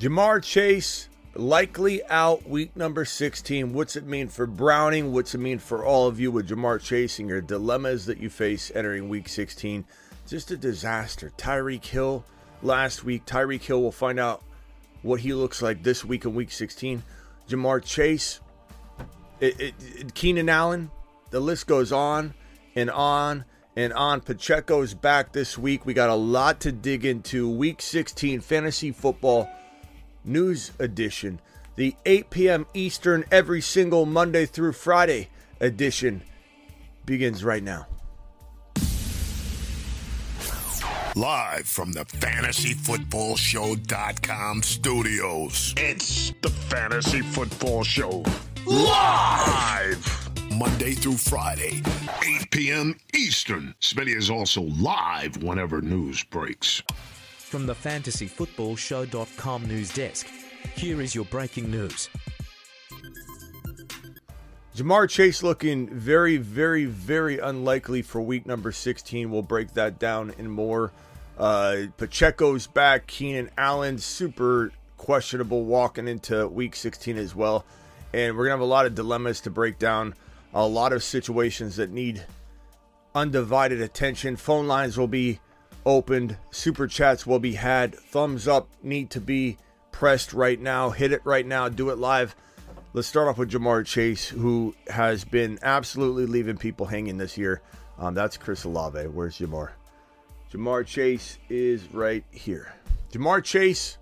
Ja'Marr Chase likely out week number 16. What's it mean for Browning? What's it mean for all of you with Ja'Marr Chase and your dilemmas that you face entering week 16? Just a disaster. Tyreek Hill last week. Tyreek Hill will find out what he looks like this week in week 16. Ja'Marr Chase, it, it, it, Keenan Allen, the list goes on and on and on. Pacheco's back this week. We got a lot to dig into. Week 16 fantasy football news edition, the 8 p.m. Eastern every single Monday through Friday edition begins right now. Live from the fantasyfootballshow.com studios. It's the Fantasy Football Show. Live! Monday through Friday, 8 p.m. Eastern. Smitty is also live whenever news breaks. From the fantasyfootballshow.com news desk, here is your breaking news. Ja'Marr Chase looking very, very, very unlikely for week number 16. We'll break that down in more. Uh, Pacheco's back. Keenan Allen, super questionable walking into week 16 as well. And we're going to have a lot of dilemmas to break down, a lot of situations that need undivided attention. Phone lines will be opened, super chats will be had. Thumbs up need to be pressed right now. Hit it right now. Do it live. Let's start off with Ja'Marr Chase, who has been absolutely leaving people hanging this year. Um, that's Chris Olave. Where's Ja'Marr? Ja'Marr Chase is right here. Ja'Marr Chase,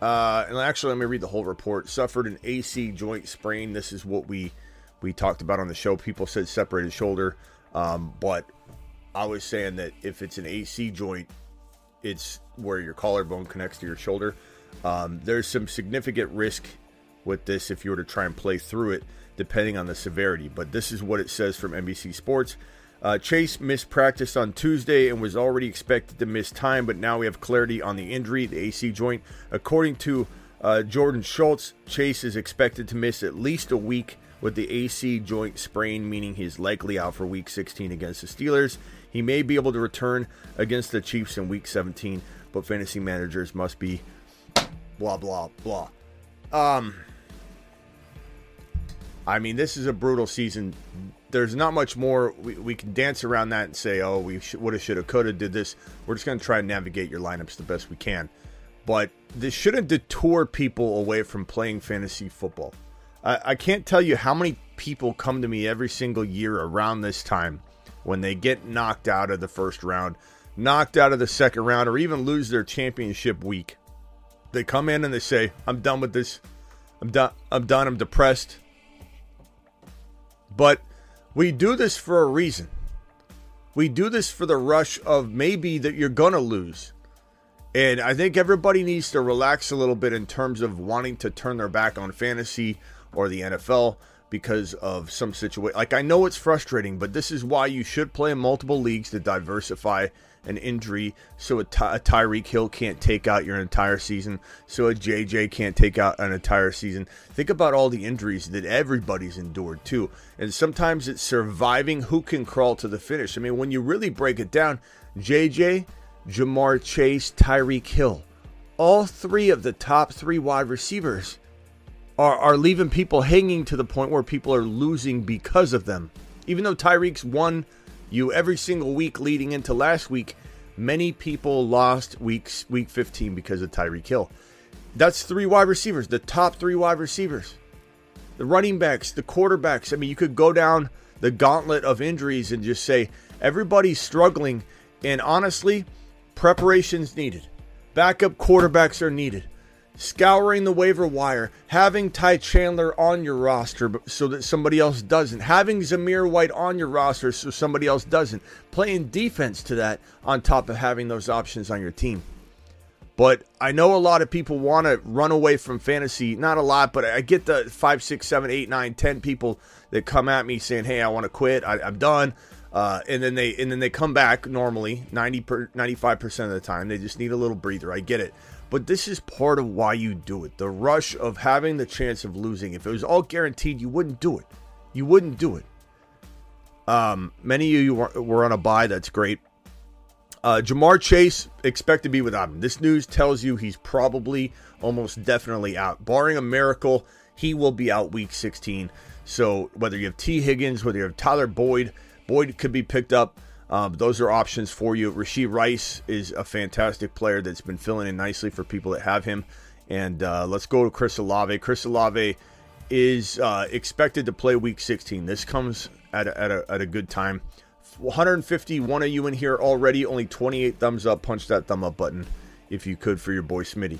uh, and actually, let me read the whole report. Suffered an AC joint sprain. This is what we we talked about on the show. People said separated shoulder, um, but I was saying that if it's an AC joint, it's where your collarbone connects to your shoulder. Um, there's some significant risk with this if you were to try and play through it, depending on the severity. But this is what it says from NBC Sports. Uh, Chase missed practice on Tuesday and was already expected to miss time, but now we have clarity on the injury, the AC joint. According to uh, Jordan Schultz, Chase is expected to miss at least a week with the AC joint sprain, meaning he's likely out for week 16 against the Steelers. He may be able to return against the Chiefs in week 17, but fantasy managers must be blah, blah, blah. Um, I mean, this is a brutal season. There's not much more. We, we can dance around that and say, oh, we should have, could have, did this. We're just going to try and navigate your lineups the best we can. But this shouldn't detour people away from playing fantasy football. I, I can't tell you how many people come to me every single year around this time when they get knocked out of the first round, knocked out of the second round, or even lose their championship week. They come in and they say, I'm done with this. I'm done. I'm done. I'm depressed. But we do this for a reason. We do this for the rush of maybe that you're going to lose. And I think everybody needs to relax a little bit in terms of wanting to turn their back on fantasy or the NFL because of some situation. Like, I know it's frustrating, but this is why you should play in multiple leagues to diversify an injury so a, Ty- a Tyreek Hill can't take out your entire season, so a JJ can't take out an entire season. Think about all the injuries that everybody's endured too. And sometimes it's surviving who can crawl to the finish. I mean, when you really break it down, JJ, Ja'Marr Chase, Tyreek Hill, all three of the top three wide receivers are, are leaving people hanging to the point where people are losing because of them. Even though Tyreek's won you every single week leading into last week, many people lost weeks week 15 because of Tyreek Hill. That's three wide receivers, the top three wide receivers. The running backs, the quarterbacks. I mean, you could go down the gauntlet of injuries and just say everybody's struggling. And honestly, preparation's needed. Backup quarterbacks are needed scouring the waiver wire, having Ty Chandler on your roster so that somebody else doesn't, having Zamir White on your roster so somebody else doesn't, playing defense to that on top of having those options on your team. But I know a lot of people want to run away from fantasy. Not a lot, but I get the five, six, seven, eight, nine, ten people that come at me saying, "Hey, I want to quit. I, am done." Uh, and then they and then they come back normally 90 per, 95% of the time. They just need a little breather. I get it. But this is part of why you do it. The rush of having the chance of losing. If it was all guaranteed, you wouldn't do it. You wouldn't do it. Um, many of you were, on a buy. That's great. Uh, Ja'Marr Chase expected to be without him. This news tells you he's probably almost definitely out. Barring a miracle, he will be out week 16. So whether you have T. Higgins, whether you have Tyler Boyd, Boyd could be picked up. Um, those are options for you. Rashee Rice is a fantastic player that's been filling in nicely for people that have him. And uh, let's go to Chris Olave. Chris Olave is uh, expected to play Week 16. This comes at a, at a, at a good time. 151 of you in here already. Only 28 thumbs up. Punch that thumb up button if you could for your boy Smitty.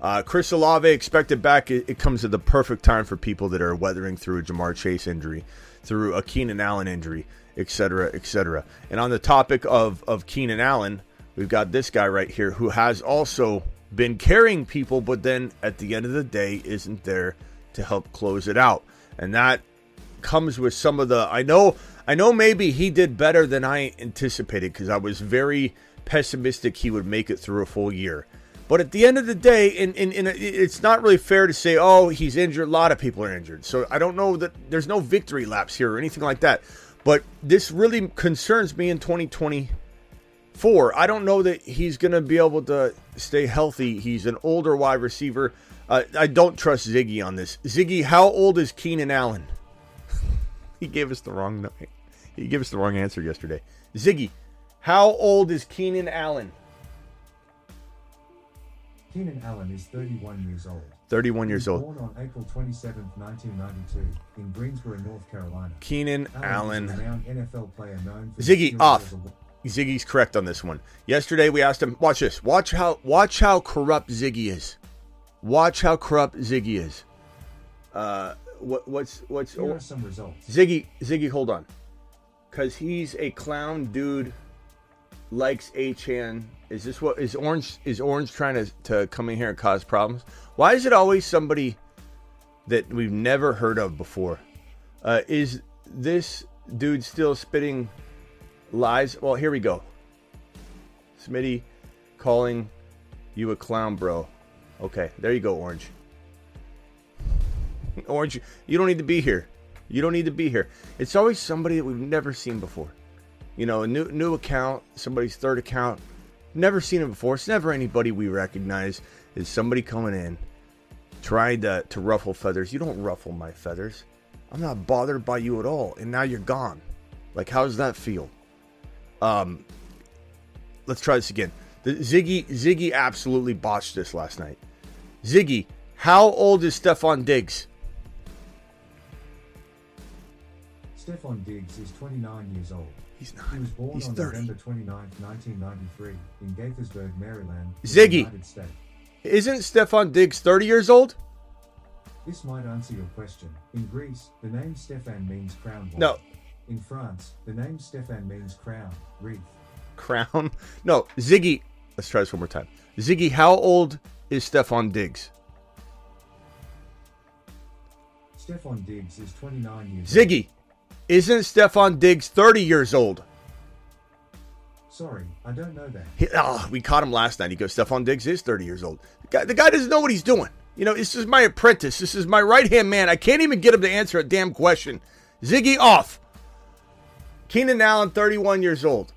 Uh, Chris Olave expected back. It, it, comes at the perfect time for people that are weathering through a Ja'Marr Chase injury, through a Keenan Allen injury, etc., etc. And on the topic of of Keenan Allen, we've got this guy right here who has also been carrying people, but then at the end of the day isn't there to help close it out, and that comes with some of the. I know, I know, maybe he did better than I anticipated because I was very pessimistic he would make it through a full year. But at the end of the day, in, in it's not really fair to say, oh, he's injured. A lot of people are injured. So I don't know that there's no victory laps here or anything like that. But this really concerns me in 2024. I don't know that he's going to be able to stay healthy. He's an older wide receiver. Uh, I don't trust Ziggy on this. Ziggy, how old is Keenan Allen? he gave us the wrong he gave us the wrong answer yesterday. Ziggy, how old is Keenan Allen? Keenan Allen is 31 years old. 31 years old. Born on April 27, 1992, in Greensboro, North Carolina. Keenan Allen. Allen. NFL player known for Ziggy off. Ziggy's correct on this one. Yesterday we asked him, watch this. Watch how watch how corrupt Ziggy is. Watch how corrupt Ziggy is. Uh what what's what's Here are some results. Ziggy Ziggy hold on. Cuz he's a clown dude likes Achane is this what is Orange is Orange trying to, to come in here and cause problems? Why is it always somebody that we've never heard of before? Uh, is this dude still spitting lies? Well, here we go. Smitty calling you a clown, bro. Okay, there you go, Orange. Orange, you don't need to be here. You don't need to be here. It's always somebody that we've never seen before. You know, a new new account, somebody's third account Never seen it before. It's never anybody we recognize. Is somebody coming in trying to, to ruffle feathers. You don't ruffle my feathers. I'm not bothered by you at all. And now you're gone. Like, how does that feel? Um, let's try this again. The, Ziggy Ziggy absolutely botched this last night. Ziggy, how old is Stefon Diggs? Stefon Diggs is 29 years old. He's not. He was born He's on 30. November 29, 1993, in Gaithersburg, Maryland, Ziggy. United States. Isn't Stefon Diggs 30 years old? This might answer your question. In Greece, the name Stefan means crown. No. In France, the name Stefan means crown, wreath. Crown? No, Ziggy. Let's try this one more time. Ziggy, how old is Stefon Diggs? Stefon Diggs is 29 years old. Ziggy, isn't Stefon Diggs 30 years old? Sorry, I don't know that. He, oh, we caught him last night. He goes, Stefon Diggs is 30 years old. The guy, the guy doesn't know what he's doing. You know, this is my apprentice. This is my right hand man. I can't even get him to answer a damn question. Ziggy off. Keenan Allen, 31 years old.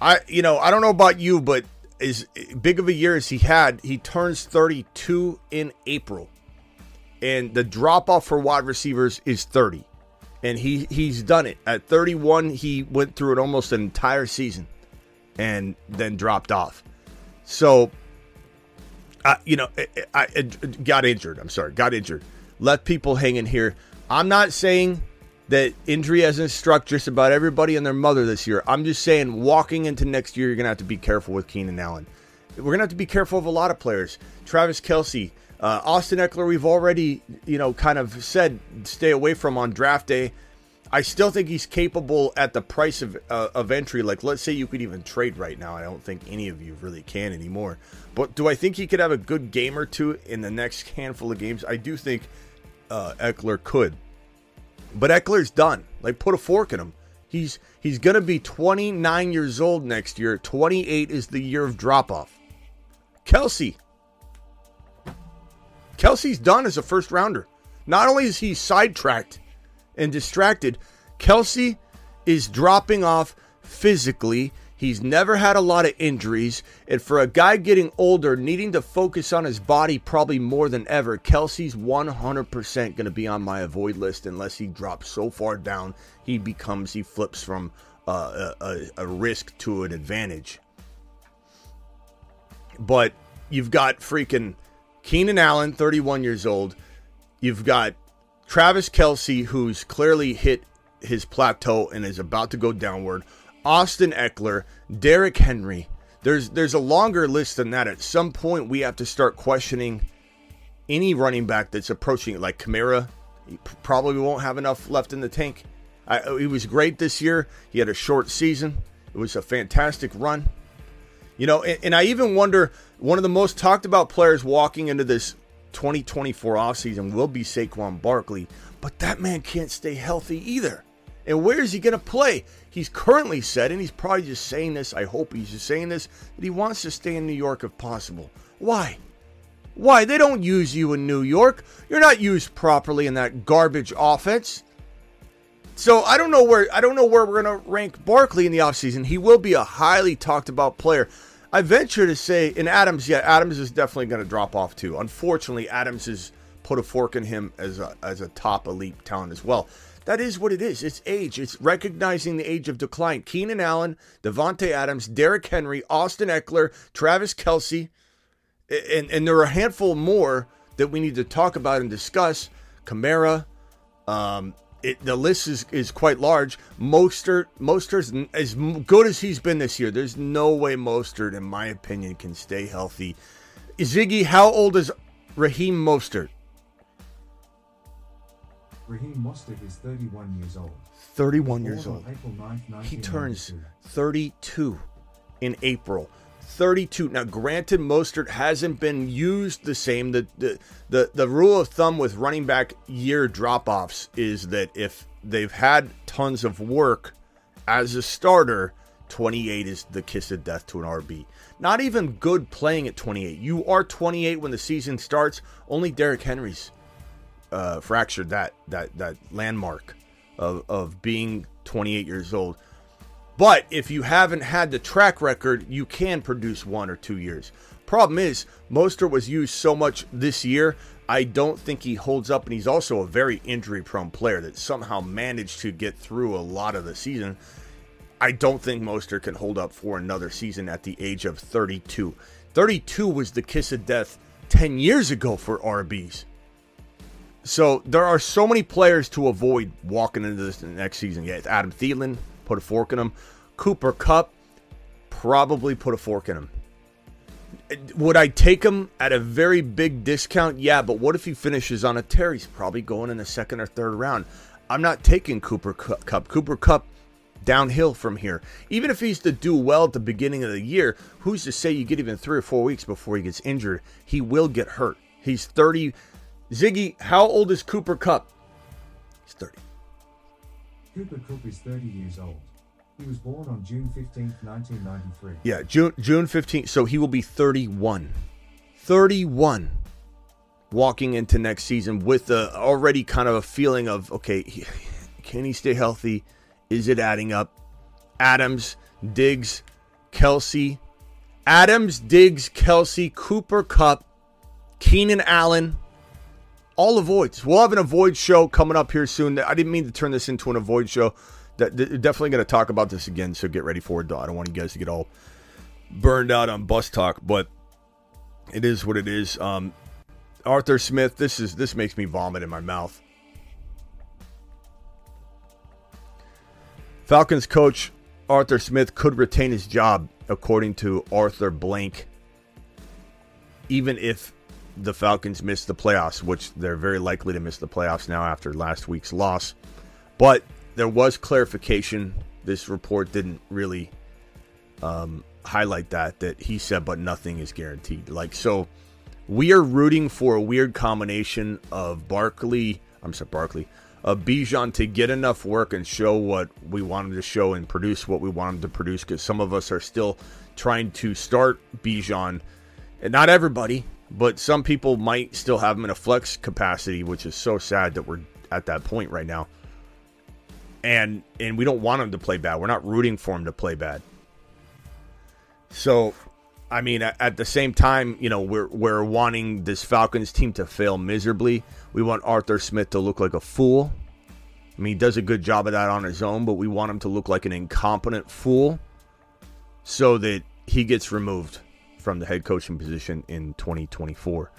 I, you know, I don't know about you, but as big of a year as he had, he turns 32 in April, and the drop off for wide receivers is 30, and he he's done it at 31. He went through it almost an entire season, and then dropped off. So, uh, you know, I, I, got injured. I'm sorry, got injured. Let people hang in here. I'm not saying that injury hasn't struck just about everybody and their mother this year. I'm just saying, walking into next year, you're going to have to be careful with Keenan Allen. We're going to have to be careful of a lot of players. Travis Kelce, uh, Austin Ekeler, we've already, you know, kind of said stay away from on draft day. I still think he's capable at the price of, uh, of entry. Like, let's say you could even trade right now. I don't think any of you really can anymore. But do I think he could have a good game or two in the next handful of games? I do think uh, Ekeler could. But Ekeler's done. Like put a fork in him. He's he's gonna be 29 years old next year. 28 is the year of drop off. Kelce. Kelce's done as a first rounder. Not only is he sidetracked and distracted, Kelce is dropping off physically. He's never had a lot of injuries. And for a guy getting older, needing to focus on his body probably more than ever, Kelce's 100% going to be on my avoid list unless he drops so far down he becomes, he flips from uh, a, a risk to an advantage. But you've got freaking Keenan Allen, 31 years old. You've got Travis Kelce, who's clearly hit his plateau and is about to go downward. Austin Ekeler, Derrick Henry. There's there's a longer list than that. At some point, we have to start questioning any running back that's approaching it, like Kamara. He probably won't have enough left in the tank. I, uh, he was great this year. He had a short season. It was a fantastic run. You know, and, and I even wonder one of the most talked about players walking into this 2024 offseason will be Saquon Barkley, but that man can't stay healthy either. And where is he going to play? He's currently said, and he's probably just saying this, I hope he's just saying this, that he wants to stay in New York if possible. Why? Why? They don't use you in New York. You're not used properly in that garbage offense. So I don't know where I don't know where we're going to rank Barkley in the offseason. He will be a highly talked about player. I venture to say, in Adams, yeah, Adams is definitely going to drop off too. Unfortunately, Adams has put a fork in him as a, as a top elite talent as well. That is what it is. It's age. It's recognizing the age of decline. Keenan Allen, Davante Adams, Derrick Henry, Austin Ekeler, Travis Kelce, and, and there are a handful more that we need to talk about and discuss. Kamara, um, it, the list is, is quite large. Mostert, Mostert's as good as he's been this year. There's no way Mostert, in my opinion, can stay healthy. Ziggy, how old is Raheem Mostert? Raheem Mostert is 31 years old. 31 years old. April 9th, He turns 32 in April. 32. Now, granted, Mostert hasn't been used the same. The, the the the rule of thumb with running back year drop offs is that if they've had tons of work as a starter, 28 is the kiss of death to an RB. Not even good playing at 28. You are 28 when the season starts. Only Derrick Henry's uh, fractured that that that landmark of of being 28 years old. But if you haven't had the track record, you can produce one or two years. Problem is, Mostert was used so much this year, I don't think he holds up, and he's also a very injury prone player that somehow managed to get through a lot of the season. I don't think Mostert can hold up for another season at the age of 32. 32 was the kiss of death 10 years ago for RBs. So there are so many players to avoid walking into this next season. Yeah, it's Adam Thielen, put a fork in him. Cooper Kupp, probably put a fork in him. Would I take him at a very big discount? Yeah, but what if he finishes on a tear? He's probably going in the second or third round. I'm not taking Cooper Kupp. Cooper Kupp downhill from here. Even if he's to do well at the beginning of the year, who's to say you get even three or four weeks before he gets injured? He will get hurt. He's 30. Ziggy, how old is Cooper Kupp? He's 30. Cooper Kupp is 30 years old. He was born on June 15th, 1993. Yeah, June June 15th. So he will be 31. 31 walking into next season with a, already kind of a feeling of okay, can he stay healthy? Is it adding up? Adams, Diggs, Kelce, Adams, Diggs, Kelce, Cooper Kupp, Keenan Allen, all avoids. We'll have an avoid show coming up here soon. I didn't mean to turn this into an avoid show. That definitely going to talk about this again. So get ready for it. Though I don't want you guys to get all burned out on bus talk, but it is what it is. Um, Arthur Smith. This is this makes me vomit in my mouth. Falcons coach Arthur Smith could retain his job, according to Arthur Blank, even if the Falcons miss the playoffs, which they're very likely to miss the playoffs now after last week's loss. But there was clarification. This report didn't really um, highlight that that he said, but nothing is guaranteed. Like so, we are rooting for a weird combination of Barkley. I'm sorry, Barkley. Of Bijan to get enough work and show what we want him to show and produce what we want him to produce. Because some of us are still trying to start Bijan, and not everybody, but some people might still have him in a flex capacity, which is so sad that we're at that point right now. And and we don't want him to play bad. We're not rooting for him to play bad. So, I mean, at, at the same time, you know, we're we're wanting this Falcons team to fail miserably. We want Arthur Smith to look like a fool. I mean, he does a good job of that on his own, but we want him to look like an incompetent fool so that he gets removed from the head coaching position in 2024.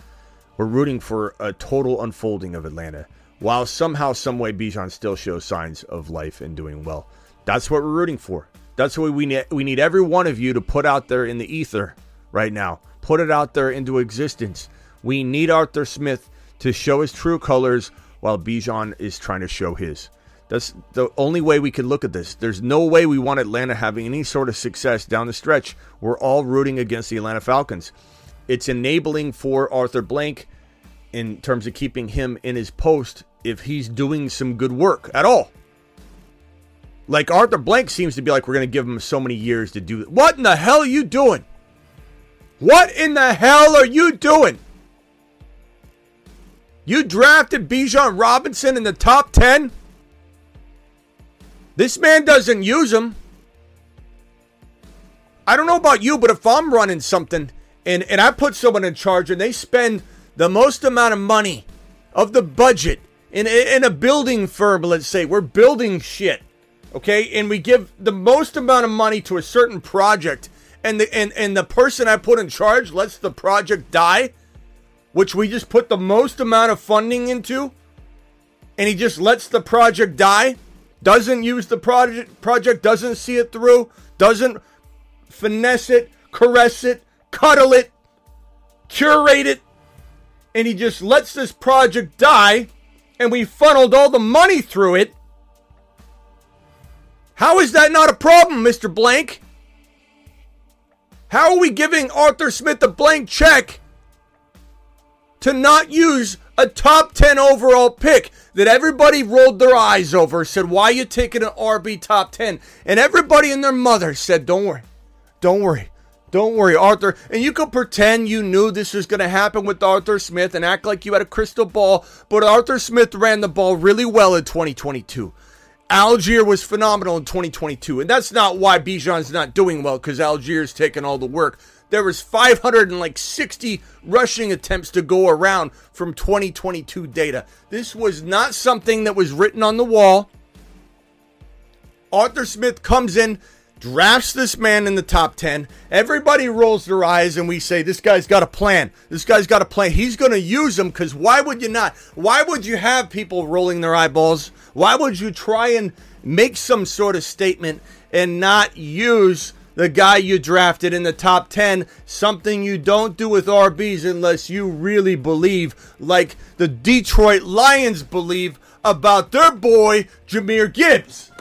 We're rooting for a total unfolding of Atlanta, while somehow, someway, Bijan still shows signs of life and doing well. That's what we're rooting for. That's what we need. We need every one of you to put out there in the ether right now. Put it out there into existence. We need Arthur Smith to show his true colors while Bijan is trying to show his. That's the only way we can look at this. There's no way we want Atlanta having any sort of success down the stretch. We're all rooting against the Atlanta Falcons. It's enabling for Arthur Blank in terms of keeping him in his post if he's doing some good work at all. Like Arthur Blank seems to be like we're going to give him so many years to do. What in the hell are you doing? What in the hell are you doing? You drafted Bijan Robinson in the top 10? This man doesn't use them. I don't know about you, but if I'm running something and, and I put someone in charge and they spend the most amount of money of the budget in, in a building firm, let's say, we're building shit, okay? And we give the most amount of money to a certain project and the, and, and the person I put in charge lets the project die, which we just put the most amount of funding into, and he just lets the project die, doesn't use the project, project doesn't see it through, doesn't finesse it, caress it, cuddle it, curate it, and he just lets this project die, and we funneled all the money through it. How is that not a problem, Mr. Blank? How are we giving Arthur Smith a blank check to not use a top 10 overall pick that everybody rolled their eyes over, said, Why you taking an RB top 10? And everybody and their mother said, Don't worry, don't worry, don't worry, Arthur. And you could pretend you knew this was going to happen with Arthur Smith and act like you had a crystal ball, but Arthur Smith ran the ball really well in 2022. Allgeier was phenomenal in 2022, and that's not why Bijan's not doing well because Allgeier's taking all the work. There was 560 rushing attempts to go around from 2022 data. This was not something that was written on the wall. Arthur Smith comes in, drafts this man in the top 10. Everybody rolls their eyes and we say, This guy's got a plan. This guy's got a plan. He's going to use them because why would you not? Why would you have people rolling their eyeballs? Why would you try and make some sort of statement and not use the guy you drafted in the top 10? Something you don't do with RBs unless you really believe, like the Detroit Lions believe about their boy, Jahmyr Gibbs.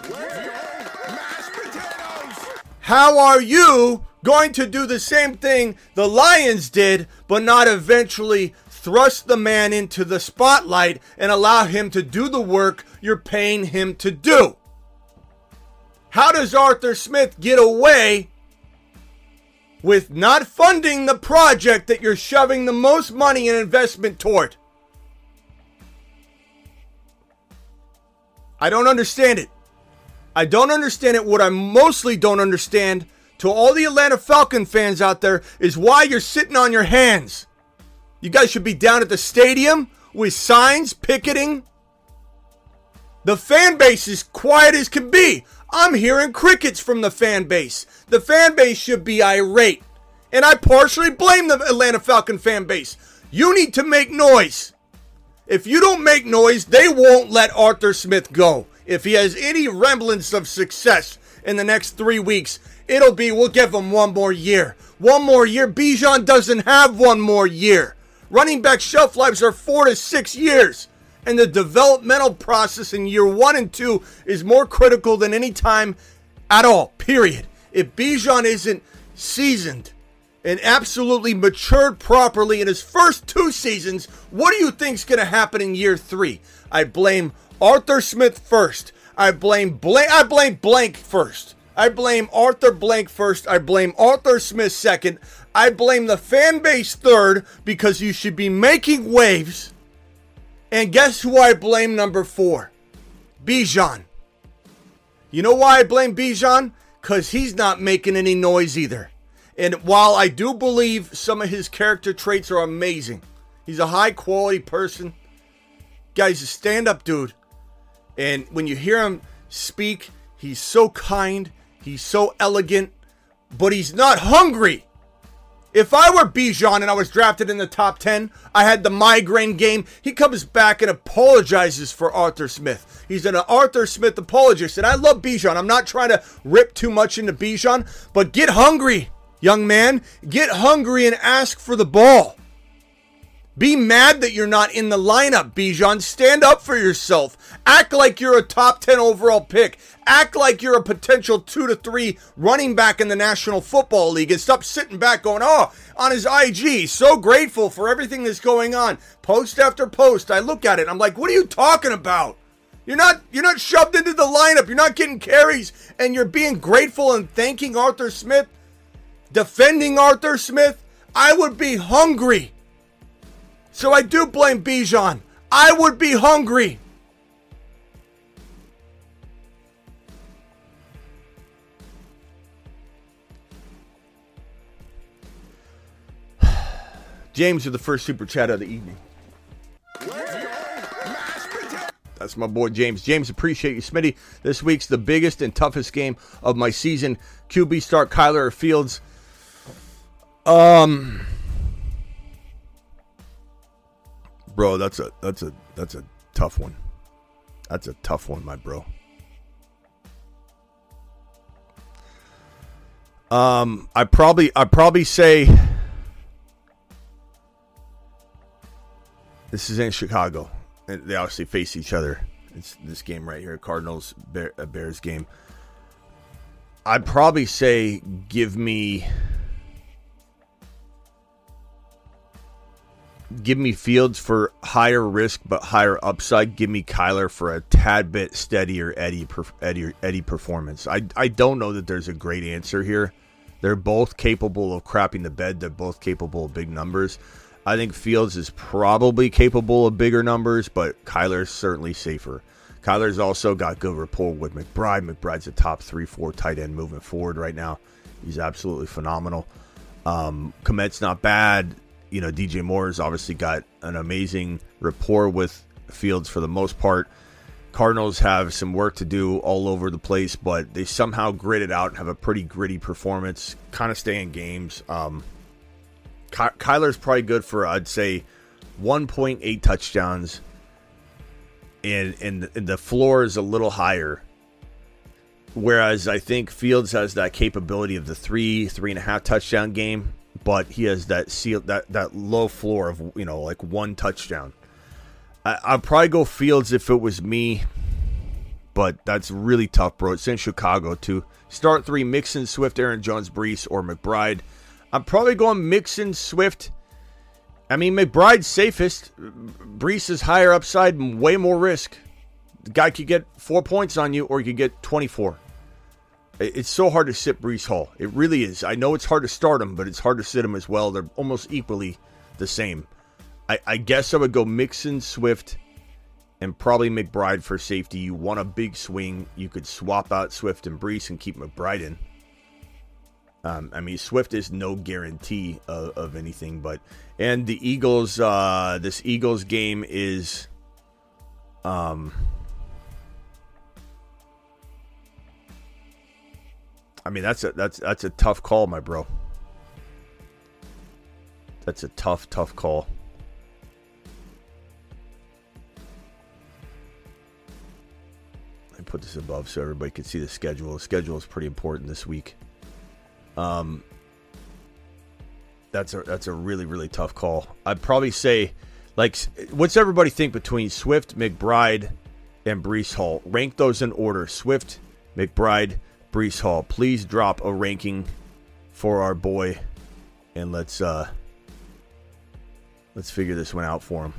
How are you going to do the same thing the Lions did, but not eventually thrust the man into the spotlight and allow him to do the work you're paying him to do? How does Arthur Smith get away with not funding the project that you're shoving the most money and investment toward? I don't understand it. I don't understand it. What I mostly don't understand to all the Atlanta Falcon fans out there is why you're sitting on your hands. You guys should be down at the stadium with signs picketing. The fan base is quiet as can be. I'm hearing crickets from the fan base. The fan base should be irate. And I partially blame the Atlanta Falcon fan base. You need to make noise. If you don't make noise, they won't let Arthur Smith go. If he has any remnants of success in the next three weeks, it'll be we'll give him one more year. One more year. Bijan doesn't have one more year. Running back shelf lives are four to six years. And the developmental process in year one and two is more critical than any time at all, period. If Bijan isn't seasoned and absolutely matured properly in his first two seasons, what do you think's going to happen in year three? I blame Arthur Smith first. I blame blank. I blame blank first. I blame Arthur Blank first. I blame Arthur Smith second. I blame the fan base third because you should be making waves. And guess who I blame number four? Bijan. You know why I blame Bijan? Because he's not making any noise either. And while I do believe some of his character traits are amazing, he's a high quality person. Guy's a stand up dude. And when you hear him speak, he's so kind, he's so elegant, but he's not hungry. If I were Bijan and I was drafted in the top 10, I had the migraine game. He comes back and apologizes for Arthur Smith. He's an Arthur Smith apologist, and I love Bijan. I'm not trying to rip too much into Bijan, but get hungry, young man. Get hungry and ask for the ball. Be mad that you're not in the lineup, Bijan. Stand up for yourself. Act like you're a top 10 overall pick. Act like you're a potential two to three running back in the National Football League and stop sitting back going, oh, on his IG. So grateful for everything that's going on. Post after post, I look at it. I'm like, what are you talking about? You're not you're not shoved into the lineup. You're not getting carries and you're being grateful and thanking Arthur Smith, defending Arthur Smith. I would be hungry so I do blame Bijan. I would be hungry. James with the first super chat of the evening. That's my boy James. James, appreciate you, Smitty. This week's the biggest and toughest game of my season. QB start Kyler Fields. Um bro, that's a that's a that's a tough one. That's a tough one, my bro. Um, I probably I probably say this is in Chicago. They obviously face each other. It's this game right here, Cardinals uh, Bears game. I'd probably say give me give me Fields for higher risk but higher upside. Give me Kyler for a tad bit steadier Eddie Eddie, Eddie performance. I I don't know that there's a great answer here. They're both capable of crapping the bed. They're both capable of big numbers. I think Fields is probably capable of bigger numbers, but Kyler's certainly safer. Kyler's also got good rapport with McBride. McBride's a top three, four tight end moving forward right now. He's absolutely phenomenal. Um, Kmet's not bad you know, DJ Moore's obviously got an amazing rapport with Fields for the most part. Cardinals have some work to do all over the place, but they somehow grit it out and have a pretty gritty performance, kind of stay in games. Um, Ky- Kyler's probably good for, I'd say, 1.8 touchdowns, and, and, and the floor is a little higher. Whereas I think Fields has that capability of the three, three and a half touchdown game but he has that seal that that low floor of you know like one touchdown. I, I'd probably go Fields if it was me, but that's really tough, bro. It's in Chicago too. Start three: Mixon, Swift, Aaron Jones, Breece, or McBride. I'm probably going Mixon, Swift. I mean, McBride's safest. Breece is higher upside way more risk. The guy could get four points on you, or you could get 24. It's so hard to sit Breece Hall. It really is. I know it's hard to start him, but it's hard to sit him as well. They're almost equally the same. I, I guess I would go Mixon, Swift, and probably McBride for safety. You want a big swing. You could swap out Swift and Breece and keep McBride in. Um, I mean, Swift is no guarantee of, of anything, but and the Eagles, uh, this Eagles game is, um, I mean, that's a that's that's a tough call, my bro. That's a tough, tough call. I put this above so everybody can see the schedule. The schedule is pretty important this week. Um, that's a that's a really really tough call. I'd probably say, like, what's everybody think between Swift, McBride, and Breece Hall? Rank those in order: Swift, McBride, Breece Hall. Please drop a ranking for our boy, and let's uh, let's figure this one out for him.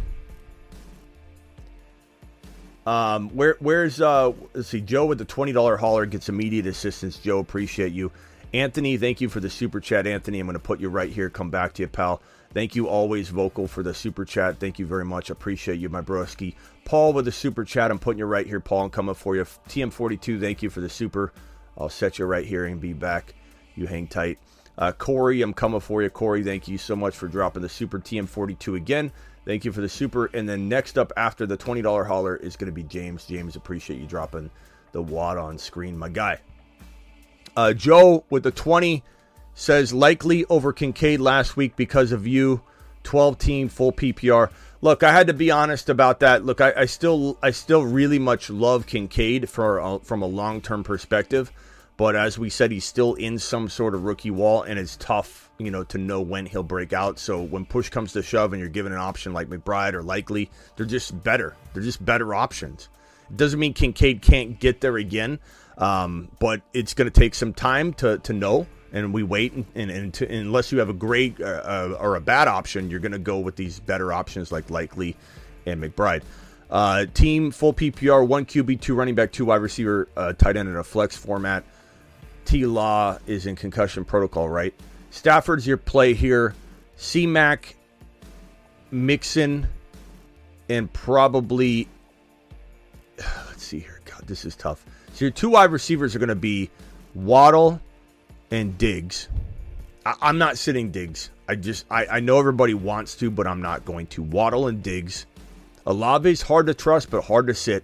Um, where where's uh? Let's see. Joe with the twenty dollar hauler gets immediate assistance. Joe, appreciate you. Anthony, thank you for the super chat. Anthony, I'm going to put you right here. Come back to you, pal. Thank you, always vocal for the super chat. Thank you very much. Appreciate you, my broski. Paul with the super chat. I'm putting you right here, Paul. I'm coming for you. TM42, thank you for the super. I'll set you right here and be back. You hang tight. Uh, Corey, I'm coming for you. Corey, thank you so much for dropping the Super TM42 again. Thank you for the super. And then next up after the $20 holler is going to be James. James, appreciate you dropping the wad on screen, my guy. Uh, Joe with the 20 says likely over Kincaid last week because of you. 12 team full PPR. Look, I had to be honest about that. Look, I, I still I still really much love Kincaid for uh, from a long term perspective, but as we said, he's still in some sort of rookie wall, and it's tough, you know, to know when he'll break out. So when push comes to shove, and you're given an option like McBride or Likely, they're just better. They're just better options. It doesn't mean Kincaid can't get there again, um, but it's going to take some time to to know and we wait and, and, and to, unless you have a great uh, uh, or a bad option you're going to go with these better options like likely and mcbride uh, team full ppr one qb two running back two wide receiver uh, tight end in a flex format t law is in concussion protocol right stafford's your play here c-mac mixon and probably let's see here god this is tough so your two wide receivers are going to be waddle and Diggs. I, am not sitting Diggs. I just I, I know everybody wants to, but I'm not going to. Waddle and Diggs. Olave's hard to trust, but hard to sit.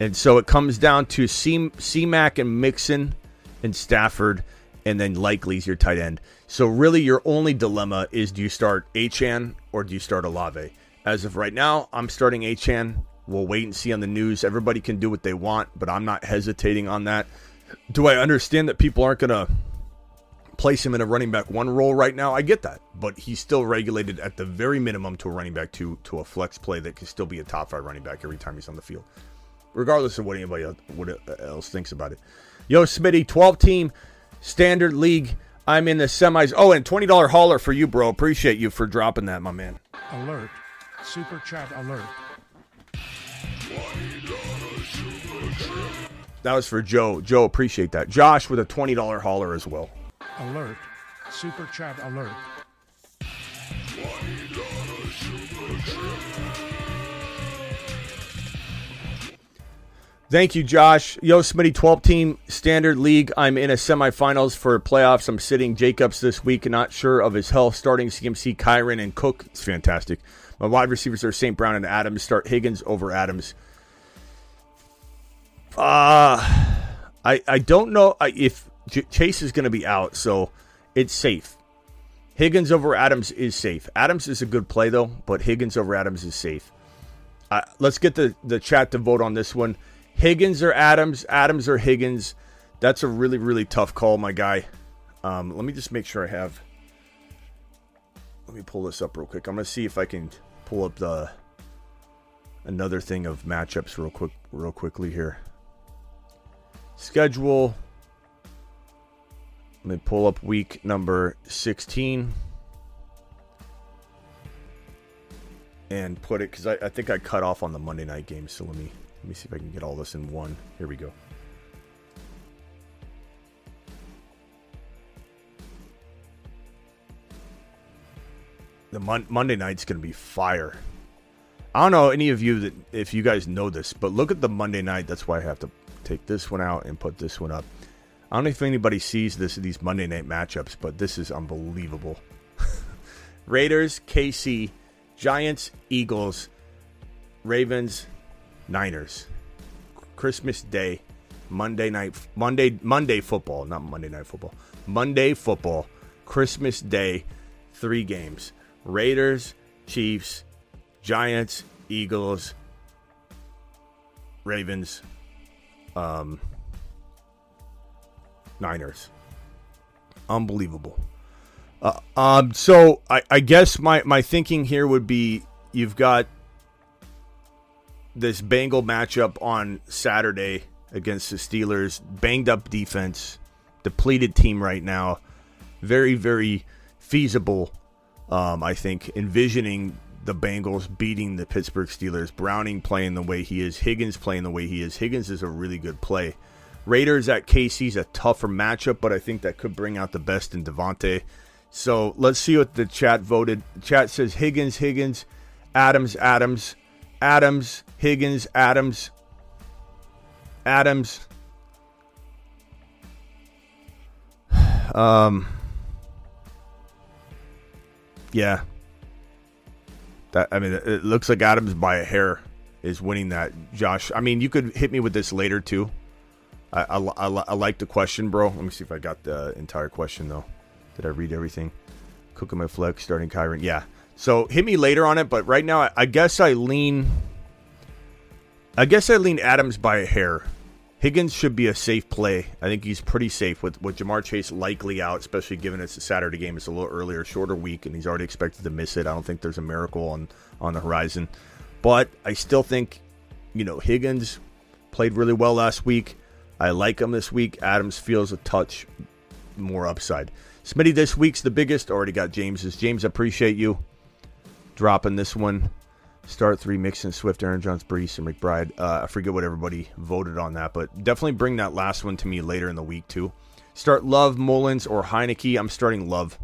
And so it comes down to C, C-Mac and Mixon and Stafford, and then Likely's your tight end. So really, your only dilemma is do you start Achane or do you start Olave? As of right now, I'm starting Achane. We'll wait and see on the news. Everybody can do what they want, but I'm not hesitating on that do I understand that people aren't going to place him in a running back one role right now? I get that, but he's still regulated at the very minimum to a running back two to a flex play that can still be a top five running back every time he's on the field, regardless of what anybody what else thinks about it. Yo, Smitty, 12 team standard league. I'm in the semis. Oh, and $20 hauler for you, bro. Appreciate you for dropping that, my man. Alert. Super chat alert. That was for Joe. Joe, appreciate that. Josh with a $20 hauler as well. Alert. Super chat alert. Thank you, Josh. Yo, Smitty, 12 team standard league. I'm in a semifinals for playoffs. I'm sitting Jacobs this week, not sure of his health. Starting CMC, Kyren, and Cook. It's fantastic. My wide receivers are St. Brown and Adams. Start Higgins over Adams. Uh, I I don't know if Chase is going to be out, so it's safe. Higgins over Adams is safe. Adams is a good play though, but Higgins over Adams is safe. Uh, let's get the the chat to vote on this one. Higgins or Adams? Adams or Higgins? That's a really really tough call, my guy. Um, let me just make sure I have. Let me pull this up real quick. I'm gonna see if I can pull up the another thing of matchups real quick, real quickly here. Schedule. Let me pull up week number 16 and put it because I, I, think I cut off on the Monday night game. So let me let me see if I can get all this in one. Here we go. The mon- Monday night's going to be fire. I don't know any of you that if you guys know this, but look at the Monday night. That's why I have to take this one out and put this one up. I don't know if anybody sees this these Monday night matchups, but this is unbelievable. Raiders, KC, Giants, Eagles, Ravens, Niners. Christmas Day, Monday night Monday Monday football, not Monday night football. Monday football, Christmas Day, three games. Raiders, Chiefs, Giants, Eagles, Ravens, um, Niners. Unbelievable. Uh, um, so I, I guess my, my thinking here would be you've got this Bengal matchup on Saturday against the Steelers. Banged up defense, depleted team right now. Very, very feasible, um, I think, envisioning the Bengals beating the Pittsburgh Steelers. Browning playing the way he is. Higgins playing the way he is. Higgins is a really good play. Raiders at KC is a tougher matchup, but I think that could bring out the best in Davante. So let's see what the chat voted. chat says Higgins, Higgins, Adams, Adams, Adams, Higgins, Adams, Adams. Um, Yeah. That I mean, it looks like Adams by a hair is winning that. Josh, I mean, you could hit me with this later too. I, I, I, I like the question, bro. Let me see if I got the entire question though. Did I read everything? Cooking my flex, starting Kyren. Yeah. So hit me later on it, but right now I, I guess I lean. I guess I lean Adams by a hair. Higgins should be a safe play. I think he's pretty safe with, with Ja'Marr Chase likely out, especially given it's a Saturday game. It's a little earlier, shorter week, and he's already expected to miss it. I don't think there's a miracle on, on the horizon. But I still think, you know, Higgins played really well last week. I like him this week. Adams feels a touch more upside. Smitty this week's the biggest. Already got James's. James, appreciate you dropping this one. Start three, Mixon, Swift, Aaron Jones, Breece, and McBride. Uh, I forget what everybody voted on that, but definitely bring that last one to me later in the week too. Start Love, Mullins, or Heinicke. I'm starting Love.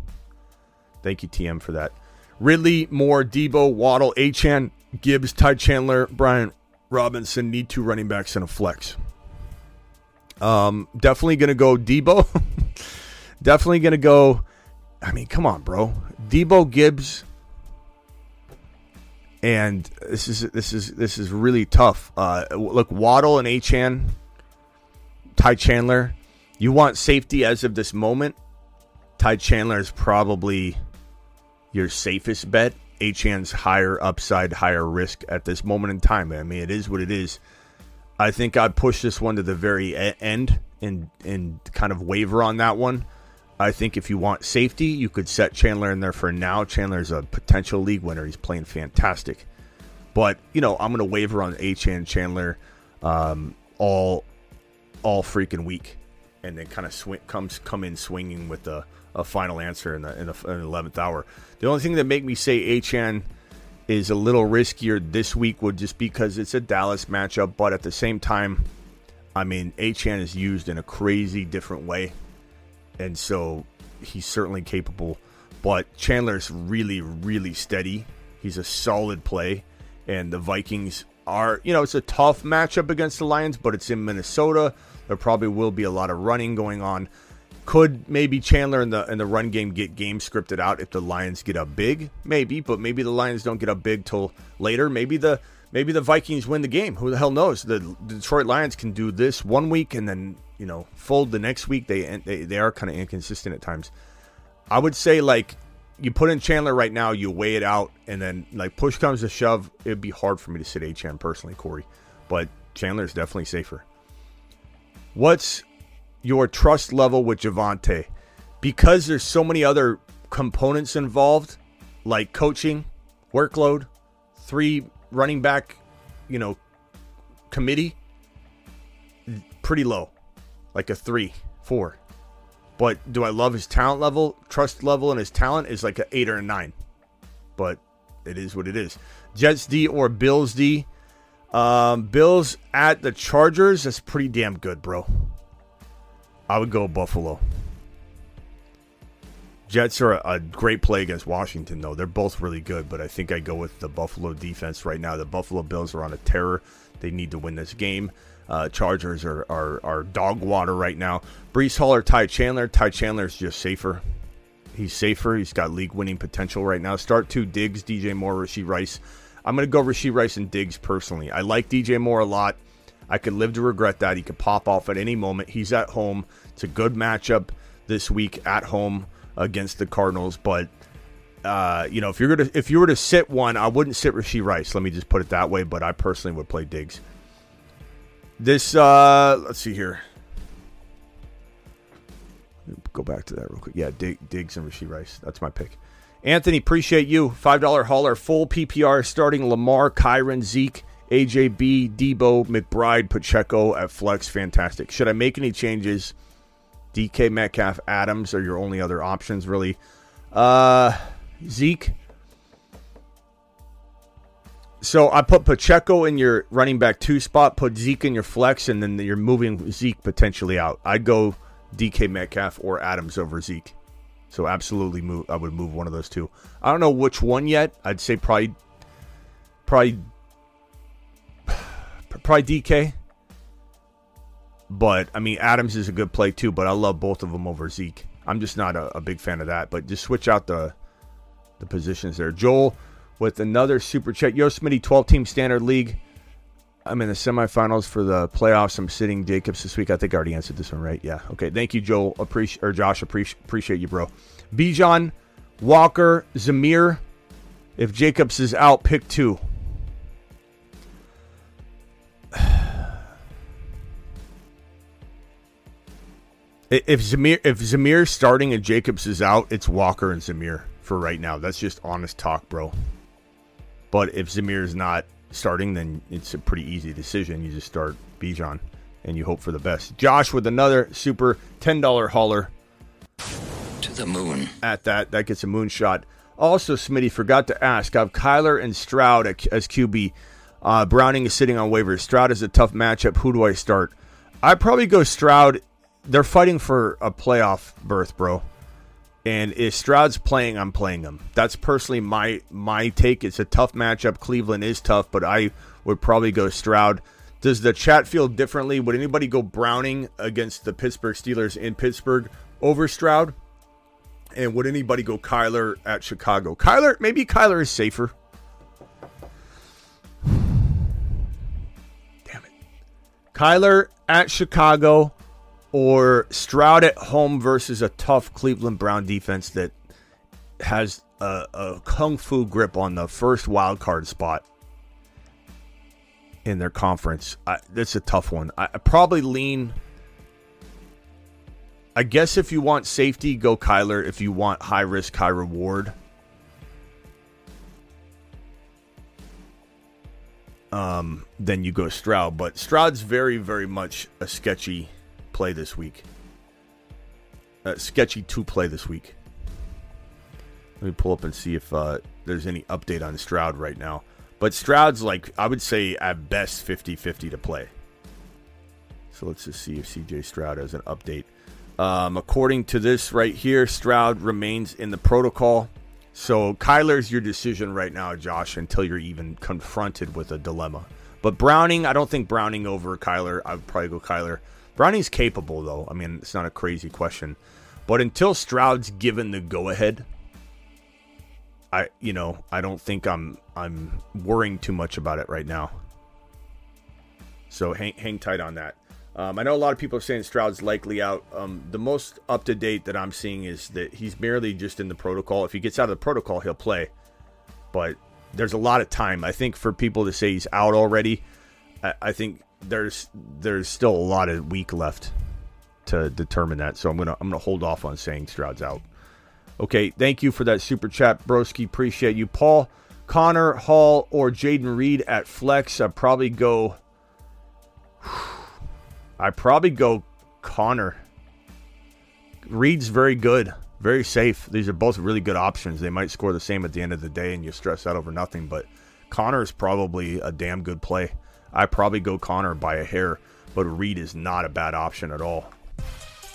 Thank you, TM, for that. Ridley, Moore, Deebo, Waddle, Achane, Gibbs, Ty Chandler, Brian Robinson need two running backs and a flex. Um, definitely gonna go Deebo. definitely gonna go. I mean, come on, bro. Deebo Gibbs and this is this is this is really tough. Uh, look, Waddle and Achane, Ty Chandler. You want safety as of this moment. Ty Chandler is probably your safest bet. Achane's higher upside, higher risk at this moment in time. I mean, it is what it is. I think I'd push this one to the very end and and kind of waver on that one. I think if you want safety, you could set Chandler in there for now. Chandler's a potential league winner. He's playing fantastic. But, you know, I'm going to waver on Achane Chandler um, all all freaking week and then kind of comes come in swinging with a, a final answer in the, in the, in the 11th hour. The only thing that make me say Achane is a little riskier this week would just because it's a Dallas matchup, but at the same time, I mean, Achane is used in a crazy different way and so he's certainly capable. But Chandler's really, really steady. He's a solid play, and the Vikings are, you know, it's a tough matchup against the Lions, but it's in Minnesota. There probably will be a lot of running going on. Could maybe Chandler in the in the run game get game scripted out if the Lions get up big? Maybe, but maybe the Lions don't get up big till later. Maybe the maybe the Vikings win the game. Who the hell knows? The Detroit Lions can do this one week and then you know fold the next week. They they, they are kind of inconsistent at times. I would say like you put in Chandler right now, you weigh it out, and then like push comes to shove, it'd be hard for me to sit HM personally, Corey. But Chandler is definitely safer. What's your trust level with Javonte? Because there's so many other components involved, like coaching, workload, three running back, you know, committee, pretty low like a three, four. But do I love his talent level? Trust level and his talent is like an eight or a nine. But it is what it is. Jets D or Bills D. Um, Bills at the Chargers. That's pretty damn good, bro. I would go Buffalo. Jets are a, a, great play against Washington, though. They're both really good, but I think I go with the Buffalo defense right now. The Buffalo Bills are on a terror. They need to win this game. Uh, Chargers are, are, are dog water right now. Breece Hall or Ty Chandler. Ty Chandler is just safer. He's safer. He's got league winning potential right now. Start two Diggs, DJ Moore, Rashee Rice. I'm going to go Rashee Rice and Diggs personally. I like DJ Moore a lot. I could live to regret that. He could pop off at any moment. He's at home. It's a good matchup this week at home against the Cardinals. But uh, you know, if you're gonna if you were to sit one, I wouldn't sit Rashee Rice. Let me just put it that way. But I personally would play Diggs. This, uh, let's see here. Go back to that real quick. Yeah, Dig, Diggs and Rashee Rice. That's my pick. Anthony, appreciate you. $5 hauler, full PPR starting Lamar, Kyren, Zeke, AJB, Deebo, McBride, Pacheco at flex. Fantastic. Should I make any changes? DK, Metcalf, Adams are your only other options, really. Uh, Zeke, so I put Pacheco in your running back two spot, put Zeke in your flex, and then you're moving Zeke potentially out. I'd go DK Metcalf or Adams over Zeke. So absolutely move. I would move one of those two. I don't know which one yet. I'd say probably, probably, probably DK. But I mean, Adams is a good play too. But I love both of them over Zeke. I'm just not a, a big fan of that. But just switch out the the positions there. Joel with another super chat. Yo, Smitty, 12 team standard league. I'm in the semifinals for the playoffs. I'm sitting Jacobs this week. I think I already answered this one, right? Yeah. Okay. Thank you, Joel. Appreciate or Josh. Appreciate appreciate you, bro. Bijan, Walker, Zamir. If Jacobs is out, pick two. If Zamir if Zamir's starting and Jacobs is out, it's Walker and Zamir for right now. That's just honest talk, bro. But if Zamir is not starting, then it's a pretty easy decision. You just start Bijan and you hope for the best. Josh with another super ten dollar hauler To the moon. at that. That gets a moonshot. Also, Smitty forgot to ask. I have Kyler and Stroud as QB. Uh, Browning is sitting on waivers. Stroud is a tough matchup. Who do I start? I probably go Stroud. They're fighting for a playoff berth, bro. And if Stroud's playing, I'm playing him. That's personally my my take. It's a tough matchup. Cleveland is tough, but I would probably go Stroud. Does the chat feel differently? Would anybody go Browning against the Pittsburgh Steelers in Pittsburgh over Stroud? And would anybody go Kyler at Chicago? Kyler, maybe Kyler is safer. Damn it. Kyler at Chicago or Stroud at home versus a tough Cleveland Brown defense that has a, a kung fu grip on the first wild card spot in their conference. That's a tough one. I, I probably lean. I guess if you want safety, go Kyler. If you want high risk, high reward, um, then you go Stroud. But Stroud's very, very much a sketchy play this week. Uh, sketchy to play this week. Let me pull up and see if uh, there's any update on Stroud right now. But Stroud's like, I would say at best 50 50 to play. So let's just see if CJ Stroud has an update. Um, according to this right here, Stroud remains in the protocol. So Kyler's your decision right now, Josh, until you're even confronted with a dilemma. But Browning, I don't think Browning over Kyler. I would probably go Kyler. Browning's capable, though. I mean, it's not a crazy question. But until Stroud's given the go ahead, I you know I don't think I'm I'm worrying too much about it right now. So hang hang tight on that. Um, I know a lot of people are saying Stroud's likely out. Um, the most up to date that I'm seeing is that he's merely just in the protocol. If he gets out of the protocol, he'll play. But there's a lot of time. I think for people to say he's out already, I, I think there's there's still a lot of week left to determine that. So I'm gonna I'm gonna hold off on saying Stroud's out. Okay, thank you for that super chat, broski. Appreciate you, Paul, Connor Hall, or Jaden Reed at flex. I'd probably go. I probably go Connor. Reed's very good, very safe. These are both really good options. They might score the same at the end of the day, and you stress out over nothing. But Connor is probably a damn good play. I probably go Connor by a hair, but Reed is not a bad option at all.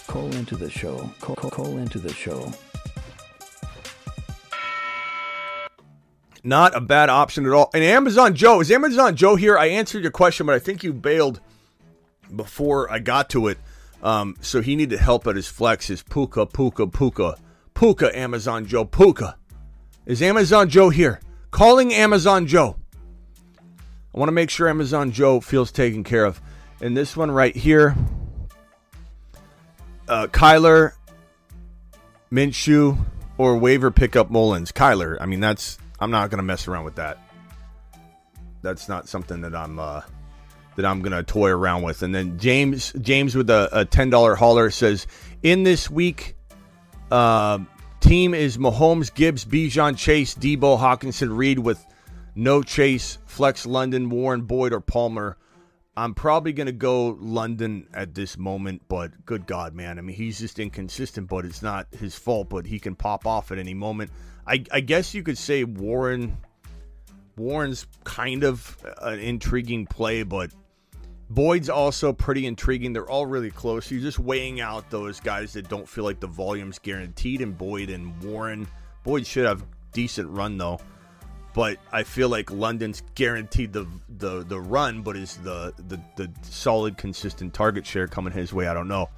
Call into the show. Call, call, call into the show. Not a bad option at all. And Amazon Joe, is Amazon Joe here? I answered your question, but I think you bailed before I got to it. Um, so he needed help at his flex. His Puka, Puka, Puka. Puka, Amazon Joe, Puka. Is Amazon Joe here? Calling Amazon Joe. I want to make sure Amazon Joe feels taken care of. And this one right here, uh, Kyler, Minshew, or waiver pickup Mullins. Kyler. I mean, that's I'm not gonna mess around with that. That's not something that I'm uh, that I'm gonna toy around with. And then James James with a, a ten dollar hauler says in this week, uh, team is Mahomes, Gibbs, Bijan, Chase, Deebo, Hockenson, Reed with no Chase, Flex, London, Warren, Boyd, or Palmer. I'm probably going to go London at this moment, but good God, man. I mean, he's just inconsistent, but it's not his fault, but he can pop off at any moment. I, I guess you could say Warren. Warren's kind of an intriguing play, but Boyd's also pretty intriguing. They're all really close. You're just weighing out those guys that don't feel like the volume's guaranteed, and Boyd and Warren. Boyd should have decent run though but I feel like London's guaranteed the the the run, but is the the the solid consistent target share coming his way? I don't know.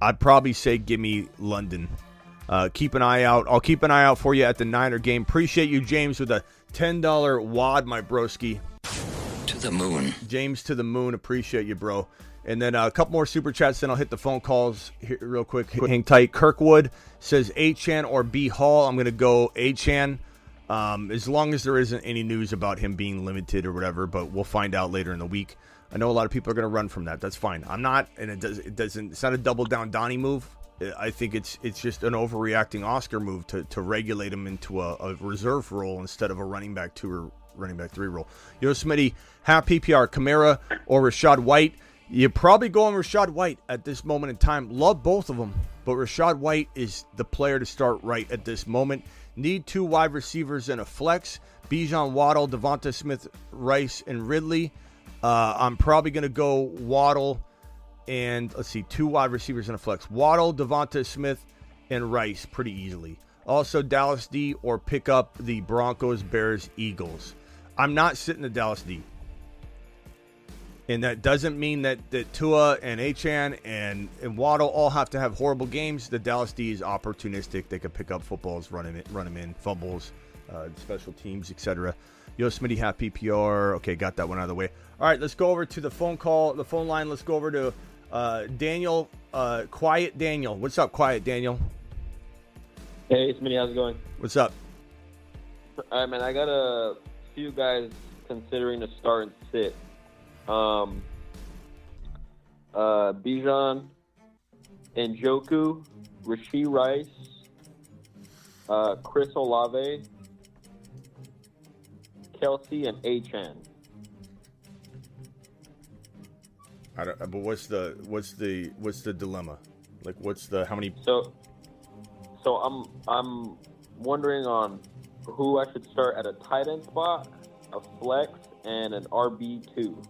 I'd probably say give me London uh, keep an eye out. I'll keep an eye out for you at the Niner game. Appreciate you, James, with a $10 wad, my broski. To the moon. James to the moon. Appreciate you, bro. And then uh, a couple more super chats, then I'll hit the phone calls here real quick. Hang tight. Kirkwood says Achane or B Hall. I'm going to go Achane. Um, as long as there isn't any news about him being limited or whatever, but we'll find out later in the week. I know a lot of people are going to run from that. That's fine. I'm not, and it does. It doesn't. It's not a double down Donnie move. I think it's it's just an overreacting Oscar move to, to regulate him into a, a reserve role instead of a running back two or running back three role. Yo, Smitty, half PPR, Kamara or Rachaad White. You're probably going Rachaad White at this moment in time. Love both of them, but Rachaad White is the player to start right at this moment. Need two wide receivers and a flex. Bijan Waddle, DeVonta Smith, Rice, and Ridley. Uh, I'm probably going to go Waddle and let's see, two wide receivers and a flex. Waddle, DeVonta Smith, and Rice pretty easily. Also, Dallas D or pick up the Broncos, Bears, Eagles. I'm not sitting the Dallas D. And that doesn't mean that, that Tua and Achane and, and Waddle all have to have horrible games. The Dallas D is opportunistic. They could pick up footballs, run them in, run them in fumbles, uh, special teams, etc. Yo, Smitty, half PPR. Okay, got that one out of the way. All right, let's go over to the phone call, the phone line. Let's go over to uh, Daniel, uh, Quiet Daniel. What's up, Quiet Daniel? Hey, Smitty, how's it going? What's up? All right, man. I got a few guys considering to start and sit. Um, uh, Bijan, Njoku, Rashee Rice, uh, Chris Olave, Kelce, and Achane. I don't, but what's the what's the what's the dilemma? Like, what's the how many? So, so I'm I'm wondering on who I should start at a tight end spot, a flex, and an RB two.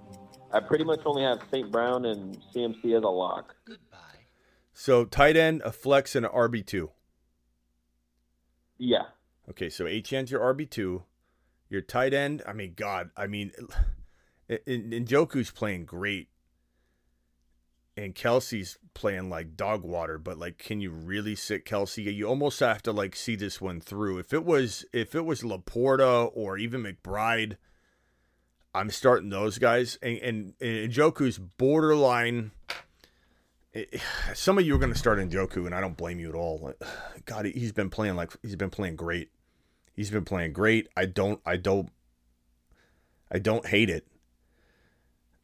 I pretty much only have St. Brown and CMC as a lock. Goodbye. So tight end, a flex, and an RB two. Yeah. Okay, so HN's your RB two. Your tight end. I mean, God. I mean, Njoku's playing great and Kelce's playing like dog water, but like, can you really sit Kelce? You almost have to like see this one through. If it was if it was LaPorta or even McBride, I'm starting those guys. And and, and Njoku's borderline. It, some of you are going to start Njoku, and I don't blame you at all. God, he's been playing like he's been playing great. He's been playing great. I don't I don't I don't hate it.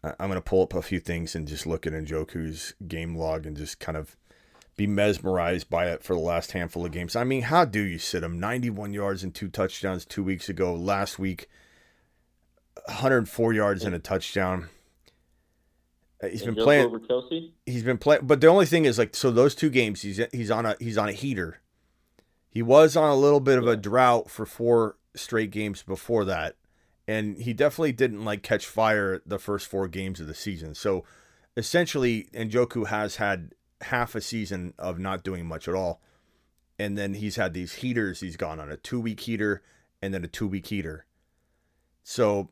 I'm going to pull up a few things and just look at Njoku's game log and just kind of be mesmerized by it for the last handful of games. I mean, how do you sit him? 91 yards and two touchdowns two weeks ago. Last week, 104 yards and a touchdown. Uh, he's And been Njoku playing. over Kelce. He's been playing, but the only thing is like so those two games he's he's on a he's on a heater. He was on a little bit of a drought for four straight games before that, and he definitely didn't like catch fire the first four games of the season. So essentially, Njoku has had half a season of not doing much at all, and then he's had these heaters. He's gone on a two week heater and then a two week heater. So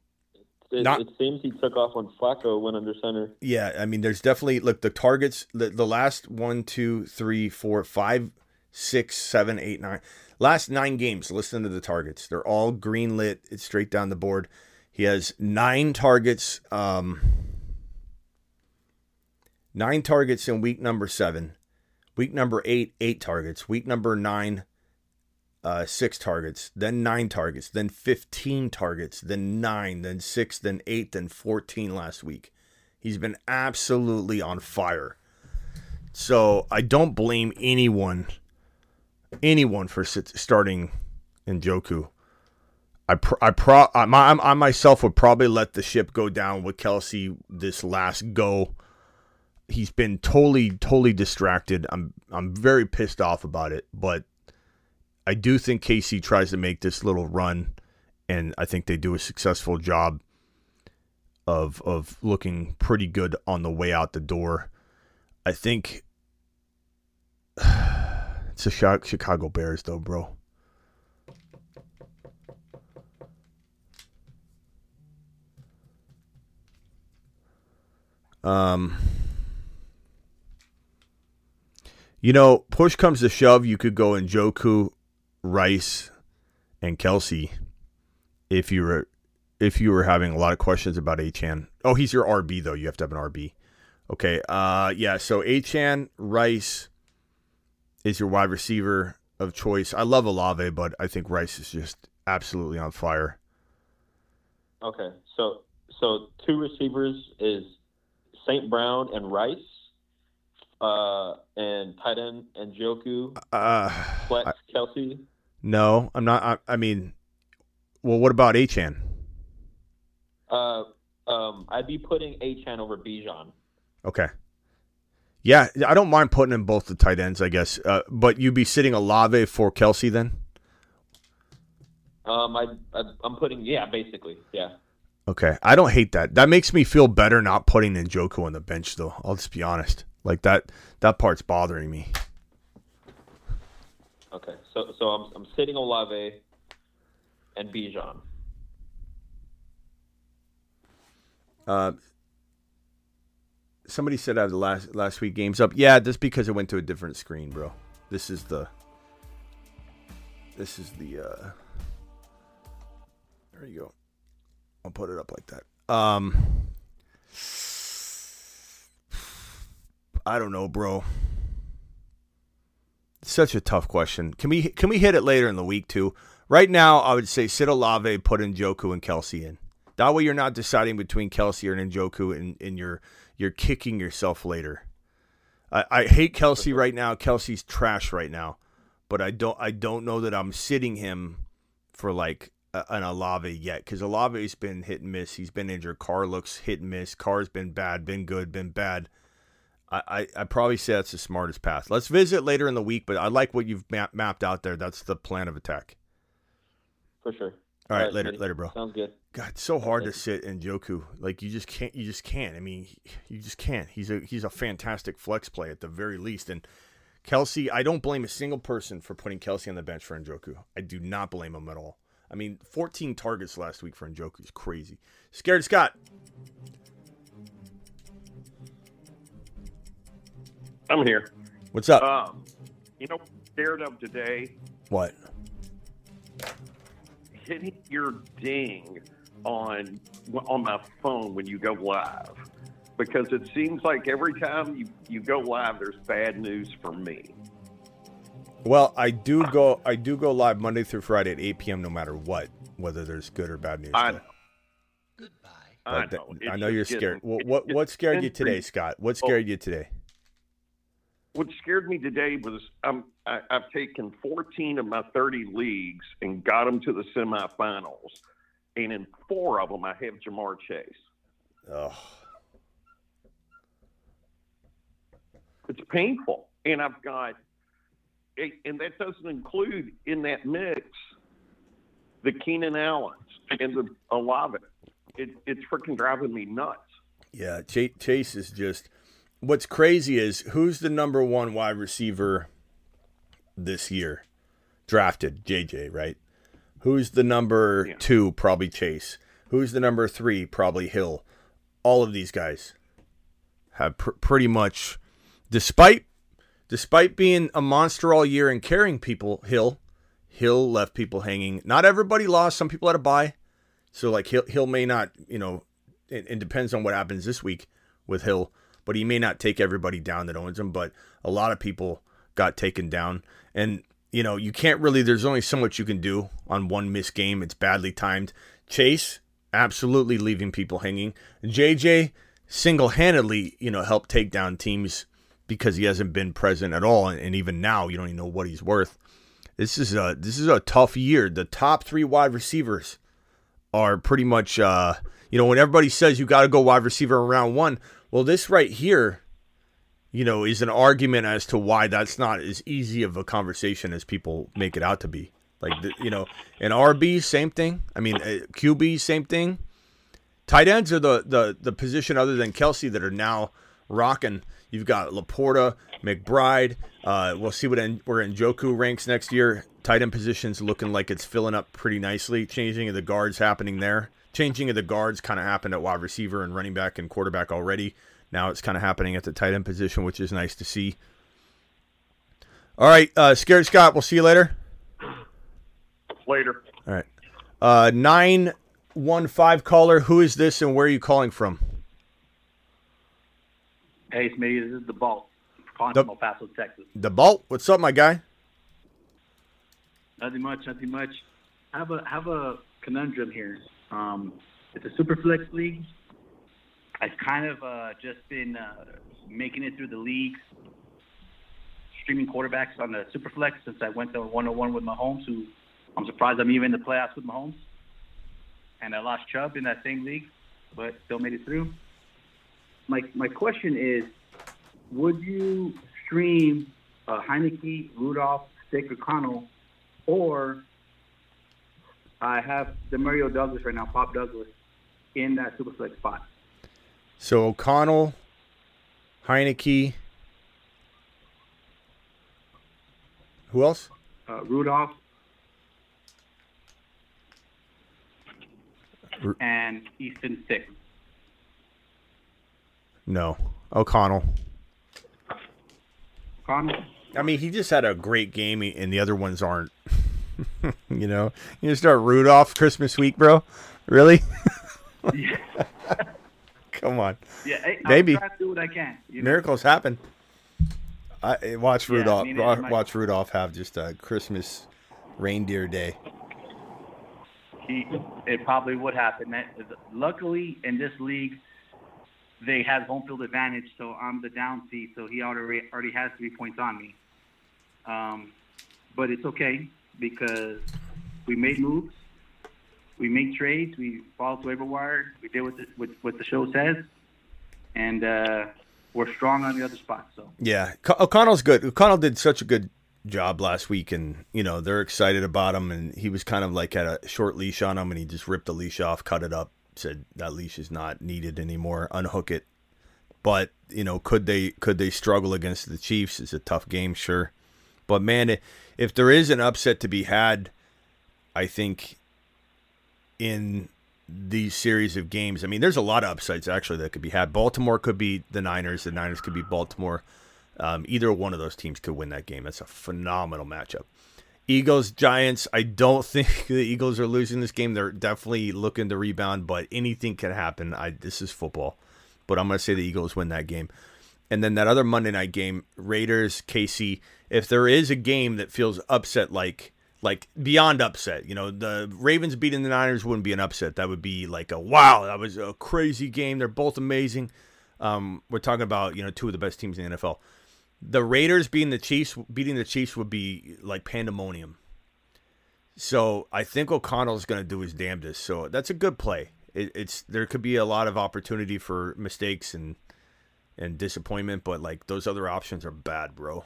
It, Not- it seems he took off when Flacco went under center. Yeah, I mean, there's definitely look the targets. The, the last one, two, three, four, five, six, seven, eight, nine, last nine games. Listen to the targets; they're all green lit. It's straight down the board. He has nine targets. Um, nine targets in week number seven. Week number eight, eight targets. Week number nine, uh, six targets. Then nine targets. Then fifteen targets. Then nine. Then six. Then eight. Then fourteen last week. He's been absolutely on fire. So I don't blame anyone, anyone for starting Njoku. I I pro I, my, I myself would probably let the ship go down with Kelce this last go. He's been totally totally distracted. I'm I'm very pissed off about it, but I do think KC tries to make this little run, and I think they do a successful job of of looking pretty good on the way out the door. I think it's Chi- Chicago Bears, though, bro. Um. You know, push comes to shove, you could go Njoku, Rice, and Kelce if you were if you were having a lot of questions about Achane. Oh, he's your RB though. You have to have an RB. Okay. Uh yeah, so Achane, Rice is your wide receiver of choice. I love Olave, but I think Rice is just absolutely on fire. Okay, so so two receivers is St. Brown and Rice, uh, and tight end Njoku, Uh flex I- Kelce. No, I'm not I, I mean well what about Achane? Uh, um, I'd be putting Achane over Bijan. Okay. Yeah, I don't mind putting in both the tight ends, I guess. Uh, but you'd be sitting Olave for Kelce then? Um, I, I I'm putting yeah, basically yeah. Okay. I don't hate that. That makes me feel better not putting Njoku on the bench though. I'll just be honest. Like that that part's bothering me. Okay, so so I'm I'm sitting Olave and Bijan. Uh somebody said I have the last last week games up. Yeah, just because it went to a different screen, bro. This is the this is the uh there you go. I'll put it up like that. Um I don't know, bro. Such a tough question. Can we can we hit it later in the week too? Right now, I would say sit Olave, put in Joku and Kelce in. That way, you're not deciding between Kelce or Njoku, and, and you're you're kicking yourself later. I, I hate Kelce right now. Kelce's trash right now, but I don't I don't know that I'm sitting him for like a, an Olave yet because Olave's been hit and miss. He's been injured. Carr looks hit and miss. Carr's been bad, been good, been bad. I, I, I probably say that's the smartest path. Let's visit later in the week, but I like what you've map, mapped out there. That's the plan of attack. For sure. All right, later, Smitty. later, bro. Sounds good. God, it's so hard to sit Njoku. Like you just can't. You just can't. I mean, you just can't. He's a he's a fantastic flex play at the very least. And Kelce, I don't blame a single person for putting Kelce on the bench for Njoku. I do not blame him at all. I mean, 14 targets last week for Njoku is crazy. Scared Scott. I'm here. What's up? Um, you know, scared of today, what? hitting your ding on on my phone when you go live, because it seems like every time you you go live, there's bad news for me. Well, I do go. I do go live Monday through Friday at 8 p.m. No matter what, whether there's good or bad news. I though. know. I know. th- I know you're scared. getting- What what, what scared you today, Scott? What scared you today? What scared me today was um, I, I've taken 14 of my 30 leagues and got them to the semifinals, and in four of them I have Ja'Marr Chase. Ugh. It's painful, and I've got, and that doesn't include in that mix the Keenan Allens and the Olave. It, it's freaking driving me nuts. Yeah, Chase is just. What's crazy is who's the number one wide receiver this year? Drafted JJ, right? Who's the number Yeah. two? Probably Chase. Who's the number three? Probably Hill. All of these guys have pr- pretty much, despite despite being a monster all year and carrying people, Hill Hill left people hanging. Not everybody lost. Some people had a buy, So like Hill, Hill may not, you know, it, it depends on what happens this week with Hill, but he may not take everybody down that owns him. But a lot of people got taken down, and you know you can't really. There's only so much you can do on one missed game. It's badly timed. Chase absolutely leaving people hanging. JJ single handedly, you know, helped take down teams because he hasn't been present at all, and, even now you don't even know what he's worth. This is a this is a tough year. The top three wide receivers are pretty much uh you know when everybody says you got to go wide receiver in round 1 well this right here you know is an argument as to why that's not as easy of a conversation as people make it out to be like you know an RB same thing I mean uh, QB same thing tight ends are the the the position other than Kelce that are now rocking you've got LaPorta McBride uh we'll see what in, where Njoku ranks next year tight end positions looking like it's filling up pretty nicely. Changing of the guards happening there. Changing of the guards kind of happened at wide receiver and running back and quarterback already. Now it's kind of happening at the tight end position, which is nice to see. All right, uh, Scared Scott. We'll see you later. Later. All right. Uh, nine one five caller. Who is this, and where are you calling from? Hey, it's me. this is the Bolt. Calling The- from El Paso, Texas. The Bolt. What's up, my guy? Nothing much, nothing much. I have a have a conundrum here. Um, it's a Superflex league. I've kind of uh, just been uh, making it through the leagues, streaming quarterbacks on the Superflex since I went to 101 with Mahomes, who I'm surprised I'm even in the playoffs with Mahomes. And I lost Chubb in that same league, but still made it through. My my question is, would you stream uh, Heinicke, Rudolph, Stick, O'Connell, or I have DeMario Douglas right now, Pop Douglas, in that Superflex spot. So O'Connell, Heinicke. Who else? Uh, Rudolph Ru- and Easton Stick. No, O'Connell. O'Connell. I mean, he just had a great game, and the other ones aren't. you know, you start Rudolph Christmas week, bro. Really? Yeah, Come on, yeah. Hey, Maybe. To do what I can. You know? miracles happen. I watch Yeah, I Rudolph. mean, it wa- might- watch Rudolph have just a Christmas reindeer day. He, it probably would happen. That, luckily, in this league, they have home field advantage, so I'm the down seed, so he already already has three points on me. Um, but it's okay because we made moves, we make trades, we followed the waiver wire, we did what the, what, what the show says, and uh, we're strong on the other spot. So Yeah, O'Connell's good. O'Connell did such a good job last week, and you know they're excited about him. And he was kind of like had a short leash on him, and he just ripped the leash off, cut it up, said that leash is not needed anymore, unhook it. But you know, could they could they struggle against the Chiefs? It's a tough game, sure. But man, if there is an upset to be had, I think in these series of games, I mean, there's a lot of upsides actually that could be had. Baltimore could be the Niners. The Niners could be Baltimore. Um, either one of those teams could win that game. That's a phenomenal matchup. Eagles, Giants. I don't think the Eagles are losing this game. They're definitely looking to rebound, but anything can happen. I this is football, but I'm going to say the Eagles win that game. And then that other Monday night game, Raiders, KC. If there is a game that feels upset like like beyond upset, you know, the Ravens beating the Niners wouldn't be an upset. That would be like a wow, that was a crazy game. They're both amazing. Um, we're talking about you know two of the best teams in the NFL. The Raiders beating the Chiefs, beating the Chiefs would be like pandemonium. So I think O'Connell's going to do his damnedest. So that's a good play. It, it's there could be a lot of opportunity for mistakes and and disappointment, but like those other options are bad, bro.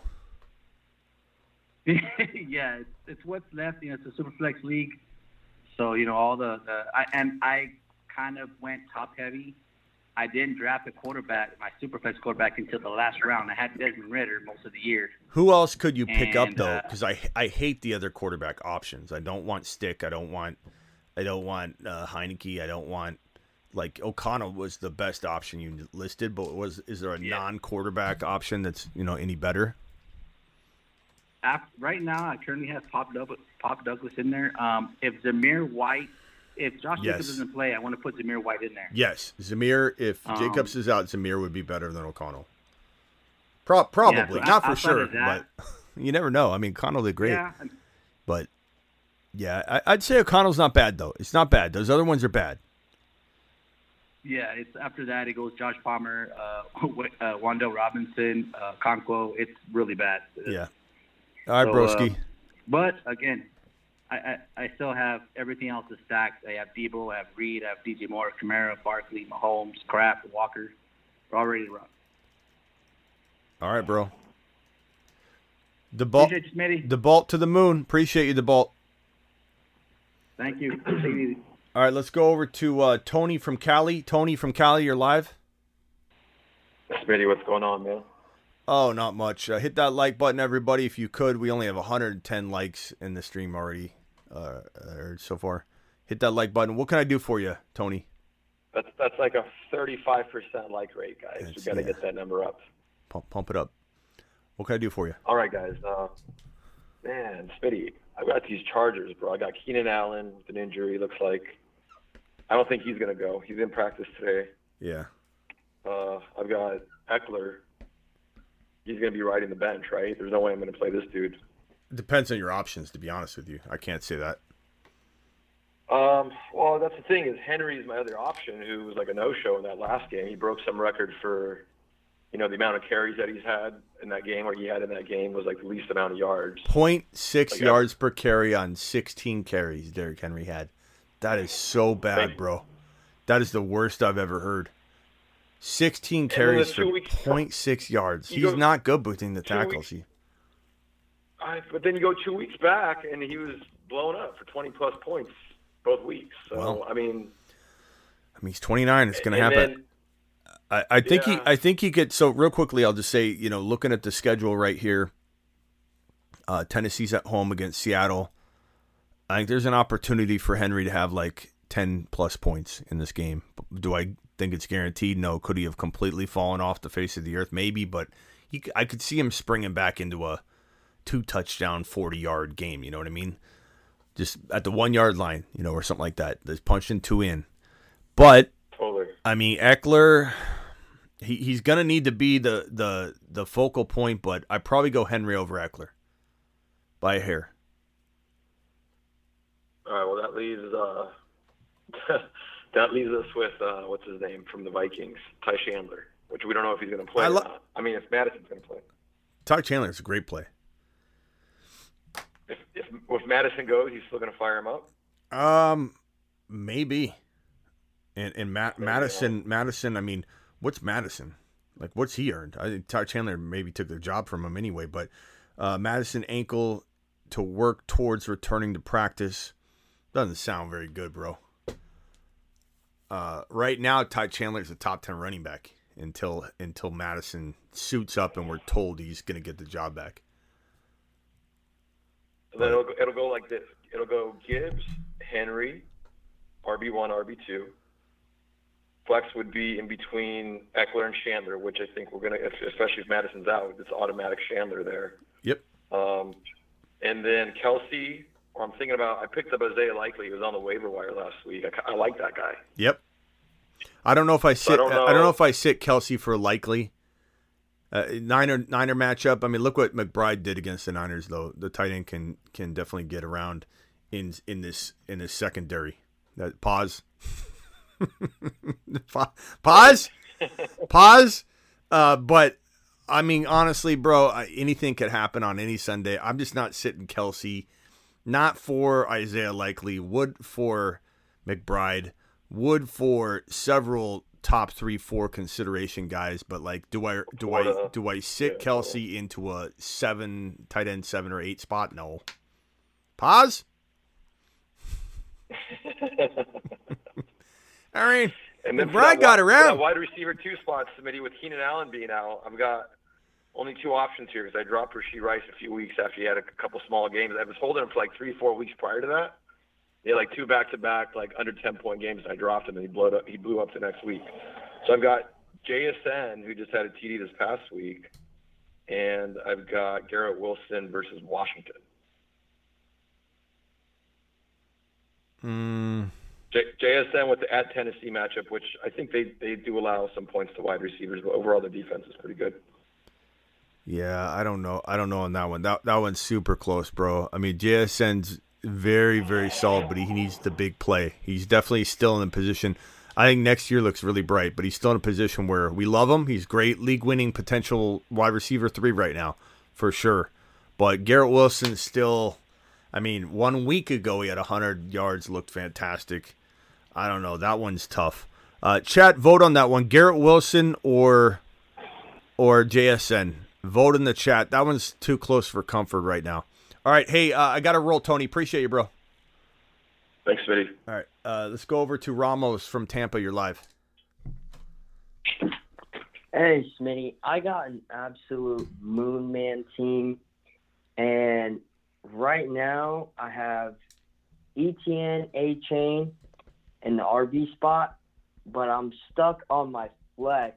yeah, it's, it's what's left. You know, it's a super flex league, so you know all the, the I, and I kind of went top heavy. I didn't draft a quarterback, my super flex quarterback, until the last round. I had Desmond Ridder most of the year. Who else could you pick up And, though? uh, Because I I hate the other quarterback options. I don't want Stick. I don't want I don't want uh, Heinicke. I don't want like O'Connell was the best option you listed, but was is there a non-quarterback option that's you know any better? Right now, I currently have Pop Douglas, Pop Douglas in there. Um, if Zamir White, if Josh Yes. Jacobs doesn't play, I want to put Zamir White in there. Yes, Zamir. If Um, Jacobs is out, Zamir would be better than O'Connell. Pro- probably so not for sure, that- but you never know. I mean, O'Connell did great, Yeah, but yeah, I, I'd say O'Connell's not bad though. It's not bad. Those other ones are bad. Yeah, it's after that it goes Josh Palmer, uh, uh, Wan'Dale Robinson, uh, Conquo. It's really bad. Yeah. All right, So, broski. um, but again, I, I I still have everything else is stacked. I have Deebo, I have Reed, I have DJ Moore, Kamara, Barkley, Mahomes, Kraft, Walker. We're all ready to run. All right, bro. The bolt, Appreciate you, Smitty. the bolt to the moon. Appreciate you, the bolt. Thank you. Take it easy. All right, let's go over to uh, Tony from Cali. Tony from Cali, you're live. Smitty, what's going on, man? Oh, not much. Uh, hit that like button, everybody, if you could. We only have 110 likes in the stream already, uh, uh, so far. Hit that like button. What can I do for you, Tony? That's that's like a 35% like rate, guys. We It's- got to yeah. get that number up. Pump, pump it up. What can I do for you? All right, guys. Uh, man, Smitty, I've got these Chargers, bro. I got Keenan Allen with an injury. Looks like I don't think he's gonna go. He's in practice today. Yeah. Uh, I've got Ekeler. He's gonna be riding the bench, right? There's no way I'm gonna play this dude. It depends on your options, to be honest with you. I can't say that. Um, well, that's the thing is Henry is my other option, who was like a no-show in that last game. He broke some record for, you know, the amount of carries that he's had in that game, or he had in that game was like the least amount of yards. 0.6 Like, yards per carry on 16 carries Derrick Henry had. That is so bad, bro. That is the worst I've ever heard. 16 carries for weeks- 0.6 yards. He's go- not good between the tackles. weeks- I, but then you go two weeks back, and he was blown up for 20 plus points both weeks. So Well, I mean, I mean, he's 29. It's going to happen. then- I, I think he I think he gets so real quickly I'll just say, you know, looking at the schedule right here, uh, Tennessee's at home against Seattle. I think there's an opportunity for Henry to have like 10 plus points in this game. Do I think it's guaranteed? No. Could he have completely fallen off the face of the earth? Maybe, but he, I could see him springing back into a two touchdown, 40 yard game. You know what I mean? Just at the one yard line, you know, or something like that. Just punching two in. But Totally. I mean, Ekeler, he, he's gonna need to be the the the focal point, but I probably go Henry over Ekeler by a hair. All right. Well, that leaves uh, that leaves us with uh, what's his name from the Vikings, Ty Chandler, which we don't know if he's going to play. I lo-. I mean, if Mattison's going to play, Ty Chandler is a great play. if, if if Mattison goes, he's still going to fire him up. Um, maybe. And and Matt Mattison Mattison. I mean, what's Mattison? Like, what's he earned? I think Ty Chandler maybe took the job from him anyway. But uh, Mattison ankle to work towards returning to practice doesn't sound very good, bro. Uh, right now, Ty Chandler is a top ten running back until until Mattison suits up and we're told he's going to get the job back. And then it'll go, it'll go like this. It'll go Gibbs, Henry, RB one, RB two. Flex would be in between Ekeler and Chandler, which I think we're gonna, especially if Mattison's out, it's automatic Chandler there. Yep. Um, and then Kelce, I'm thinking about, I picked up Isaiah Likely. He was on the waiver wire last week. I, I like that guy. Yep. I don't know if I sit. I don't don't, know. know if I sit Kelce for likely. Uh, Niner Niner matchup. I mean, look what McBride did against the Niners, though. The tight end can can definitely get around in in this in this secondary. That pause. Pause. Pause. Uh, but I mean, honestly, bro, anything could happen on any Sunday. I'm just not sitting Kelce. Not for Isaiah Likely. Would for McBride. Would for several top three, four consideration guys. But like, do I do I do I sit Kelce into a seven tight end seven or eight spot? No. Pause. All right. And then that got around. Wide receiver two spot, Smitty, with Keenan Allen being out, I've got only two options here because I dropped Rashee Rice a few weeks after he had a couple small games. I was holding him for like three, four weeks prior to that. He had like two back-to-back, like under 10-point games, and I dropped him, and he blew up. He blew up the next week. So I've got JSN, who just had a TD this past week, and I've got Garrett Wilson versus Washington. Mm, J- JSN with the at Tennessee matchup, which I think they, they do allow some points to wide receivers, but overall the defense is pretty good. Yeah, I don't know. I don't know on that one. That that one's super close, bro. I mean, JSN's very very solid, but he needs the big play. He's definitely still in a position. I think next year looks really bright, but he's still in a position where we love him. He's great, league winning potential wide receiver three right now, for sure. But Garrett Wilson still. I mean, one week ago he had 100 yards, looked fantastic. I don't know. That one's tough. Uh, chat, vote on that one. Garrett Wilson or or JSN. Vote in the chat. That one's too close for comfort right now. All right. Hey, uh, I got to roll, Tony. Appreciate you, bro. Thanks, Smitty. All right. Uh, let's go over to Ramos from Tampa. You're live. Hey, Smitty, I got an absolute Moon Man team, and right now I have ETN Achane in the RB spot, but I'm stuck on my flex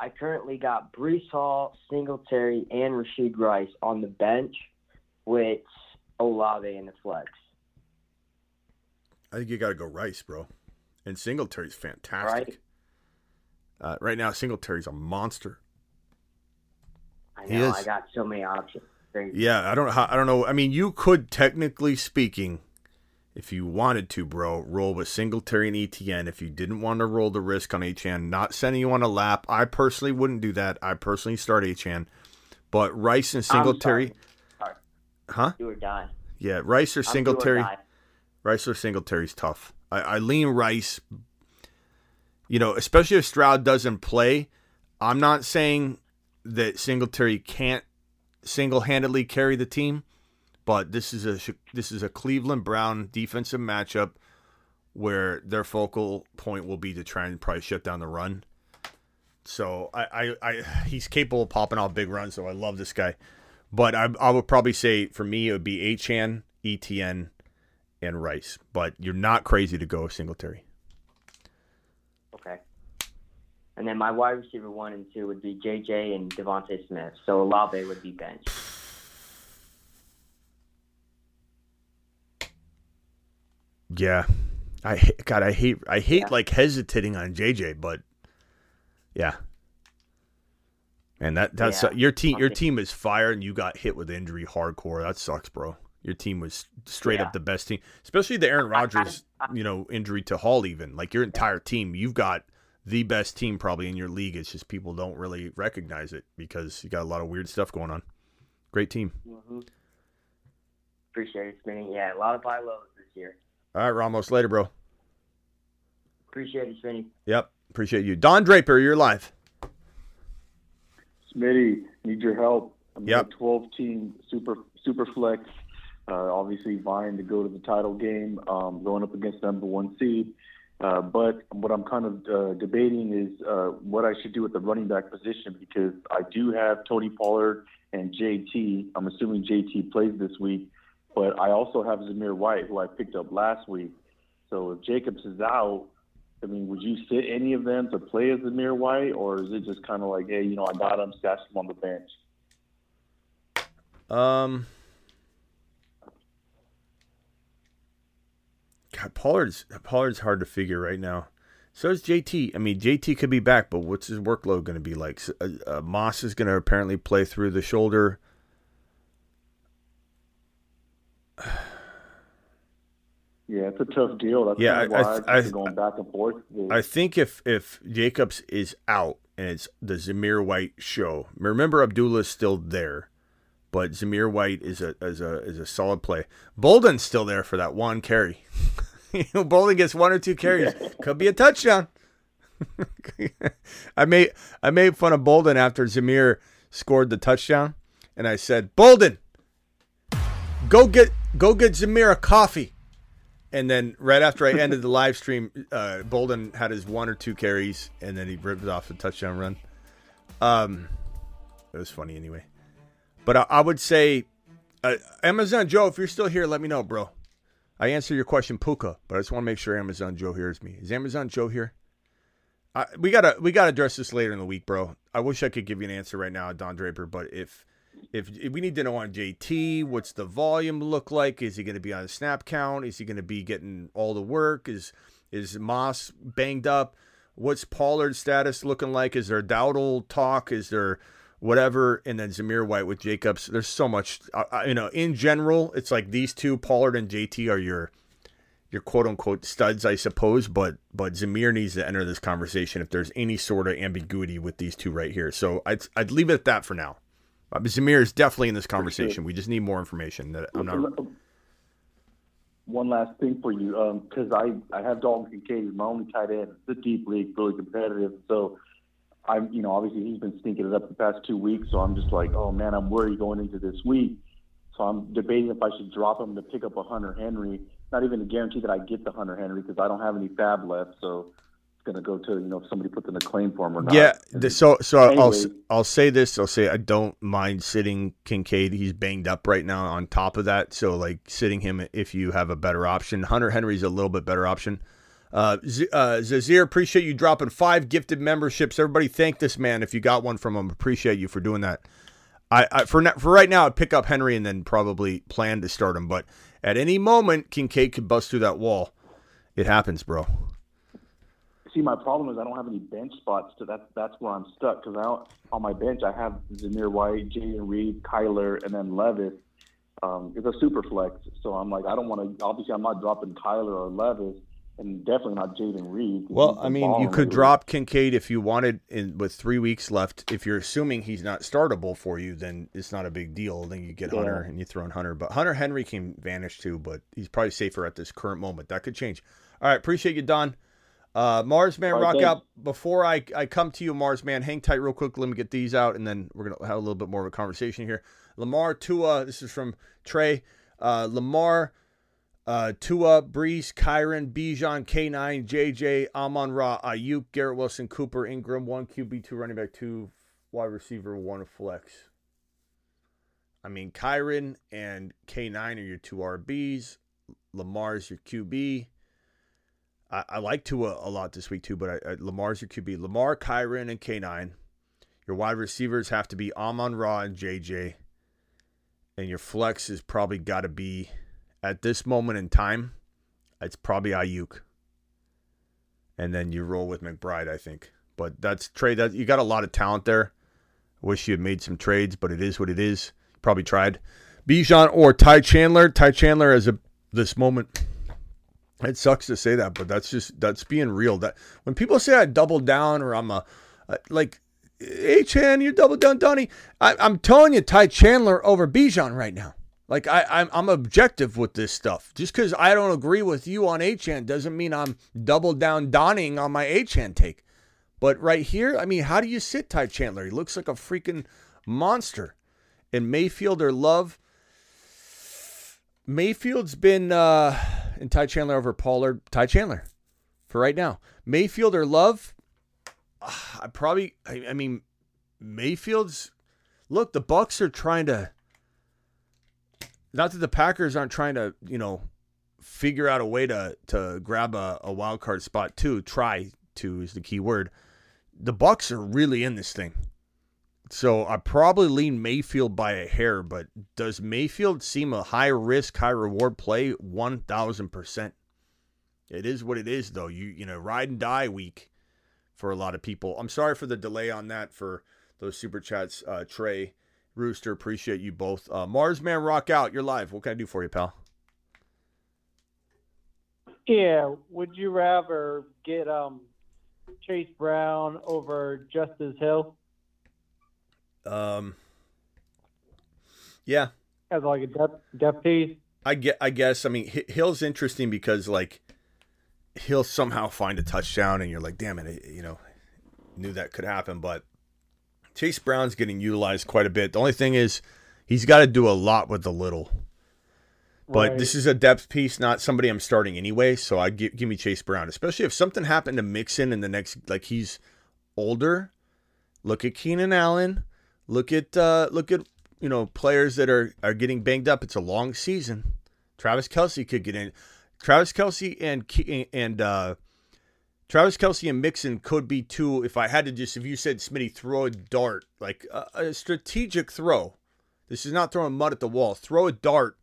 I currently got Breece Hall, Singletary, and Rashee Rice on the bench, with Olave in the flex. I think you got to go Rice, bro. And Singletary's fantastic. Right. Uh, right now, Singletary's a monster. I know. I got so many options. Crazy. Yeah, I don't know. I don't know. I mean, you could technically speaking, if you wanted to, bro, roll with Singletary and ETN. If you didn't want to roll the risk on Achane, not sending you on a lap, I personally wouldn't do that. I personally start Achane, but Rice and Singletary, sorry. huh? Do or die. Yeah, Rice or I'm or Singletary. die. Rice or Singletary's tough. I, I lean Rice. You know, especially if Stroud doesn't play. I'm not saying that Singletary can't single-handedly carry the team, but this is a this is a Cleveland Brown defensive matchup where their focal point will be to try and probably shut down the run. So I, I, I he's capable of popping off big runs. So I love this guy, but I, I would probably say for me it would be Achane, ETN, and Rice. But you're not crazy to go Singletary. Okay. And then my wide receiver one and two would be JJ and DeVonta Smith. So Olave would be bench. Yeah, I God I hate I hate Yeah. like hesitating on JJ, but yeah. And that that's Yeah. your team. Your team is fire, and you got hit with injury hardcore. That sucks, bro. Your team was straight Yeah. up the best team, especially the Aaron Rodgers, you know, injury to Hall. Even like your entire team, you've got the best team probably in your league. It's just people don't really recognize it because you got a lot of weird stuff going on. Great team. hmm Appreciate it, Smitty. Yeah, a lot of buy lows this year. All right, Ramos. Later, bro. Appreciate it, Smitty. Yep, appreciate you, Don Draper. You're live. Smitty, need your help. I'm Yep. a 12 team super super flex. Uh, obviously vying to go to the title game, um, going up against number one seed. Uh, but what I'm kind of uh, debating is uh, what I should do at the running back position because I do have Tony Pollard and JT. I'm assuming JT plays this week, but I also have Zamir White, who I picked up last week. So if Jacobs is out, I mean, would you sit any of them to play as Zamir White, or is it just kind of like, hey, you know, I got him, stash him on the bench? Um, God, Pollard's Pollard's hard to figure right now. So is JT. I mean, JT could be back, but what's his workload going to be like? Uh, uh, Moss is going to apparently play through the shoulder. Yeah, it's a tough deal. That's Yeah, kind of I- why I- I- going back and forth. with- I think if if Jacobs is out and it's the Zamir White show, remember Abdullah's still there, but Zamir White is a is a is a solid play. Bolden's still there for that one carry. you know, Bolden gets one or two carries, could be a touchdown. I made I made fun of Bolden after Zamir scored the touchdown, and I said, Bolden, go get go get Zamir a coffee. And then right after I ended the live stream, uh, Bolden had his one or two carries, and then he ripped off the touchdown run. Um, it was funny anyway. But I, I would say, uh, Amazon Joe, if you're still here, let me know, bro. I answer your question, Puka, but I just want to make sure Amazon Joe hears me. Is Amazon Joe here? I, we gotta we gotta address this later in the week, bro. I wish I could give you an answer right now, Don Draper, but if if, if we need to know on JT, what's the volume look like? Is he going to be on a snap count? Is he going to be getting all the work? Is is Moss banged up? What's Pollard's status looking like? Is there Dowdle talk? Is there whatever? And then Zamir White with Jacobs. There's so much. Uh, uh, you know, in general, it's like these two, Pollard and JT, are your your quote unquote studs, I suppose. But but Zamir needs to enter this conversation if there's any sort of ambiguity with these two right here. So I'd I'd leave it at that for now. Uh, Zamir is definitely in this conversation. We just need more information. That I'm not. One last thing for you, because I, I have Dalton Kincaid as my only tight end. It's a deep league, really competitive. So I'm, you know, obviously he's been stinking it up the past two weeks. So I'm just like, oh man, I'm worried going into this week. So I'm debating if I should drop him to pick up a Hunter Henry. Not even a guarantee that I get the Hunter Henry because I don't have any fab left. So going to go to you know if somebody puts in a claim for him or not. Yeah. the- so so I'll I'll say this. I'll say I don't mind sitting Kincaid. He's banged up right now. On top of that, so like sitting him if you have a better option. Hunter Henry's a little bit better option. Uh, Z- uh, Zazir, appreciate you dropping five gifted memberships. Everybody, thank this man if you got one from him. Appreciate you for doing that. I, I for na- for right now, I'd pick up Henry and then probably plan to start him. But at any moment, Kincaid could bust through that wall. It happens, bro. See, my problem is I don't have any bench spots. To that, that's where I'm stuck because I on my bench I have Zamir White, Jayden Reed, Kyler, and then Levis. Um, it's a super flex, so I'm like I don't want to. Obviously, I'm not dropping Kyler or Levis, and definitely not Jayden Reed. Well, I mean, you could drop Kincaid if you wanted, in with three weeks left. If you're assuming he's not startable for you, then it's not a big deal. Then you get Yeah. Hunter and you throw in Hunter. But Hunter Henry can vanish too, but he's probably safer at this current moment. That could change. All right, appreciate you, Don. Uh, Mars Man, rock thanks. out. Before I, I come to you, Mars Man, hang tight real quick. Let me get these out, and then we're gonna have a little bit more of a conversation here. Lamar Tua, this is from Trey. Uh, Lamar, uh, Tua, Breece, Kyren, Bijan, K9, JJ, Amon Ra, Aiyuk, Garrett Wilson, Cooper, Ingram, one QB, two running back, two wide receiver, one flex. I mean, Kyren and K9 are your two RBs. Lamar's your QB. I, I like Tua a lot this week too, but I, I, Lamar's your QB. Lamar, Kyren, and K9. Your wide receivers have to be Amon Ra and JJ. And your flex is probably got to be, at this moment in time, it's probably Aiyuk. And then you roll with McBride, I think. But that's trade. That you got a lot of talent there. Wish you had made some trades, but it is what it is. Probably tried. Bijan or Ty Chandler. Ty Chandler as a this moment. It sucks to say that, but that's just that's being real. That when people say I double down or I'm a uh, like, hey Chan, you double down, Donnie. I, I'm telling you, Ty Chandler over Bijan right now. Like I, I'm, I'm objective with this stuff. Just because I don't agree with you on Achane doesn't mean I'm double down donning on my Achane take. But right here, I mean, how do you sit Ty Chandler? He looks like a freaking monster. And Mayfield or Love. Mayfield's been uh and Ty Chandler over Pollard. Ty Chandler for right now. Mayfield or Love. ah, I probably. I, I mean, Mayfield's. Look, the Bucs are trying to. Not that the Packers aren't trying to, you know, figure out a way to to grab a, a wild card spot too. Try to is the key word. The Bucs are really in this thing. So I probably lean Mayfield by a hair, but does Mayfield seem a high risk, high reward play? One thousand percent. It is what it is, though. You you know, ride and die week for a lot of people. I'm sorry for the delay on that for those super chats, uh, Trey, Rooster. Appreciate you both. Uh, Mars Man, rock out. You're live. What can I do for you, pal? Yeah, would you rather get um Chase Brown over Justice Hill Um, yeah, as like a depth depth piece? I get. I guess. I mean, Hill's interesting because like he'll somehow find a touchdown, and you're like, damn it, you know, knew that could happen. But Chase Brown's getting utilized quite a bit. The only thing is, he's got to do a lot with the little. But Right. this is a depth piece, not somebody I'm starting anyway. So I give give me Chase Brown, especially if something happened to Mixon in the next, like he's older. Look at Keenan Allen. Look at uh, look at you know players that are are getting banged up. It's a long season. Travis Kelce could get in. Travis Kelce and and uh, Travis Kelce and Mixon could be two. If I had to just, if you said Smitty throw a dart, like a, a strategic throw. This is not throwing mud at the wall. Throw a dart.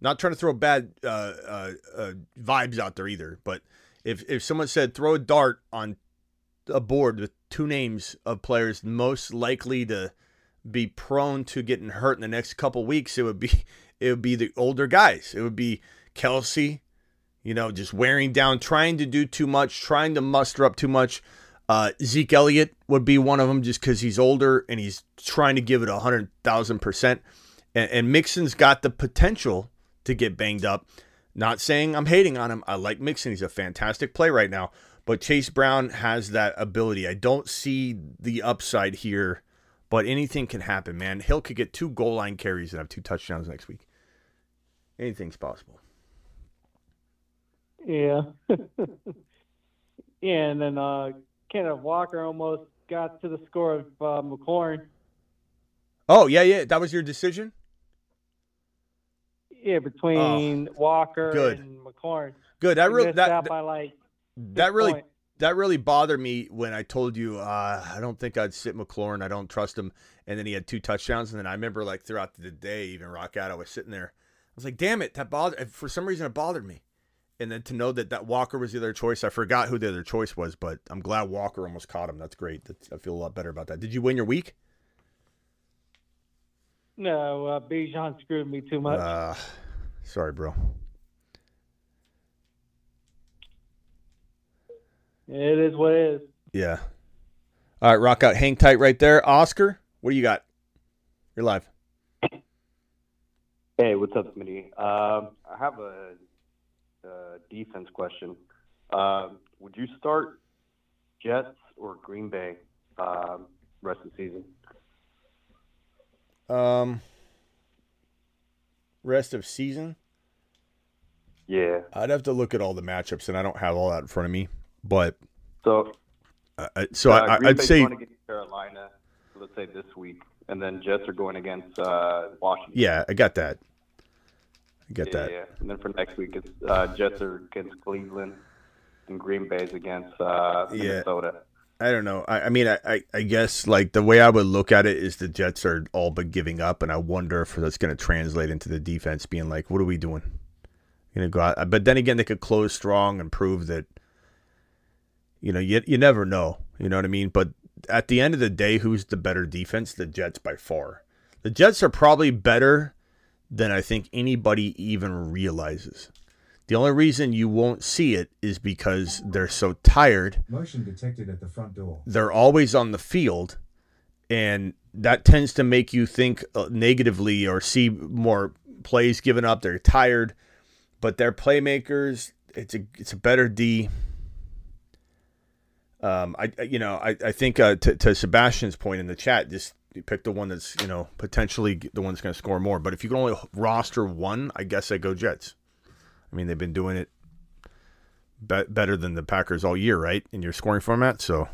Not trying to throw bad uh, uh, uh, vibes out there either. But if if someone said throw a dart on a board with two names of players most likely to be prone to getting hurt in the next couple weeks, it would be it would be the older guys. It would be Kelce, you know, just wearing down, trying to do too much, trying to muster up too much. Uh, Zeke Elliott would be one of them just because he's older and he's trying to give it a hundred thousand percent. And, and Mixon's got the potential to get banged up. Not saying I'm hating on him. I like Mixon. He's a fantastic play right now. But Chase Brown has that ability. I don't see the upside here, but anything can happen, man. Hill could get two goal line carries and have two touchdowns next week. Anything's possible. Yeah. yeah, and then uh, Kenneth Walker almost got to the score of uh, McLaurin. Oh, yeah, yeah. That was your decision? Yeah, between Walker Oh, good. and McLaurin. Good. That really that, by like that really that really bothered me when I told you uh, I don't think I'd sit McLaurin. I don't trust him. And then he had two touchdowns. And then I remember like throughout the day, even rock out, I was sitting there. I was like, damn it, that bothered. For some reason, it bothered me. And then to know that that Walker was the other choice, I forgot who the other choice was. But I'm glad Walker almost caught him. That's great. That's, I feel a lot better about that. Did you win your week? No, uh, Bijan screwed me too much. Uh, sorry, bro. It is what it is. Yeah. All right, rock out. Hang tight right there. Oscar, what do you got? You're live. Hey, what's up, Smitty? Um, I have a, a defense question. Um, would you start Jets or Green Bay um, rest of the season? Um, rest of season. Yeah. I'd have to look at all the matchups, and I don't have all that in front of me. But So, uh, so uh, I I'd say, Carolina, let's say this week, and then Jets are going against uh, Washington. yeah, I got that. I get yeah, that. Yeah. And then for next week, it's uh, Jets are against Cleveland, and Green Bay's against uh, Yeah. Minnesota. I don't know. I, I mean, I, I, I guess like the way I would look at it is the Jets are all but giving up, and I wonder if that's going to translate into the defense being like, "What are we doing?" Going to go out, but then again, they could close strong and prove that. You know, you you never know. You know what I mean? But at the end of the day, who's the better defense? The Jets by far. The Jets are probably better than I think anybody even realizes. The only reason you won't see it is because they're so tired Motion detected at the front door. they're always on the field and that tends to make you think uh, negatively or see more plays given up they're tired but they're playmakers it's a it's a better d um i you know i i think uh, to, to sebastian's point in the chat just pick the one that's you know potentially the one that's going to score more but if you can only roster one i guess i go jets i mean they've been doing it be- better than the packers all year right in your scoring format so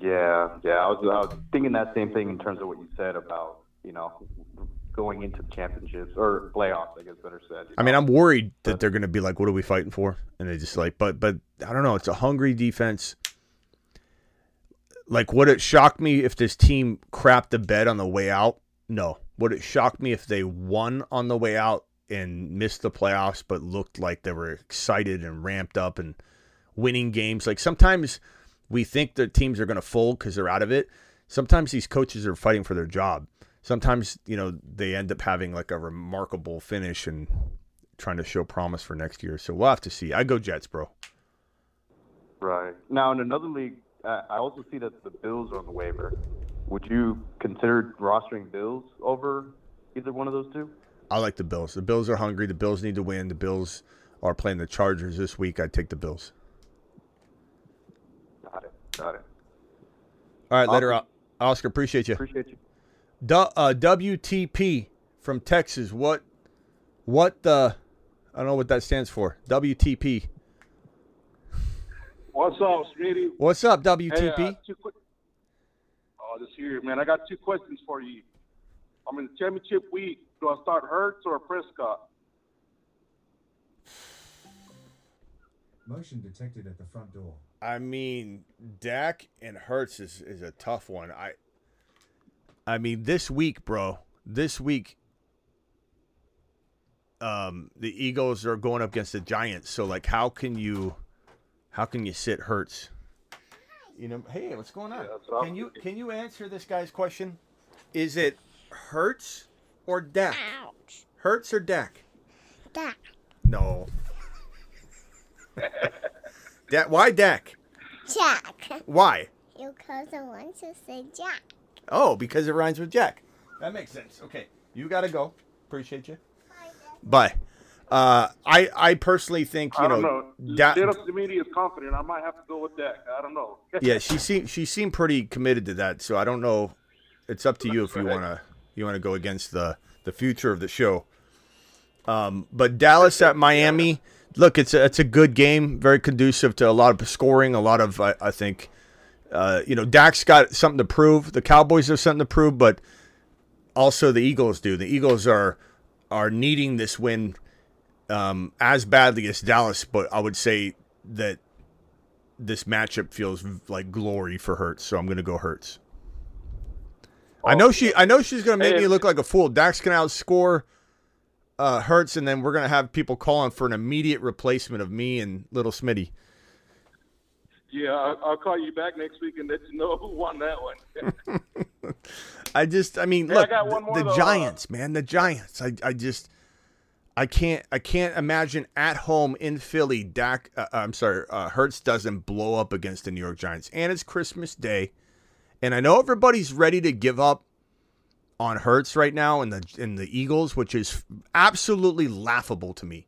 Yeah, yeah. I was, I was thinking that same thing in terms of what you said about you know going into the championships or playoffs. I guess better said. I mean. I'm worried that they're going to be like, "What are we fighting for?" And they just like, but but I don't know. It's a hungry defense. Like, would it shock me if this team crapped the bed on the way out? No. Would it shock me if they won on the way out and missed the playoffs, but looked like they were excited and ramped up and winning games? Like sometimes we think the teams are going to fold because they're out of it. Sometimes these coaches are fighting for their job. Sometimes you know they end up having like a remarkable finish and trying to show promise for next year. So we'll have to see. I go Jets, bro. Right. Now, in another league, I also see that the Bills are on the waiver. Would you consider rostering Bills over either one of those two? I like the Bills. The Bills are hungry. The Bills need to win. The Bills are playing the Chargers this week. I'd take the Bills. Got it. Got it. All right, later, Oscar. Appreciate you. Appreciate you. Du- uh, WTP from Texas. What? What the? I don't know what that stands for. WTP. What's up, Smitty? What's up, Hey, WTP? uh, two quick. Oh, this here, man. I got two questions for you. I'm in the championship week. Do I start Hurts or Prescott? Motion detected at the front door. I mean, Dak and Hurts is, is a tough one. I I mean, this week, bro, this week um the Eagles are going up against the Giants. So like how can you how can you sit Hurts? You know, hey, what's going on? can you can you answer this guy's question? Is it Hurts or Dak? Hurts or Dak? Dak. No. Dak why Dak? Jack. Why? Because I want to say Jack. Oh, because it rhymes with Jack. That makes sense. Okay, you got to go. Appreciate you. Bye. Uh, I I personally think you I don't know, know. Da- Dennis Smitty is confident. I might have to go with Dak. I don't know. yeah, she seemed she seemed pretty committed to that. So I don't know. It's up to you if you wanna you wanna go against the the future of the show. Um, but Dallas at Miami, look, it's a it's a good game, very conducive to a lot of scoring, a lot of I, I think. Uh, you know, Dak's got something to prove. The Cowboys have something to prove, but also the Eagles do. The Eagles are are needing this win um, as badly as Dallas, but I would say that this matchup feels like glory for Hurts. So I'm going to go Hurts. I know she. I know she's going to make me look like a fool. Dak's going to outscore uh, Hurts, and then we're going to have people calling for an immediate replacement of me and Little Smitty. Yeah, I'll, I'll call you back next week and let you know who won that one. I just, I mean, Hey, I look, one the, the uh, Giants, man, the Giants. I, I just, I can't, I can't imagine at home in Philly, Dak. Uh, I'm sorry, uh, Hurts doesn't blow up against the New York Giants, and it's Christmas Day, and I know everybody's ready to give up on Hurts right now in the in the Eagles, which is absolutely laughable to me.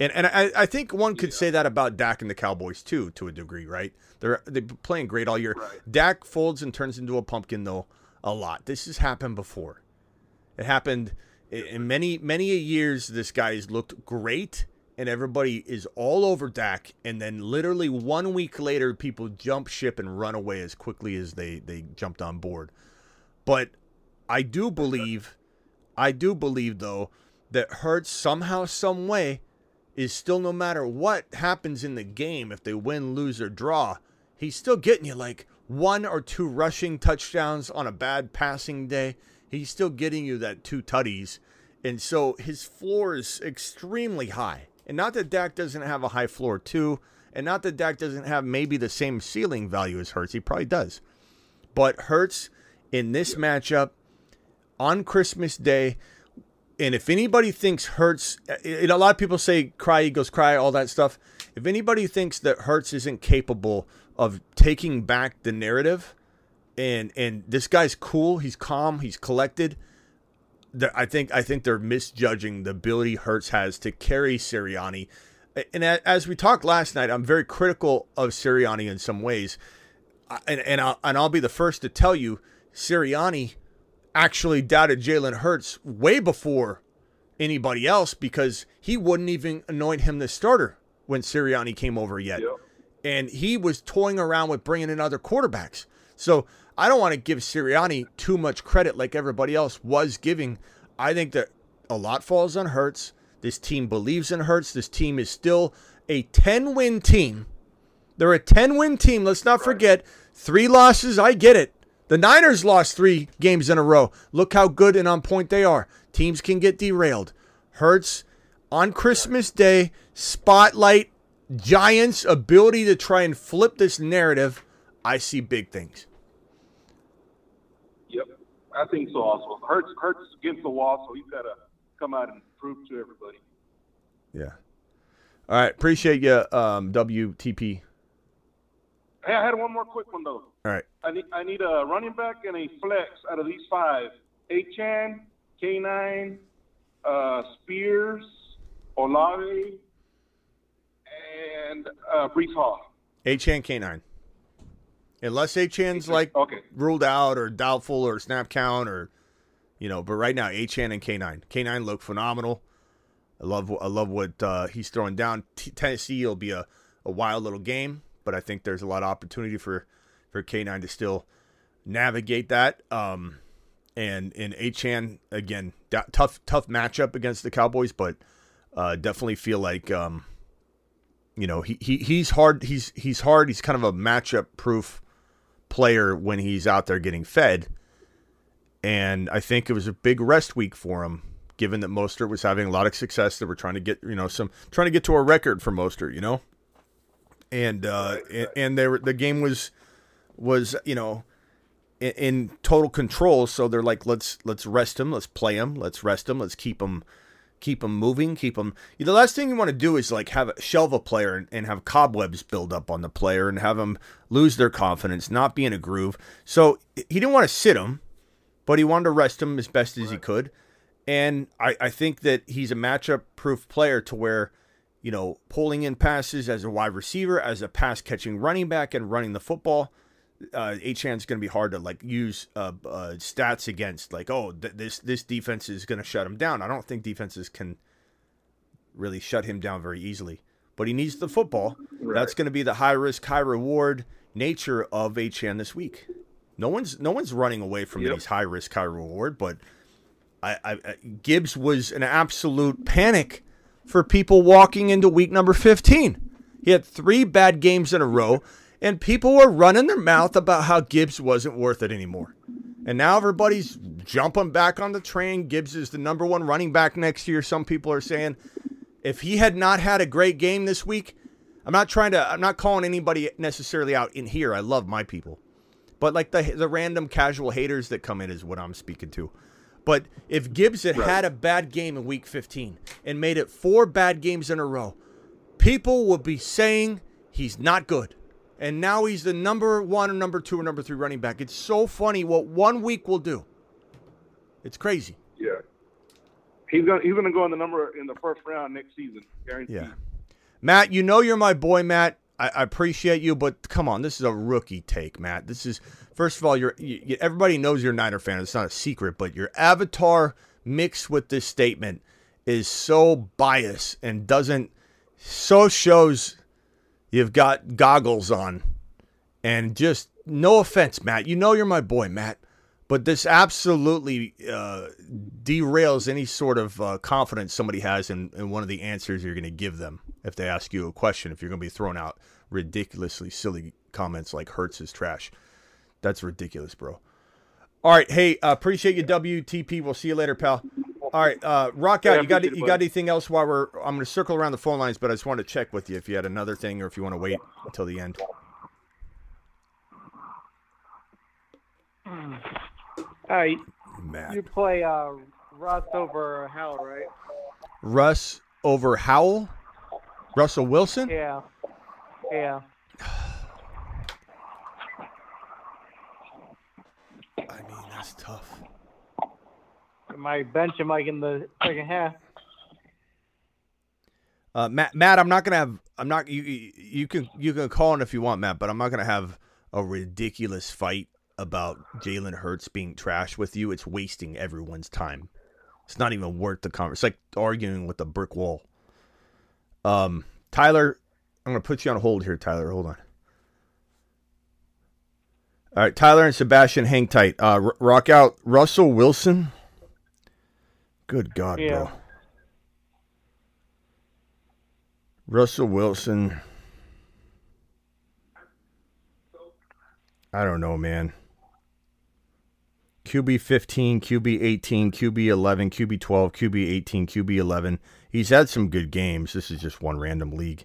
And and I, I think one could say that about Dak and the Cowboys too, to a degree, right? They're they've been playing great all year. Dak folds and turns into a pumpkin though a lot. This has happened before. It happened in many many a years. This guy's looked great, and everybody is all over Dak. And then literally one week later, people jump ship and run away as quickly as they they jumped on board. But I do believe, I do believe though that Hurts somehow, some way, is still no matter what happens in the game, if they win, lose, or draw, he's still getting you like one or two rushing touchdowns on a bad passing day. He's still getting you that two tutties. And so his floor is extremely high. And not that Dak doesn't have a high floor too, and not that Dak doesn't have maybe the same ceiling value as Hurts. He probably does. But Hurts in this matchup on Christmas Day, and if anybody thinks Hurts, a lot of people say cry eagles cry, all that stuff. If anybody thinks that Hurts isn't capable of taking back the narrative, and and this guy's cool, he's calm, he's collected. I think I think they're misjudging the ability Hurts has to carry Sirianni. And as we talked last night, I'm very critical of Sirianni in some ways, and and I'll, and I'll be the first to tell you, Sirianni actually doubted Jalen Hurts way before anybody else because he wouldn't even anoint him the starter when Sirianni came over yet. And he was toying around with bringing in other quarterbacks. So I don't want to give Sirianni too much credit like everybody else was giving. I think that a lot falls on Hurts. This team believes in Hurts. This team is still a 10 win team. They're a 10 win team. Let's not forget three losses. I get it. The Niners lost three games in a row. Look how good and on point they are. Teams can get derailed. Hurts on Christmas Day, spotlight Giants' ability to try and flip this narrative. I see big things. Yep, I think so. Also, Hurts Hurts against the wall, so he's got to come out and prove to everybody. Yeah. All right. Appreciate you, um, WTP. Hey, I had one more quick one though. All right. I need I need a running back and a flex out of these five: Achane, K9, uh, Spears, Olave, and uh, Breece Hall. Achane K9. Unless Achane's like Okay. ruled out or doubtful or snap count or you know, but right now Achane and K9. K9 look phenomenal. I love I love what uh, he's throwing down. T- Tennessee will be a, a wild little game, but I think there's a lot of opportunity for for K9 to still navigate that. Um, and in Achane again, da- tough tough matchup against the Cowboys, but uh, definitely feel like um, you know he, he he's hard he's he's hard. He's kind of a matchup proof player when he's out there getting fed. And I think it was a big rest week for him given that Mostert was having a lot of success. They were trying to get you know some trying to get to a record for Mostert you know? And uh and, and they were the game was was you know in, in total control so they're like let's let's rest him let's play him let's rest him let's keep him keep them moving, keep them. The last thing you want to do is like have a shelve a player and, and have cobwebs build up on the player and have them lose their confidence, not be in a groove. So he didn't want to sit him, but he wanted to rest him as best as he could. And I, I think that he's a matchup proof player to where, you know, pulling in passes as a wide receiver, as a pass catching running back, and running the football. Uh, Achane's going to be hard to like use uh, uh, stats against. Like, oh, th- this this defense is going to shut him down. I don't think defenses can really shut him down very easily. But he needs the football. That's going to be the high risk, high reward nature of Achane this week. No one's no one's running away from these high risk, high reward. But I, I, I Gibbs was an absolute panic for people walking into week number 15. He had three bad games in a row, and people were running their mouth about how Gibbs wasn't worth it anymore. And now everybody's jumping back on the train. Gibbs is the number one running back next year. Some people are saying if he had not had a great game this week, I'm not trying to, I'm not calling anybody necessarily out in here. I love my people. But like the, the random casual haters that come in is what I'm speaking to. But if Gibbs had Right. had a bad game in week 15 and made it four bad games in a row, people would be saying he's not good. And now he's the number one or number two or number three running back. It's so funny what one week will do. It's crazy. Yeah. He's gonna he's gonna go in the number in the first round next season, guaranteed. Yeah. Matt, you know you're my boy, Matt. I, I appreciate you, but come on, this is a rookie take, Matt. This is first of all, you're you, you- everybody knows you're a Niner fan. It's not a secret, but your avatar mixed with this statement is so biased and doesn't so shows you've got goggles on, and just no offense, Matt. You know you're my boy, Matt. But this absolutely uh, derails any sort of uh, confidence somebody has in, in one of the answers you're going to give them if they ask you a question. If you're going to be throwing out ridiculously silly comments like Hurts is trash, that's ridiculous, bro. All right, hey, uh, appreciate you, WTP. We'll see you later, pal. All right, uh, rock Yeah, out. You got appreciate it, you got anything else? While we're, I'm going to circle around the phone lines, but I just wanted to check with you if you had another thing or if you want to wait until the end. All right. Matt. You play uh, Russ over Howell, right? Russ over Howell, Russell Wilson. Yeah. Yeah. I mean, that's tough. My bench him like in the second half. Uh, Matt, Matt, I'm not gonna have. I'm not. You, you can you can call in if you want, Matt, but I'm not gonna have a ridiculous fight about Jalen Hurts being trash with you. It's wasting everyone's time. It's not even worth the conversation. It's like arguing with a brick wall. Um, Tyler, I'm gonna put you on hold here, Tyler. Hold on. All right, Tyler and Sebastian, hang tight. Uh, rock out Russell Wilson. Good God, Yeah. bro. Russell Wilson. I don't know, man. QB 15, QB 18, QB 11, QB 12, QB 18, QB 11. He's had some good games. This is just one random league.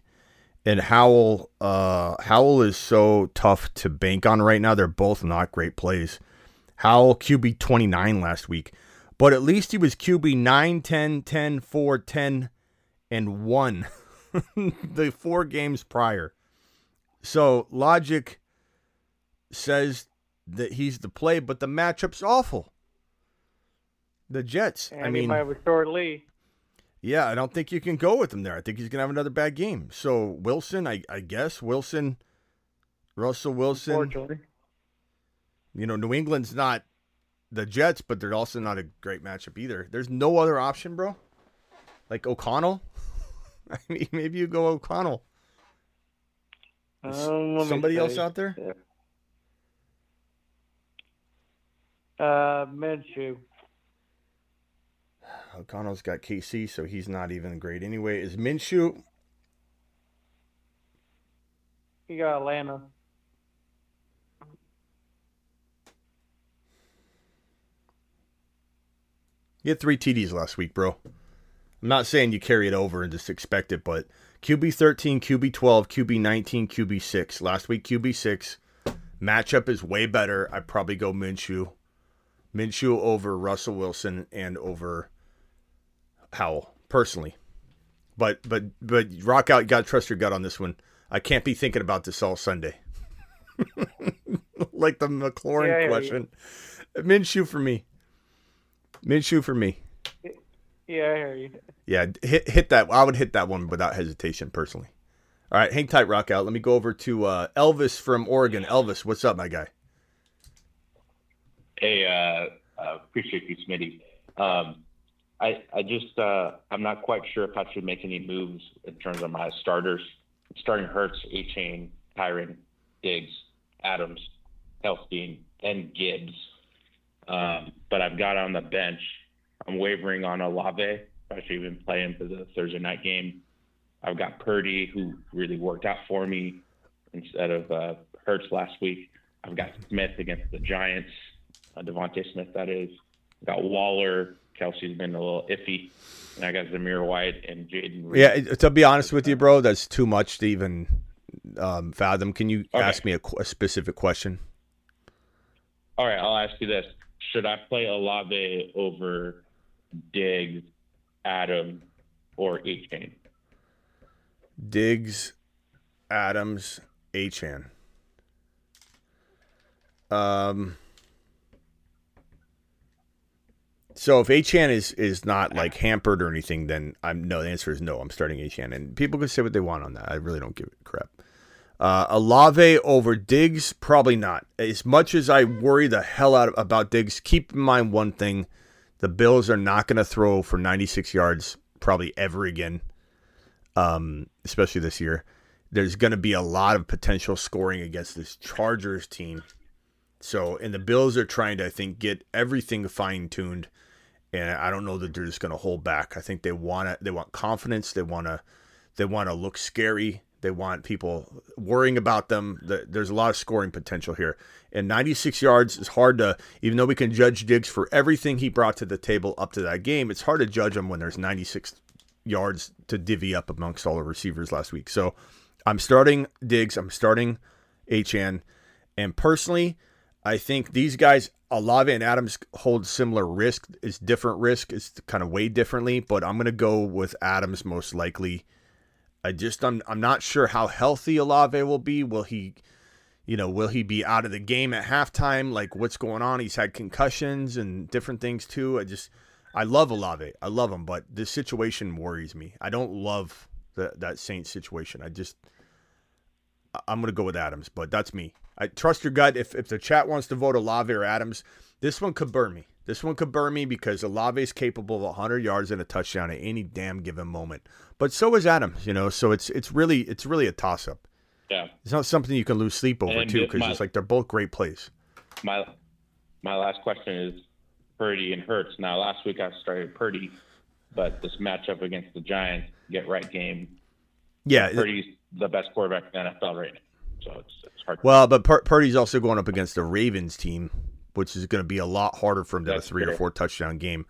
And Howell, uh, Howell is so tough to bank on right now. They're both not great plays. Howell QB 29 last week, but at least he was QB 9, 10, 10, 4, 10, and 1 the four games prior. So logic says that he's the play, but the matchup's awful. The Jets. And I mean, a short lead. yeah, I don't think you can go with him there. I think he's gonna have another bad game. So Wilson, I, I guess Wilson, Russell Wilson. Unfortunately. You know, New England's not the Jets, but they're also not a great matchup either. There's no other option, bro. Like O'Connell. I mean, maybe you go O'Connell. Um, Somebody else out there? Uh, Minshew. O'Connell's got KC, so he's not even great anyway. Is Minshew? He got Atlanta. He had three TDs last week, bro. I'm not saying you carry it over and just expect it, but QB 13, QB 12, QB 19, QB 6. Last week, QB 6. Matchup is way better. I'd probably go Minshew. Minshew over Russell Wilson and over Howell, personally. But but but rock out, you gotta trust your gut on this one. I can't be thinking about this all Sunday. like the McLaurin Yeah, I question. Minshew for me. Minshew for me. Yeah, I hear you. Yeah, hit hit that. I would hit that one without hesitation, personally. All right, hang tight, rock out. Let me go over to uh, Elvis from Oregon. Elvis, what's up, my guy? Hey, uh, uh, appreciate you, Smitty. Um, I, I just, uh, I'm not quite sure if I should make any moves in terms of my starters. Starting Hurts, A Chain, Tyron, Diggs, Adams, Helstein, and Gibbs. Um, but I've got on the bench. I'm wavering on Olave I should even play him for the Thursday night game. I've got Purdy, who really worked out for me instead of uh, Hurts last week. I've got Smith against the Giants, uh, DeVonta Smith, that is. I've got Waller. Kelce's been a little iffy. And I got Zamir White and Jayden Reed. Yeah, to be honest with you, bro, that's too much to even um, fathom. Can you ask me a, a specific question? All right, I'll ask you this: Should I play Olave over Diggs, Adam, or Achane? Diggs, Adams, Achane. Um. So if Achane is is not like hampered or anything, then I'm no. The answer is no. I'm starting Achane, and people can say what they want on that. I really don't give a crap. Uh, Olave over Diggs, probably not. As much as I worry the hell out about Diggs, keep in mind one thing: the Bills are not going to throw for 96 yards probably ever again um, especially this year. There's going to be a lot of potential scoring against this Chargers team. So, and the Bills are trying to, I think, get everything fine tuned. And I don't know that they're just going to hold back. I think they want to, they want confidence. They want to, they want to look scary. They want people worrying about them. There's a lot of scoring potential here. And 96 yards is hard to, even though we can judge Diggs for everything he brought to the table up to that game, it's hard to judge him when there's 96 yards to divvy up amongst all the receivers last week. So I'm starting Diggs. I'm starting Achane. And personally, I think these guys, Olave and Adams, hold similar risk. It's different risk. It's kind of weighed differently, but I'm going to go with Adams most likely. I just I'm I'm not sure how healthy Olave will be. Will he, you know, will he be out of the game at halftime? Like what's going on? He's had concussions and different things too. I just I love Olave. I love him, but this situation worries me. I don't love the, that Saints situation. I just I'm to go with Adams, but that's me. I trust your gut. If if the chat wants to vote Olave or Adams, this one could burn me. This one could burn me because Olave is capable of 100 yards and a touchdown at any damn given moment. But so is Adams, you know. So it's it's really it's really a toss up. Yeah. It's not something you can lose sleep over And too because it's like they're both great plays. My my last question is Purdy and Hurts. Now, last week I started Purdy, but this matchup against the Giants, get right game. Yeah, it- Purdy's the best quarterback in the NFL right now, so it's, it's hard. Well, but Pur- Purdy's also going up against the Ravens team, which is going to be a lot harder for him to have a three or four touchdown game.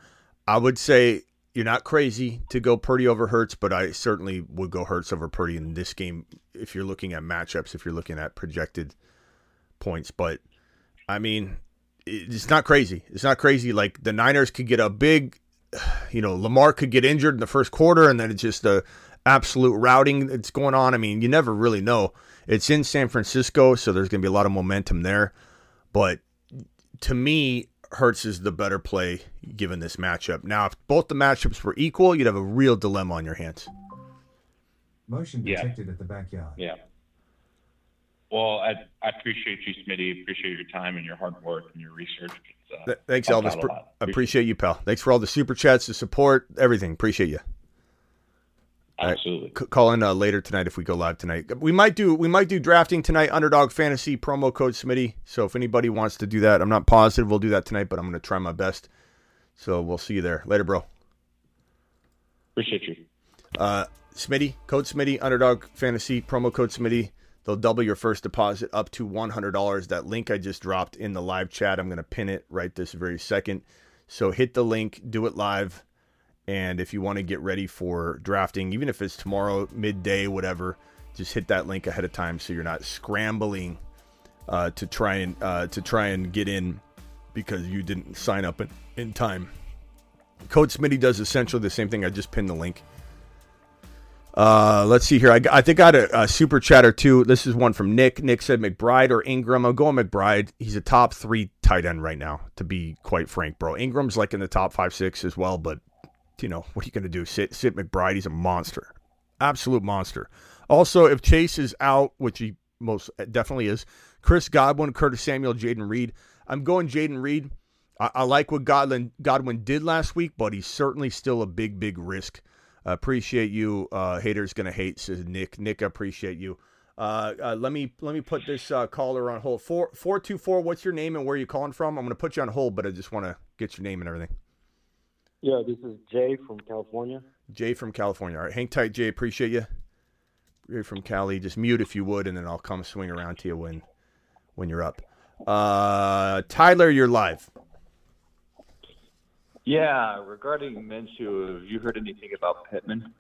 I would say you're not crazy to go Purdy over Hurts, but I certainly would go Hurts over Purdy in this game if you're looking at matchups, if you're looking at projected points. But I mean, it's not crazy. It's not crazy. Like the Niners could get a big, you know, Lamar could get injured in the first quarter, and then it's just a absolute routing that's going on. I mean, you never really know. It's in San Francisco, so there's going to be a lot of momentum there. But to me, Hurts is the better play given this matchup. Now, if both the matchups were equal, you'd have a real dilemma on your hands. Motion Yeah. detected at the backyard. Yeah. Well, I, I appreciate you, Smitty. Appreciate your time and your hard work and your research. Uh, Th- Thanks, helped Elvis. out Pr- appreciate you, pal. Thanks for all the super chats, the support, everything. Appreciate you. Absolutely. C- call in uh, later tonight if we go live tonight. We might do we might do drafting tonight. Underdog Fantasy promo code Smitty. So if anybody wants to do that, I'm not positive we'll do that tonight, but I'm going to try my best. So we'll see you there later, bro. Appreciate you. Uh, Smitty, code Smitty, Underdog Fantasy, promo code Smitty. They'll double your first deposit up to $100. That link I just dropped in the live chat, I'm going to pin it right this very second. So hit the link, do it live. And if you want to get ready for drafting, even if it's tomorrow, midday, whatever, just hit that link ahead of time so you're not scrambling uh, to try and uh, to try and get in because you didn't sign up in, in time. Code Smitty does essentially the same thing. I just pinned the link. Uh, let's see here. I, I think I got a, a super chat or two. This is one from Nick. Nick said McBride or Ingram. I'm going McBride. He's a top three tight end right now, to be quite frank, bro. Ingram's like in the top five, six as well, but you know what are you going to do? Sit, sit McBride. He's a monster, absolute monster. Also, if Chase is out, which he most definitely is, Chris Godwin, Curtis Samuel, Jayden Reed. I'm going Jayden Reed. I, I like what Godwin Godwin did last week, but he's certainly still a big, big risk. Uh, appreciate you. Uh, haters gonna hate says Nick. Nick, I appreciate you. Uh, uh, let me let me put this uh, caller on hold. Four four two four. What's your name and where are you calling from? I'm gonna put you on hold, but I just want to get your name and everything. Yeah, this is Jay from California. Jay from California. All right, hang tight, Jay. Appreciate you. Jay from Cali. Just mute if you would, and then I'll come swing around to you when when you're up. Uh, Tyler, you're live. Yeah, regarding Minshew, have you heard anything about Pittman?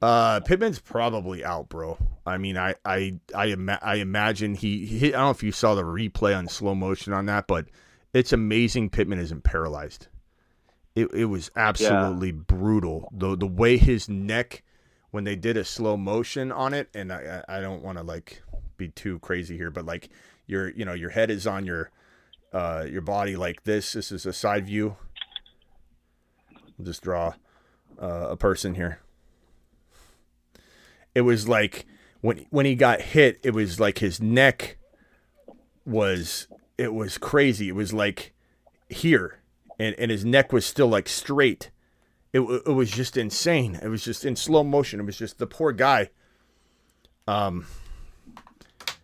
Uh, Pittman's probably out, bro. I mean, I I I, ima- I imagine he, he. I don't know if you saw the replay on slow motion on that, but it's amazing Pittman isn't paralyzed. It it was absolutely brutal. The the way his neck when they did a slow motion on it, and I I I don't want to like be too crazy here, but like your you know your head is on your uh your body like this. This is a side view. I'll just draw uh, a person here. It was like when when he got hit, it was like his neck was it was crazy. It was like here, and and his neck was still like straight. It it was just insane. It was just in slow motion. It was just the poor guy. Um.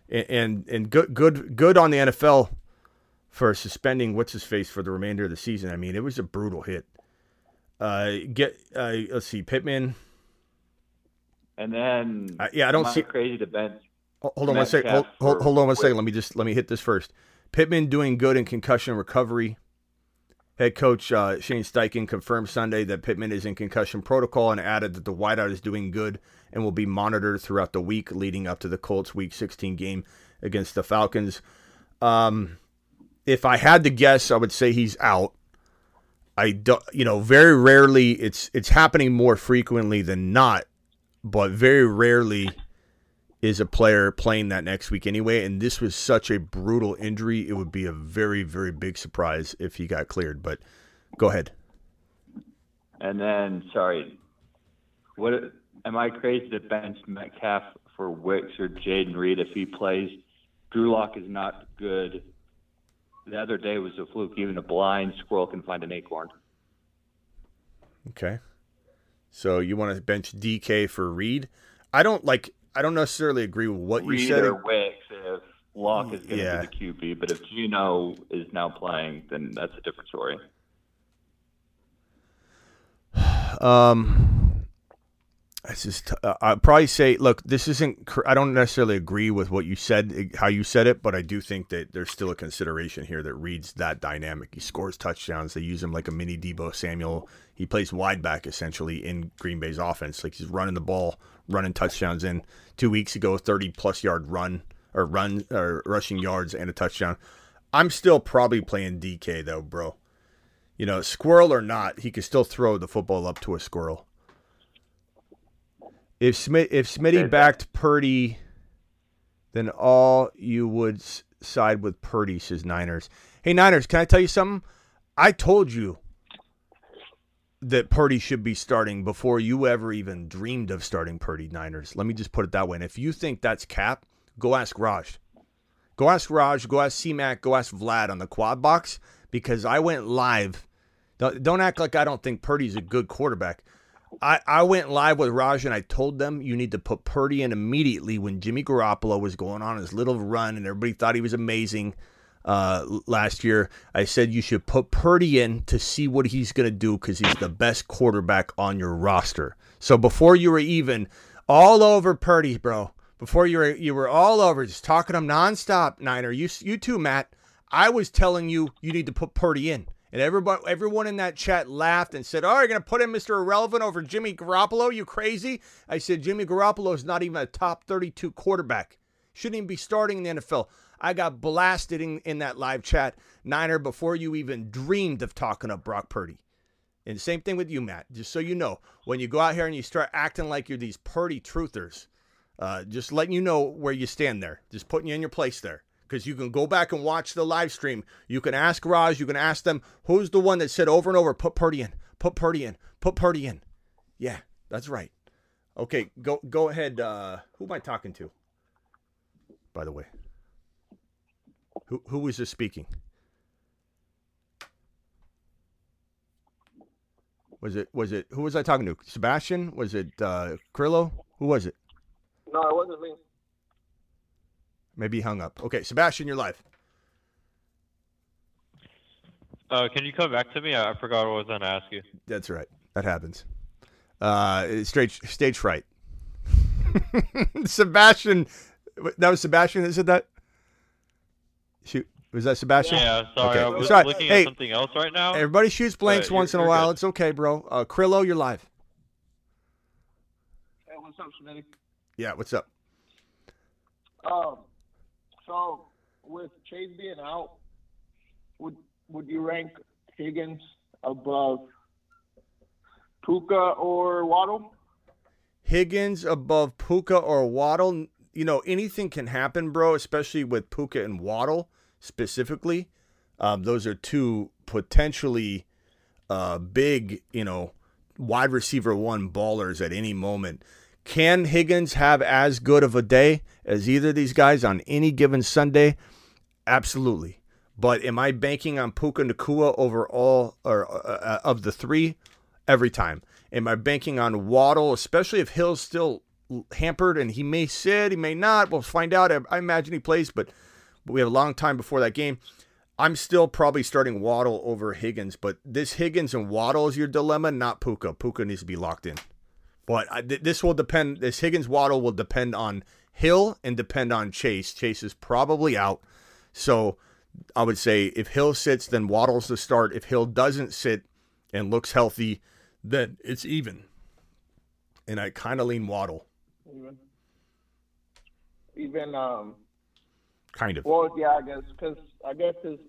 And and, good good good on the NFL for suspending what's his face for the remainder of the season. I mean, it was a brutal hit. Uh, get uh, let's see, Pittman. And then, Uh, yeah, I don't see- crazy to bench. Hold on one second. Hold, hold, hold on one second. Let me just let me hit this first. Pittman doing good in concussion recovery. Head coach uh, Shane Steichen confirmed Sunday that Pittman is in concussion protocol and added that the wideout is doing good and will be monitored throughout the week leading up to the Colts Week 16 game against the Falcons. Um, if I had to guess, I would say he's out. I don't, you know, very rarely it's it's happening more frequently than not, but very rarely is a player playing that next week anyway. And this was such a brutal injury; it would be a very very big surprise if he got cleared. But go ahead. And then, sorry, what am I crazy to bench Metcalf for Wicks or Jayden Reed if he plays? Drew Lock is not good. The other day was a fluke. Even a blind squirrel can find an acorn. Okay. So you want to bench DK for Reed? I don't like. I don't necessarily agree with what you said. or Wicks if Lock is going to Yeah. be the QB, but if Gino is now playing, then that's a different story. Um, it's just uh, I'd probably say, look, this isn't. I don't necessarily agree with what you said, eh, how you said it, but I do think that there's still a consideration here that reads that dynamic. He scores touchdowns. They use him like a mini Deebo Samuel. He plays wide back essentially in Green Bay's offense. Like he's running the ball, running touchdowns in. Two weeks ago, 30 plus yard run or run or rushing yards and a touchdown. I'm still probably playing DK though, bro. You know, squirrel or not, he could still throw the football up to a squirrel. If Smith, if Smitty backed Purdy, then all you would side with Purdy, says Niners. Hey Niners, can I tell you something? I told you that Purdy should be starting before you ever even dreamed of starting Purdy. Niners. Let me just put it that way. And if you think that's cap, go ask Raj. Go ask Raj, go ask C-Mac, go ask Vlad on the quad box because I went live. Don't, don't act like I don't think Purdy's a good quarterback. I, I went live with Raj and I told them you need to put Purdy in immediately when Jimmy Garoppolo was going on his little run and everybody thought he was amazing uh, last year. I said you should put Purdy in to see what he's going to do because he's the best quarterback on your roster. So before you were even all over Purdy, bro, before you were you were all over just talking him nonstop, Niner. You you too, Matt. I was telling you you need to put Purdy in. And everybody, everyone in that chat laughed and said, "Oh, you're gonna put in Mr. Irrelevant over Jimmy Garoppolo? You crazy?" I said, "Jimmy Garoppolo is not even a top 32 quarterback. Shouldn't even be starting in the NFL." I got blasted in, in that live chat, Niner, before you even dreamed of talking up Brock Purdy. And same thing with you, Matt. Just so you know, when you go out here and you start acting like you're these Purdy truthers, uh, just letting you know where you stand there. Just putting you in your place there. Because you can go back and watch the live stream. You can ask Raj, you can ask them who's the one that said over and over, put Purdy in, put Purdy in, put Purdy in. Yeah, that's right. Okay, go go ahead. Uh, who am I talking to? By the way. Who who was this speaking? Was it was it who was I talking to? Sebastian? Was it uh Krillo? Who was it? No, it wasn't me. Maybe hung up. Okay, Sebastian, you're live. Uh, can you come back to me? I, I forgot what I was going to ask you. That's right. That happens. Uh, stage stage fright. Sebastian, that was Sebastian that said that. Shoot, was that Sebastian? Yeah, sorry, I was Sorry. looking Hey, at something else right now. Everybody shoots blanks but once in you're- a while. good. It's okay, bro. Uh, Krillo, you're live. Hey, what's up, Smitty? Yeah, what's up? Um, so with Chase being out, would would you rank Higgins above Puka or Waddle? Higgins above Puka or Waddle. You know, anything can happen, bro, especially with Puka and Waddle specifically. Um, those are two potentially uh, big, you know, wide receiver one ballers at any moment. Can Higgins have as good of a day as either of these guys on any given Sunday? Absolutely. But am I banking on Puka Nacua over all or uh, of the three? Every time. Am I banking on Waddle, especially if Hill's still hampered and he may sit, he may not. We'll find out. I, I imagine he plays, but, but we have a long time before that game. I'm still probably starting Waddle over Higgins, but this Higgins and Waddle is your dilemma, not Puka. Puka needs to be locked in. But I, th- this will depend. This Higgins Waddle will depend on Hill and depend on Chase. Chase is probably out, so I would say if Hill sits, then Waddle's the start. If Hill doesn't sit and looks healthy, then it's even. And I kind of lean Waddle, Even, even um, kind of. well, yeah, I guess because I guess 'cause,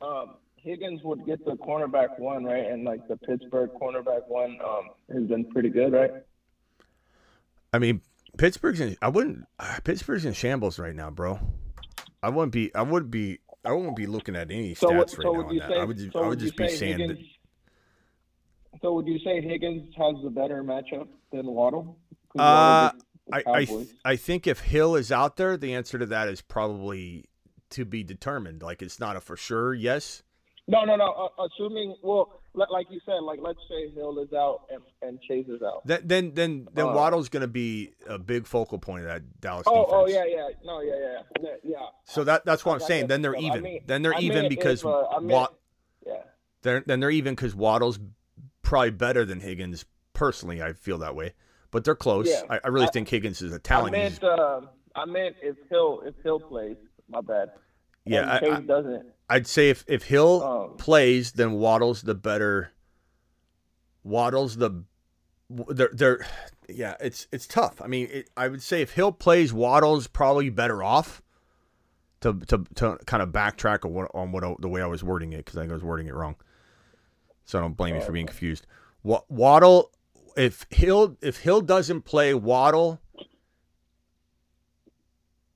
um, Higgins would get the cornerback one, right? And like the Pittsburgh cornerback one um, has been pretty good, right? I mean, Pittsburgh's in. I wouldn't. Pittsburgh's in shambles right now, bro. I wouldn't be. I wouldn't be. I wouldn't be looking at any So, stats what- right so now would on you that. say? I would. Just, so I would just be say saying that. Higgins, So would you say Higgins has the better matchup than Waddle? Uh, I, I, Cowboys. I think if Hill is out there, the answer to that is probably to be determined. Like it's not a for sure yes. No, no, no. Uh, assuming, well, li- like you said, like let's say Hill is out and, and Chase is out. Then then then, then Uh, Waddle's going to be a big focal point of that Dallas Oh, defense. oh, yeah, yeah. No, yeah, yeah, yeah. yeah. So that that's what I I'm got saying. Then they're I even. mean- then they're I even meant because if, uh, I meant- Wa- yeah. They're then they're even because Waddle's probably better than Higgins. Personally, I feel that way, but they're close. Yeah. I, I really I- think Higgins is a talent. He's- meant, uh, I meant if Hill if Hill plays. My bad. Yeah, I- Chase I- doesn't. I'd say if if Hill Um, plays, then Waddle's the better. Waddle's the they're they're yeah. It's it's tough. I mean, it, I would say if Hill plays, Waddle's probably better off. To to to kind of backtrack on what on what the way I was wording it because I think I was wording it wrong. So I don't blame me for being confused. Wa- Waddle, if Hill if Hill doesn't play, Waddle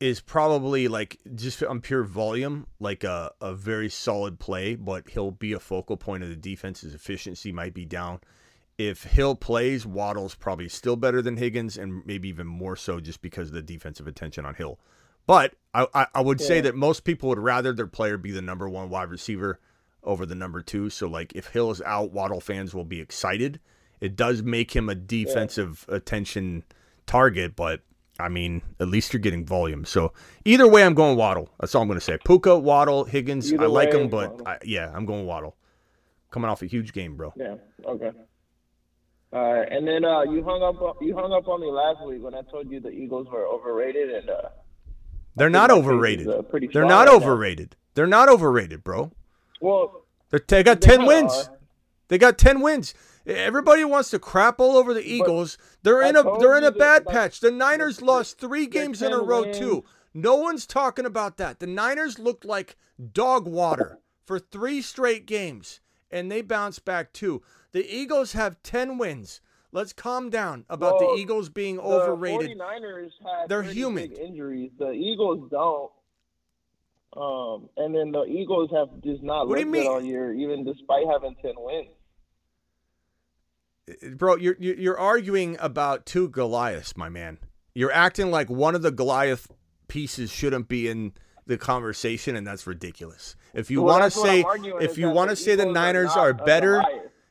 is probably like just on pure volume, like a, a very solid play, but he'll be a focal point of the defense. His efficiency might be down. If Hill plays, Waddle's probably still better than Higgins, and maybe even more so just because of the defensive attention on Hill. But I, I, I would say that most people would rather their player be the number one wide receiver over the number two. So, like, if Hill is out, Waddle fans will be excited. It does make him a defensive attention target, but I mean, at least you're getting volume. So, either way, I'm going Waddle. That's all I'm going to say. Puka, Waddle, Higgins, Either I like way, them, but I, yeah, I'm going Waddle. Coming off a huge game, bro. Yeah. Okay. All right, and then uh, you hung up. You hung up on me last week when I told you the Eagles were overrated, and uh, They're not is, overrated. uh, They're not right now. overrated. They're not overrated, bro. well, They're, they got They 10 wins. are. They got 10 wins. Everybody wants to crap all over the Eagles. They're I in a they're in a bad that- patch. The Niners lost 3 games in a row wins. too. No one's talking about that. The Niners looked like dog water for 3 straight games and they bounced back too. The Eagles have 10 wins. Let's calm down about well, the Eagles being the overrated. 49ers had They're human. injuries. The Eagles don't. Um, and then the Eagles have just not What looked good all year, even despite having ten wins. Bro, you're you're you're arguing about two Goliaths, my man. You're acting like one of the Goliath pieces shouldn't be in the conversation, and that's ridiculous. If you Well, want to say, if you want to the say the Eagles are Niners are better,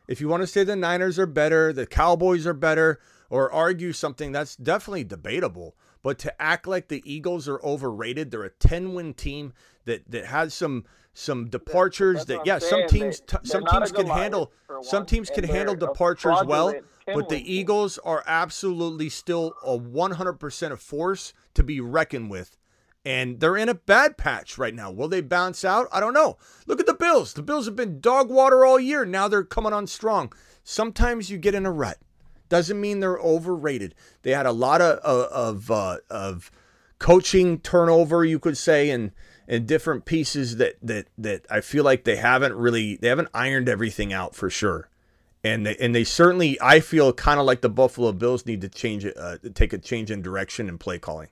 if you want to say the Niners are better, the Cowboys are better, or argue something, that's definitely debatable. But to act like the Eagles are overrated, they're a 10 win team that that has some some departures that yeah, some teams t- some teams can handle some teams can handle departures well, but the Eagles are absolutely still a 100% a force to be reckoned with. And they're in a bad patch right now. Will they bounce out? I don't know. Look at the Bills. The Bills have been dog water all year. Now they're coming on strong. Sometimes you get in a rut. Doesn't mean they're overrated. They had a lot of of of, uh, of coaching turnover, you could say, and and different pieces that that that I feel like they haven't really they haven't ironed everything out for sure. And they, and they certainly I feel kind of like the Buffalo Bills need to change it, uh, take a change in direction and play calling.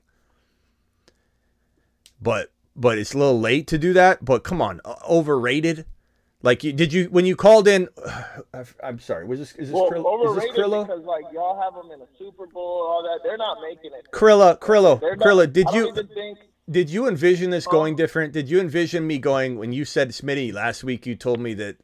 But but it's a little late to do that. But come on, uh, overrated. Like you did you when you called in? I'm sorry. Was this is this, Well, Krill, is this overrated Krillo? because like y'all have them in a Super Bowl, all that. They're not making it. Krilla, Krillo, not- Krilla, did you think did you envision this going different? Did you envision me going when you said Smitty last week? You told me that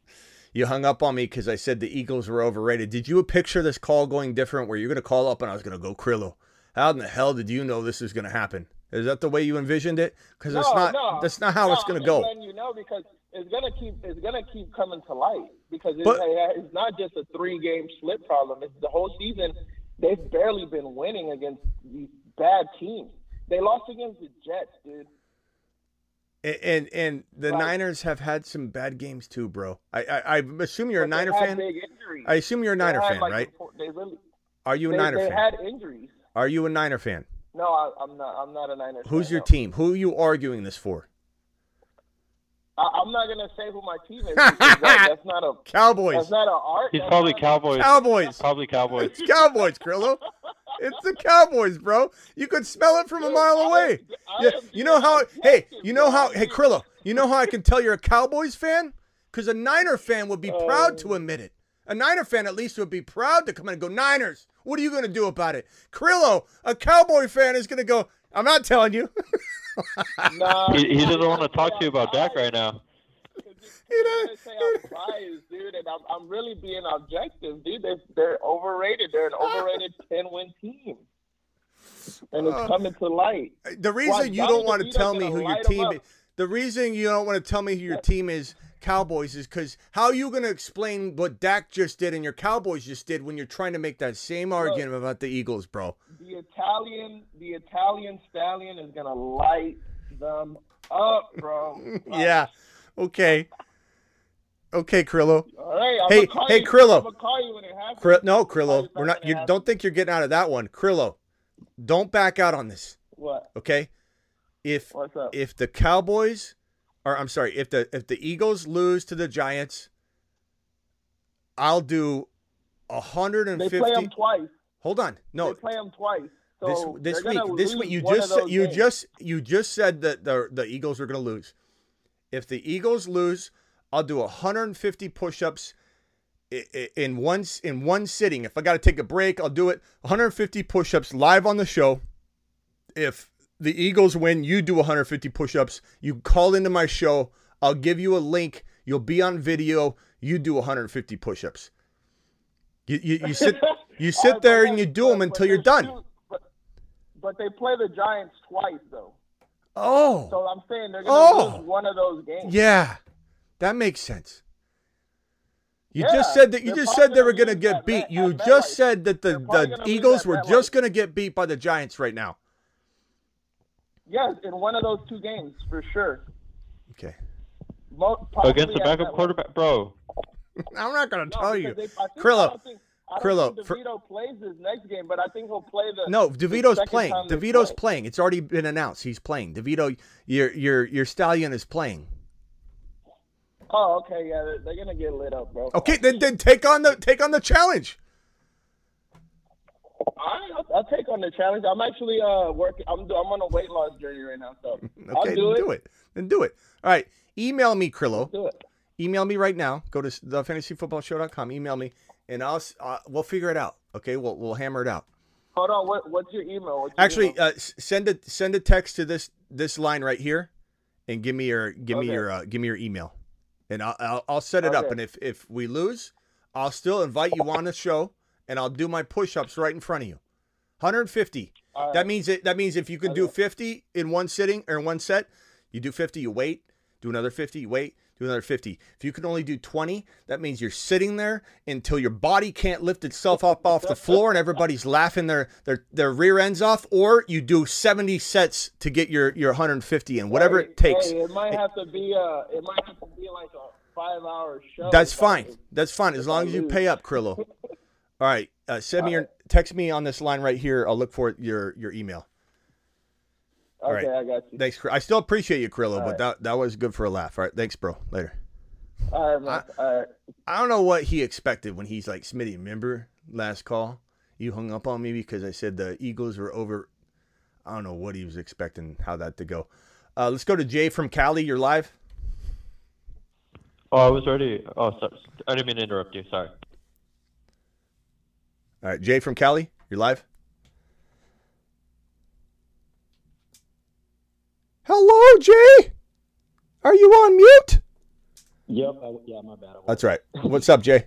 you hung up on me because I said the Eagles were overrated. Did you picture this call going different, where you're going to call up and I was going to go Krillo? How in the hell did you know this was going to happen? Is that the way you envisioned it? Because that's No, not no, that's not how no, it's going to go. letting you know because it's gonna keep it's gonna keep coming to light because it's, But- uh, it's not just a three game slip problem. It's the whole season. They've barely been winning against these bad teams. They lost against the Jets, dude. And and, and the Right. Niners have had some bad games too, bro. I I, I assume you're a But they Niner fan. I assume you're a They Niner had, fan, like, right? They really, Are you a they, Niner they fan? had injuries. Are you a Niner fan? No, I, I'm not. I'm not a Niners. Fan. Who's fan, your no. team? Who are you arguing this for? I, I'm not gonna say who my team is. That, that's not a Cowboys. That's not an art. He's probably not- Cowboys. Cowboys. Probably Cowboys. It's Cowboys, Krillo. It's the Cowboys, bro. You could smell it from a mile away. Yeah, you know how? Hey, you know how? Hey, Krillo, you know how I can tell you're a Cowboys fan? Because a Niner fan would be proud to oh. admit it. A Niner fan at least would be proud to come in and go Niners. What are you going to do about it? Krillo, a Cowboy fan is going to go. I'm not telling you. Nah, He, he doesn't want to talk to you about Dak right now. You're gonna say I'm biased, dude, and I'm, I'm really being objective, dude. They're, they're overrated. They're an overrated ten win team, and it's Uh, coming to light. The reason Why, you don't want to tell me who your team is, the reason you don't want to tell me who your team is, Cowboys, is because how are you going to explain what Dak just did and your Cowboys just did when you're trying to make that same argument about the Eagles, bro? The Italian, the Italian stallion is gonna light them up, bro. yeah. Okay. Okay, Krillo. All right. I'm Hey, hey, you, Krillo. I'm call you when it happens. Krill, no, I'll Krillo. We're not. You don't think you're getting out of that one, Krillo? Don't back out on this. What? Okay. If if the Cowboys, or I'm sorry, if the if the Eagles lose to the Giants, I'll do They 150. play them twice. Hold on. No, they play them twice. So this this week, this week you just said, you games. just you just said that the the Eagles are going to lose. If the Eagles lose, I'll do 150 push-ups in one in one sitting. If I got to take a break, I'll do it. 150 push-ups live on the show. If the Eagles win, you do 150 push-ups. You call into my show. I'll give you a link. You'll be on video. You do 150 push-ups. You, you, you sit you sit there and you do them until you're done. But they play the Giants twice though. Oh. So I'm saying they're gonna Oh. lose one of those games. Yeah, that makes sense. You Yeah, just said that you just said they were gonna going to get that beat. bet- You just said that the, the Eagles were just going to get beat by the Giants right now. Yes, in one of those two games for sure. Okay. Mo- Against possibly a backup quarterback, bro. I'm not going to No, tell you. because they- I I Krillo, think- I Krillo, think for- plays his next game, but I think he'll play the. No, DeVito's second playing. time DeVito's play. playing. It's already been announced. He's playing. DeVito, your your your stallion is playing. Oh, okay, yeah, they're, they're gonna get lit up, bro. Okay, then then take on the take on the challenge. Right, I'll, I'll take on the challenge. I'm actually uh working. I'm I'm on a weight loss journey right now, so I'll Okay, do then it. do it. Then do it. All right. Email me, Krillo. Do it. Email me right now. Go to thefantasyfootballshow.com. Email me, and I'll uh, we'll figure it out. Okay, we'll we'll hammer it out. Hold on, what what's your email? What's your Actually, email? uh, send a send a text to this this line right here, and give me your give me your uh, give me your email, and I'll I'll, I'll set it up. And if if we lose, I'll still invite you on the show, and I'll do my push ups right in front of you. 150. All That means it. That means if you can do 50 in one sitting or in one set, you do 50, you wait, do another 50, you wait, do another 50. If you can only do 20, that means you're sitting there until your body can't lift itself up off the floor and everybody's laughing their their their rear ends off, or you do 70 sets to get your your 150 in, whatever Hey, it takes. Hey, it might have to be a. It might have to be like a five-hour show. That's fine. That's fine as long as you pay up, Krillo. All right, uh, send me your text me on this line right here. I'll look for your your email. All right. I got you. Thanks. I still appreciate you, Krillo, All but right. that that was good for a laugh. All right, thanks, bro. Later. All right, man. All right. I don't know what he expected when he's like, Smitty, remember last call? You hung up on me because I said the Eagles were over. I don't know what he was expecting, how that to go. Uh, let's go to Jay from Cali. You're live. Oh, I was already. Oh, sorry. I didn't mean to interrupt you. Sorry. All right, Jay from Cali. You're live. Hello, Jay. Are you on mute? Yep. I, yeah, my bad. I That's right. What's up, Jay?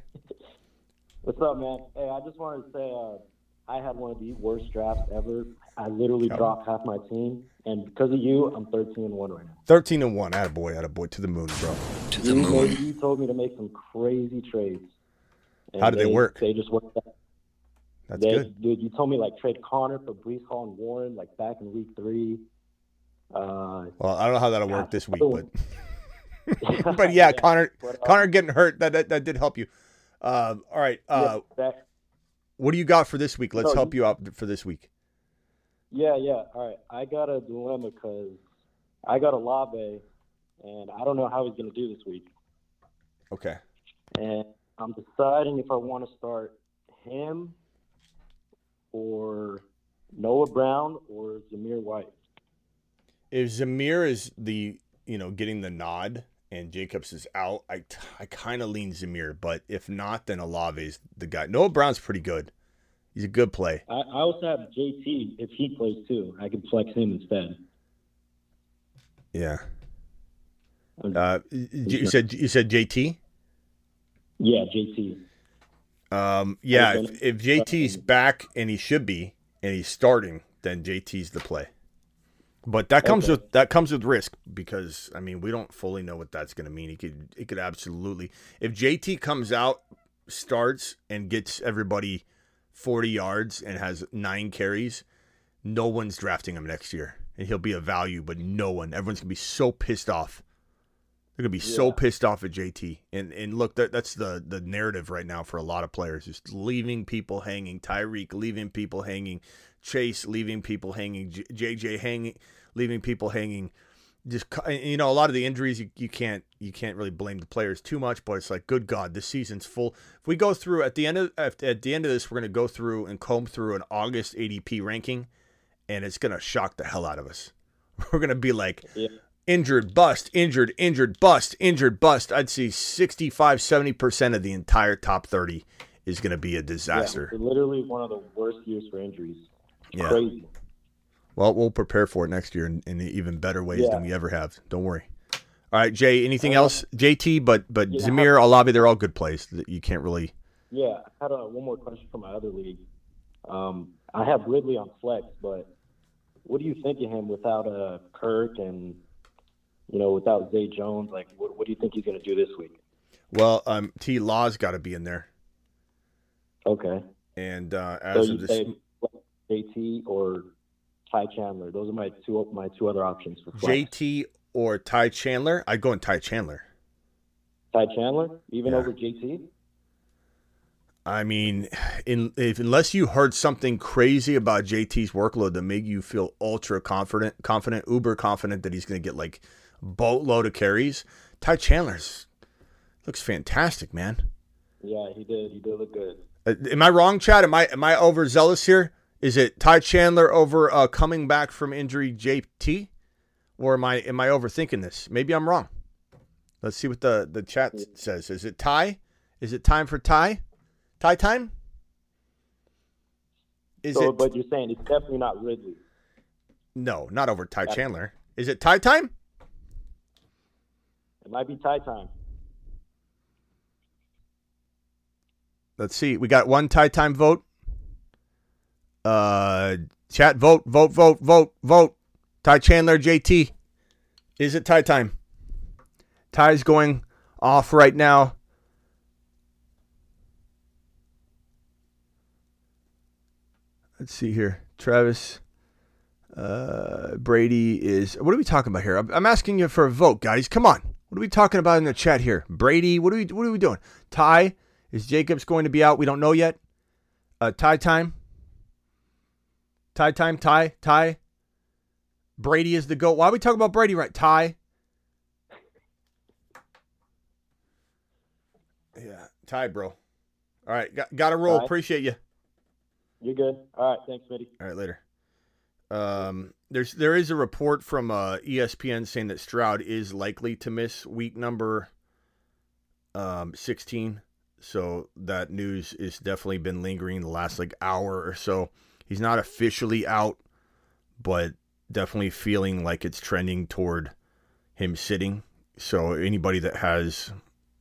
What's up, man? Hey, I just wanted to say uh, I had one of the worst drafts ever. I literally dropped half my team, and because of you, I'm 13 and one right now. 13 and 1. Attaboy, attaboy. To the moon, bro. To you, made- you told me to make some crazy trades. How did they work? They just worked out. That's They- good. Dude, you told me like trade Conner for Breece Hall and Warren like back in week three. Uh, Well, I don't know how that'll work this week, but but yeah, Conner but, uh, Conner getting hurt that, that that did help you. Uh, all right. Uh, yeah, that, what do you got for this week? Let's So help you- you out for this week. yeah, yeah. All right, I got a dilemma because I got Olave, and I don't know how he's going to do this week. Okay. and I'm deciding if I want to start him or Noah Brown or Zamir White. If Zamir is the you know getting the nod and Jacobs is out, I I kind of lean Zamir, but if not, then Olave's the guy. Noah Brown's pretty good. He's a good play. I, I also have JT if he plays too. I can flex him instead. Yeah. Uh, you said you said JT. Yeah, JT. Um, yeah, if, if JT's back and he should be, and he's starting, then JT's the play. But that comes Okay. with that comes with risk because I mean we don't fully know what that's going to mean. He could it could absolutely if JT comes out, starts and gets everybody forty yards and has nine carries, no one's drafting him next year, and he'll be a value. But no one, everyone's gonna be so pissed off. They're gonna be so pissed off at JT. And and look, that, that's the the narrative right now for a lot of players, just leaving people hanging. Tyreek leaving people hanging. Chase leaving people hanging. J- JJ hanging, leaving people hanging. Just you know, a lot of the injuries you, you can't you can't really blame the players too much, but it's like, good God, this season's full. If we go through at the end of at, at the end of this, we're gonna go through and comb through an August ADP ranking, and it's gonna shock the hell out of us. We're gonna be like, Yeah. Injured, bust, injured, injured, bust, injured, bust. I'd say 65, 70% of the entire top 30 is going to be a disaster. Yeah, literally one of the worst years for injuries. It's Yeah. Crazy. Well, we'll prepare for it next year in, in even better ways Yeah. than we ever have. Don't worry. All right, Jay, anything else? JT, but but yeah. Zamir, Olave, they're all good plays that you can't really. Yeah, I had a, one more question for my other league. Um, I have Ridley on flex, but what do you think of him without uh, Kirk and you know without Zay Jones? Like, what, what do you think he's going to do this week? Well, um, T Law's got to be in there. Okay. And uh, So as you of this, say JT or Ty Chandler? Those are my two my two other options for flex. JT or Ty Chandler, I'd go in Ty Chandler. Ty Chandler, even Yeah. over JT. I mean, in, if, unless you heard something crazy about JT's workload that made you feel ultra confident, confident, uber confident that he's going to get like boatload of carries, Ty Chandler's looks fantastic, man. Yeah, he did. He did look good. Uh, am I wrong, Chad? Am I am I overzealous here? Is it Ty Chandler over uh, coming back from injury JT, or am I am I overthinking this? Maybe I'm wrong. Let's see what the the chat says. Is it Ty? Is it time for Ty? Ty time? Is so, it but you're saying it's definitely not Ridley. no? Not over Ty That's- Chandler. Is it Ty time? It might be tie time. Let's see. We got one tie time vote. Uh, chat, vote, vote, vote, vote, vote. Ty Chandler, JT. Is it tie time? Ty's going off right now. Let's see here. Travis. Uh, Brady is. What are we talking about here? I'm, I'm asking you for a vote, guys. Come on. What are we talking about in the chat here? Brady. What are we? What are we doing? Ty. Is Jacobs going to be out? We don't know yet. Uh, tie time. Tie time. Tie. Tie. Brady is the goat. Why are we talking about Brady? Right. Ty. Yeah. Ty, bro. All right. Got, got to roll. Appreciate you. You're good. All right. Thanks, Mitty. All right, later. Um, there's there is a report from uh, ESPN saying that Stroud is likely to miss week number um, 16. So that news is definitely been lingering the last like hour or so. He's not officially out, but definitely feeling like it's trending toward him sitting. So anybody that has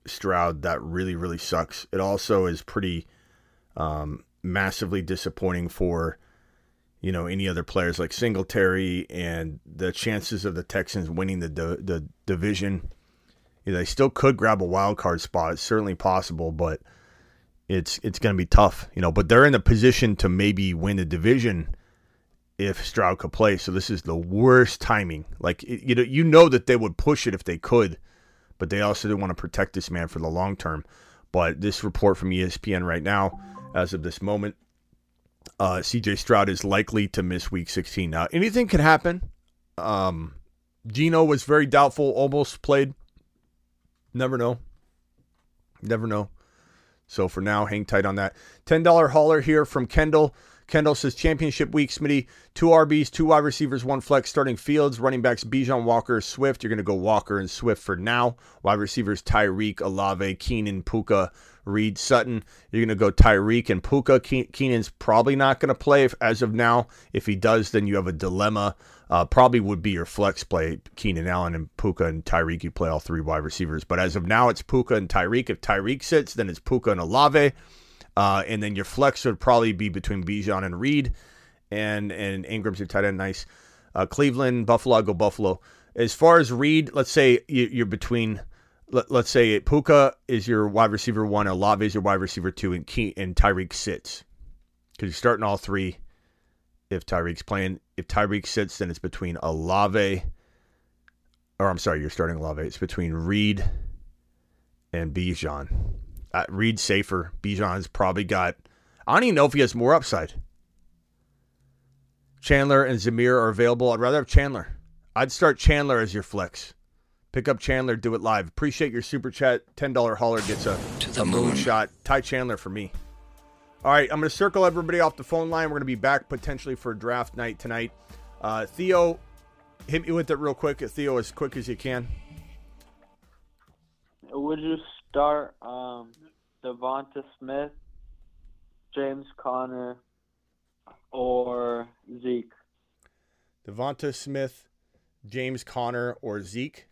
Stroud, that really really sucks. It also is pretty um, massively disappointing for you know any other players like Singletary and the chances of the Texans winning the the, division. They still could grab a wild card spot. It's certainly possible, but it's it's going to be tough. You know, but they're in a position to maybe win the division if Stroud could play. So this is the worst timing. Like it, you know, you know that they would push it if they could, but they also want to protect this man for the long term. But this report from ESPN right now, as of this moment, uh, CJ Stroud is likely to miss week 16. Now, anything can happen. Um, Gino was very doubtful, almost played. Never know. Never know. So for now, hang tight on that. $10 hauler here from Kendall. Kendall says championship week, Smitty. Two RBs, two wide receivers, one flex, starting fields, running backs, Bijan Walker, Swift. You're going to go Walker and Swift for now. Wide receivers, Tyreek, Olave, Keenan, Puka, Reed, Sutton. You're going to go Tyreek and Puka. Keenan's probably not going to play if, as of now. If he does, then you have a dilemma. Uh, probably would be your flex play. Keenan Allen and Puka and Tyreek. You play all three wide receivers. But as of now, it's Puka and Tyreek. If Tyreek sits, then it's Puka and Olave. Uh, and then your flex would probably be between Bijan and Reed, and and Ingram's your tight end. Nice. Uh, Cleveland, Buffalo, I go Buffalo. As far as Reed, let's say you- you're between. Let, let's say Puka is your wide receiver one, Olave is your wide receiver two, and Key, and Tyreek sits because you're starting all three. If Tyreek's playing, if Tyreek sits, then it's between Olave, or I'm sorry, you're starting Olave. It's between Reed and Bijan. Uh, Reed's safer. Bijan's probably got. I don't even know if he has more upside. Chandler and Zamir are available. I'd rather have Chandler. I'd start Chandler as your flex. Pick up Chandler, do it live. Appreciate your super chat. Ten dollar hauler gets a, a moon shot. Ty Chandler for me. All right, I'm going to circle everybody off the phone line. We're going to be back potentially for draft night tonight. Uh, Theo, hit me with it real quick. Theo, as quick as you can. Would you start um, DeVonta Smith, James Conner, or Zeke? DeVonta Smith, James Conner, or Zeke.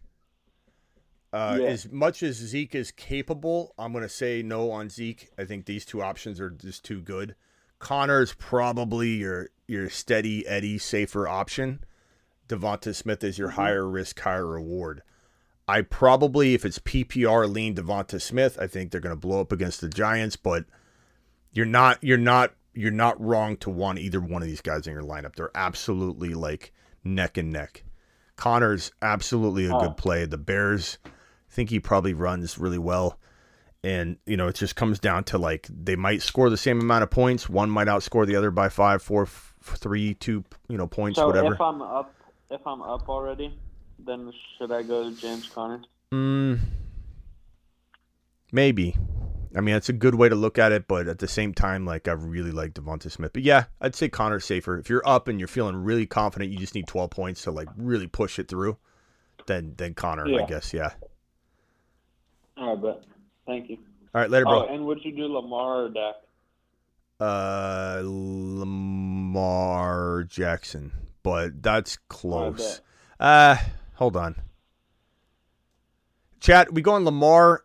Uh, Yeah. As much as Zeke is capable, I'm going to say no on Zeke. I think these two options are just too good. Conner is probably your your steady Eddie safer option. DeVonta Smith is your higher risk, higher reward. I probably, if it's PPR, lean DeVonta Smith. I think they're going to blow up against the Giants, but you're not you're not you're not wrong to want either one of these guys in your lineup. They're absolutely like neck and neck. Conner's absolutely a Oh. good play. The Bears think he probably runs really well. And, you know, it just comes down to like they might score the same amount of points. One might outscore the other by five, four, f- three, two, you know, points, so whatever. if I'm up, if I'm up already, then should I go to James Conner? Mm, maybe. I mean, it's a good way to look at it, but at the same time, like I really like DeVonta Smith. But yeah, I'd say Conner's safer. If you're up and you're feeling really confident, you just need 12 points to like really push it through. Then, then Conner, I Yeah. guess. Yeah. All right, but thank you. All right, later, bro. Oh, and would you do Lamar or Dak? Uh, Lamar Jackson, but that's close. Uh, hold on. Chat, we going Lamar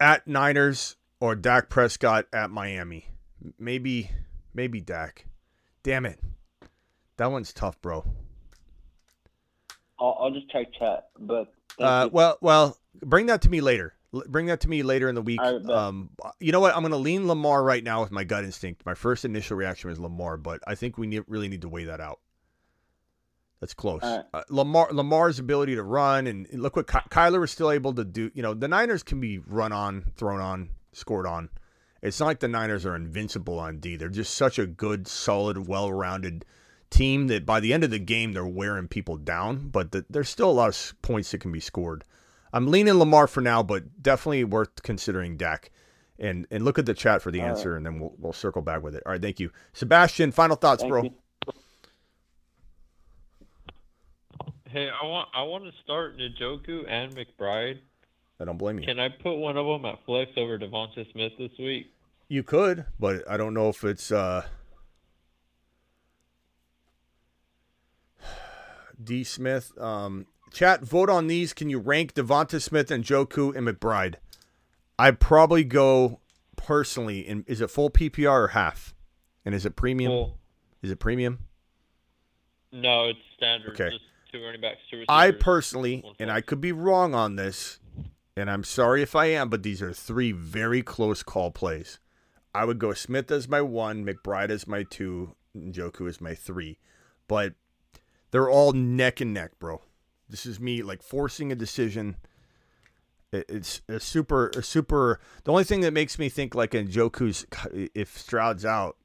at Niners or Dak Prescott at Miami? Maybe, maybe Dak. Damn it. That one's tough, bro. I'll, I'll just check chat, but Uh, you. well, well, bring that to me later. L- Bring that to me later in the week. Um, you know what? I'm going to lean Lamar right now with my gut instinct. My first initial reaction was Lamar, but I think we need, really need to weigh that out. That's close. Right. Uh, Lamar Lamar's ability to run and and look what Ky- Kyler was still able to do. You know, the Niners can be run on, thrown on, scored on. It's not like the Niners are invincible on D. They're just such a good, solid, well-rounded team that by the end of the game they're wearing people down. But the, there's still a lot of points that can be scored. I'm leaning Lamar for now, but definitely worth considering Dak. And and look at the chat for the All right. answer, and then we'll we'll circle back with it. All right, thank you, Sebastian. Final thoughts, Thank bro. you. Hey, I want I want to start Njoku and McBride. I don't blame you. Can I put one of them at flex over DeVonta Smith this week? You could, but I don't know if it's uh D Smith. Um chat, vote on these. Can you rank DeVonta Smith and Njoku and McBride? I'd probably go personally in is it full PPR or half? And is it premium? Full. Is it premium? No, it's standard. Okay. Just two running backs, two receivers. I personally, and I could be wrong on this, and I'm sorry if I am, but these are three very close call plays. I would go Smith as my one, McBride as my two, and Njoku as my three. But they're all neck and neck, bro. This is me like forcing a decision. It's a super, a super. The only thing that makes me think like in Njoku's, if Stroud's out,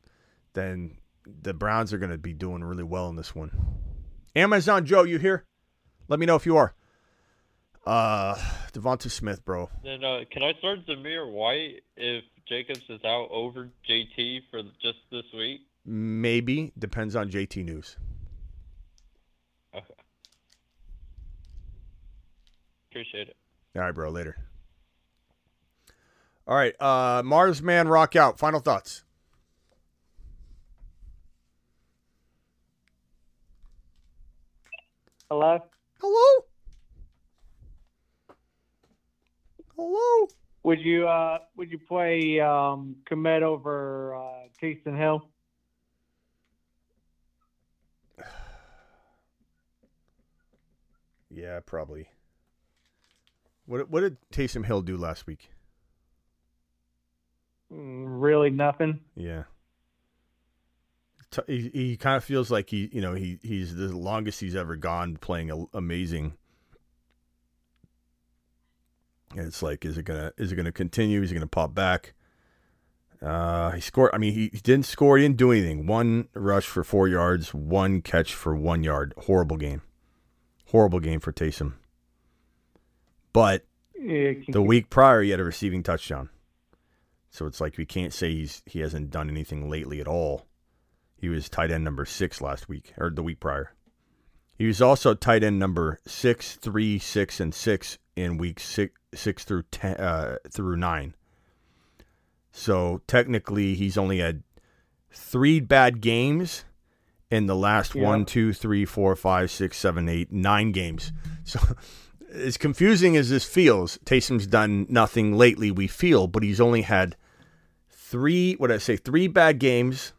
then the Browns are going to be doing really well in this one. Amazon Joe, you here? Let me know if you are. Uh, DeVonta Smith, bro. Then uh, can I start Zamir White if Jacobs is out over JT for just this week? Maybe depends on JT news. Okay. Appreciate it. All right, bro. Later. All right, uh, Mars Man, rock out. Final thoughts. Hello? Hello? Hello? Would you uh would you play um Kmet over uh Taysom Hill? Yeah, probably. What what did Taysom Hill do last week? Really nothing. Yeah. He, he kind of feels like he, you know, he he's the longest he's ever gone playing a, amazing. And it's like, is it gonna is it gonna continue? Is he gonna pop back? Uh, he scored. I mean, he, he didn't score. He didn't do anything. One rush for four yards. One catch for one yard. Horrible game. Horrible game for Taysom. But the week prior, he had a receiving touchdown. So it's like we can't say he's he hasn't done anything lately at all. He was tight end number six last week or the week prior. He was also tight end number six, three, six, and six in weeks six, six through ten, uh, through nine. So technically, he's only had three bad games in the last Yeah. one, two, three, four, five, six, seven, eight, nine games. So as confusing as this feels, Taysom's done nothing lately. We feel, but he's only had three. What did I say? Three bad games.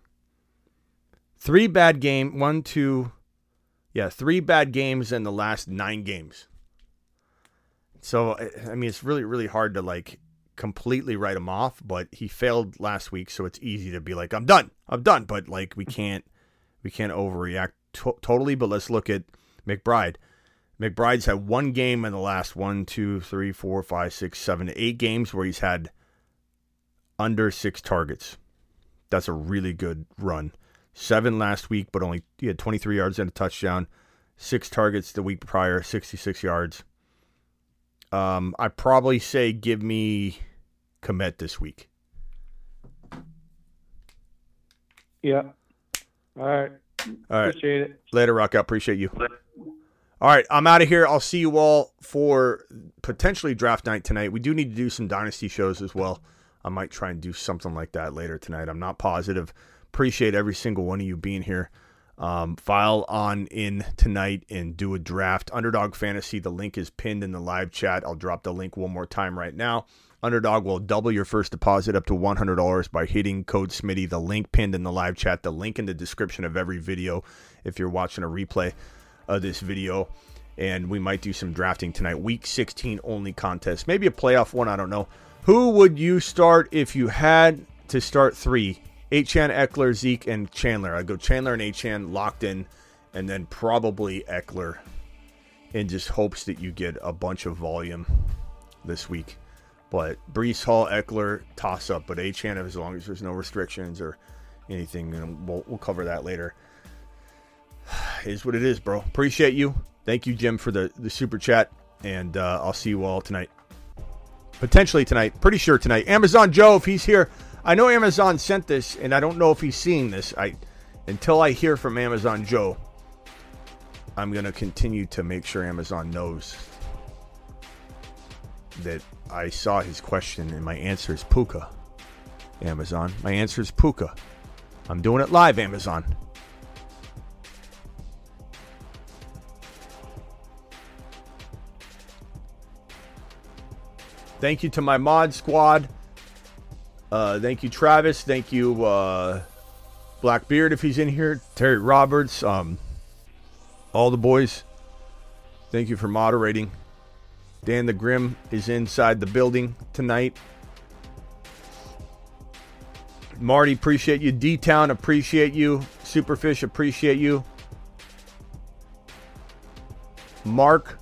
Three bad game. One, two. Yeah, three bad games in the last nine games. So I- mean, it's really really hard to like completely write him off. But he failed last week, so it's easy to be like, I'm done, I'm done. But like we can't we can't overreact to- totally. But let's look at McBride. McBride's had one game in the last one, two, three, four, five, six, seven, eight games where he's had under six targets. That's a really good run. Seven last week, but only he had 23 yards and a touchdown. Six targets the week prior, 66 yards. Um, I probably say give me Kmet this week. Yeah. All right. All right. Appreciate it. Later, Rock. I appreciate you. All right, I'm out of here. I'll see you all for potentially draft night tonight. We do need to do some dynasty shows as well. I might try and do something like that later tonight. I'm not positive. Appreciate every single one of you being here. Um, file on in tonight and do a draft. Underdog Fantasy. The link is pinned in the live chat. I'll drop the link one more time right now. Underdog will double your first deposit up to $100 by hitting code SMITTY, the link pinned in the live chat, the link in the description of every video if you're watching a replay of this video. And we might do some drafting tonight. Week 16 only contest. Maybe a playoff one, I don't know. Who would you start if you had to start three? Achane, Ekeler, Zeke, and Chandler. I'd go Chandler and Achane locked in, and then probably Ekeler in just hopes that you get a bunch of volume this week. But Breece Hall, Ekeler, toss up. But Achane, as long as there's no restrictions or anything, we'll, we'll cover that later. Is what it is, bro. Appreciate you. Thank you, Jim, for the, the super chat. And uh, I'll see you all tonight. Potentially tonight. Pretty sure tonight. Amazon Joe, if he's here. I know Amazon sent this, and I don't know if he's seeing this. I until I hear from Amazon Joe, I'm gonna continue to make sure Amazon knows that I saw his question and my answer is Puka. Amazon. My answer is Puka. I'm doing it live, Amazon. Thank you to my mod squad. Uh, thank you, Travis. Thank you, uh, Blackbeard, if he's in here. Terry Roberts. Um, all the boys. Thank you for moderating. Dan the Grim is inside the building tonight. Marty, appreciate you. D Town, appreciate you. Superfish, appreciate you. Mark,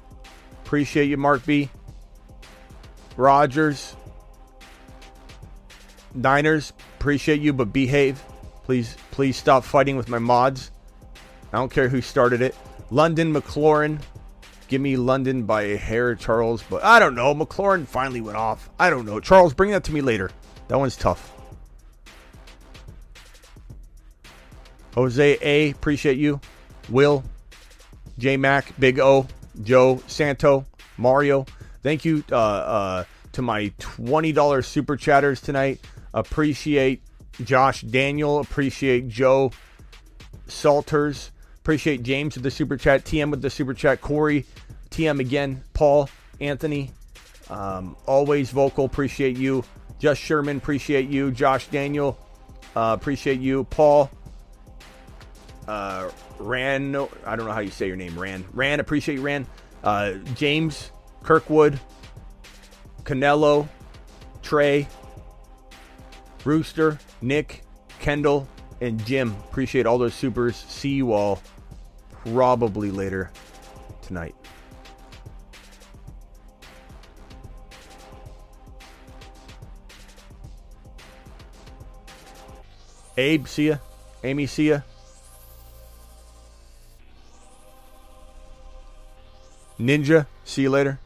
appreciate you, Mark B. Rogers, Niners, appreciate you, but behave. Please, please stop fighting with my mods. I don't care who started it. London McLaurin, give me London by a hair, Charles. But I don't know. McLaurin finally went off. I don't know. Charles, bring that to me later. That one's tough. Jose A, appreciate you. Will, J Mac, Big O, Joe, Santo, Mario. Thank you uh, uh, to my $20 super chatters tonight. Appreciate Josh Daniel. Appreciate Joe Salters. Appreciate James with the super chat. TM with the super chat. Corey, TM again. Paul, Anthony. Um, always vocal. Appreciate you. Just Sherman. Appreciate you. Josh Daniel. Uh, appreciate you. Paul. Uh, Ran. I don't know how you say your name. Ran. Ran. Appreciate you, Ran. Uh, James. Kirkwood, Canelo, Trey, Rooster, Nick, Kendall, and Jim. Appreciate all those supers. See you all probably later tonight. Abe, see ya. Amy, see ya. Ninja, see you later.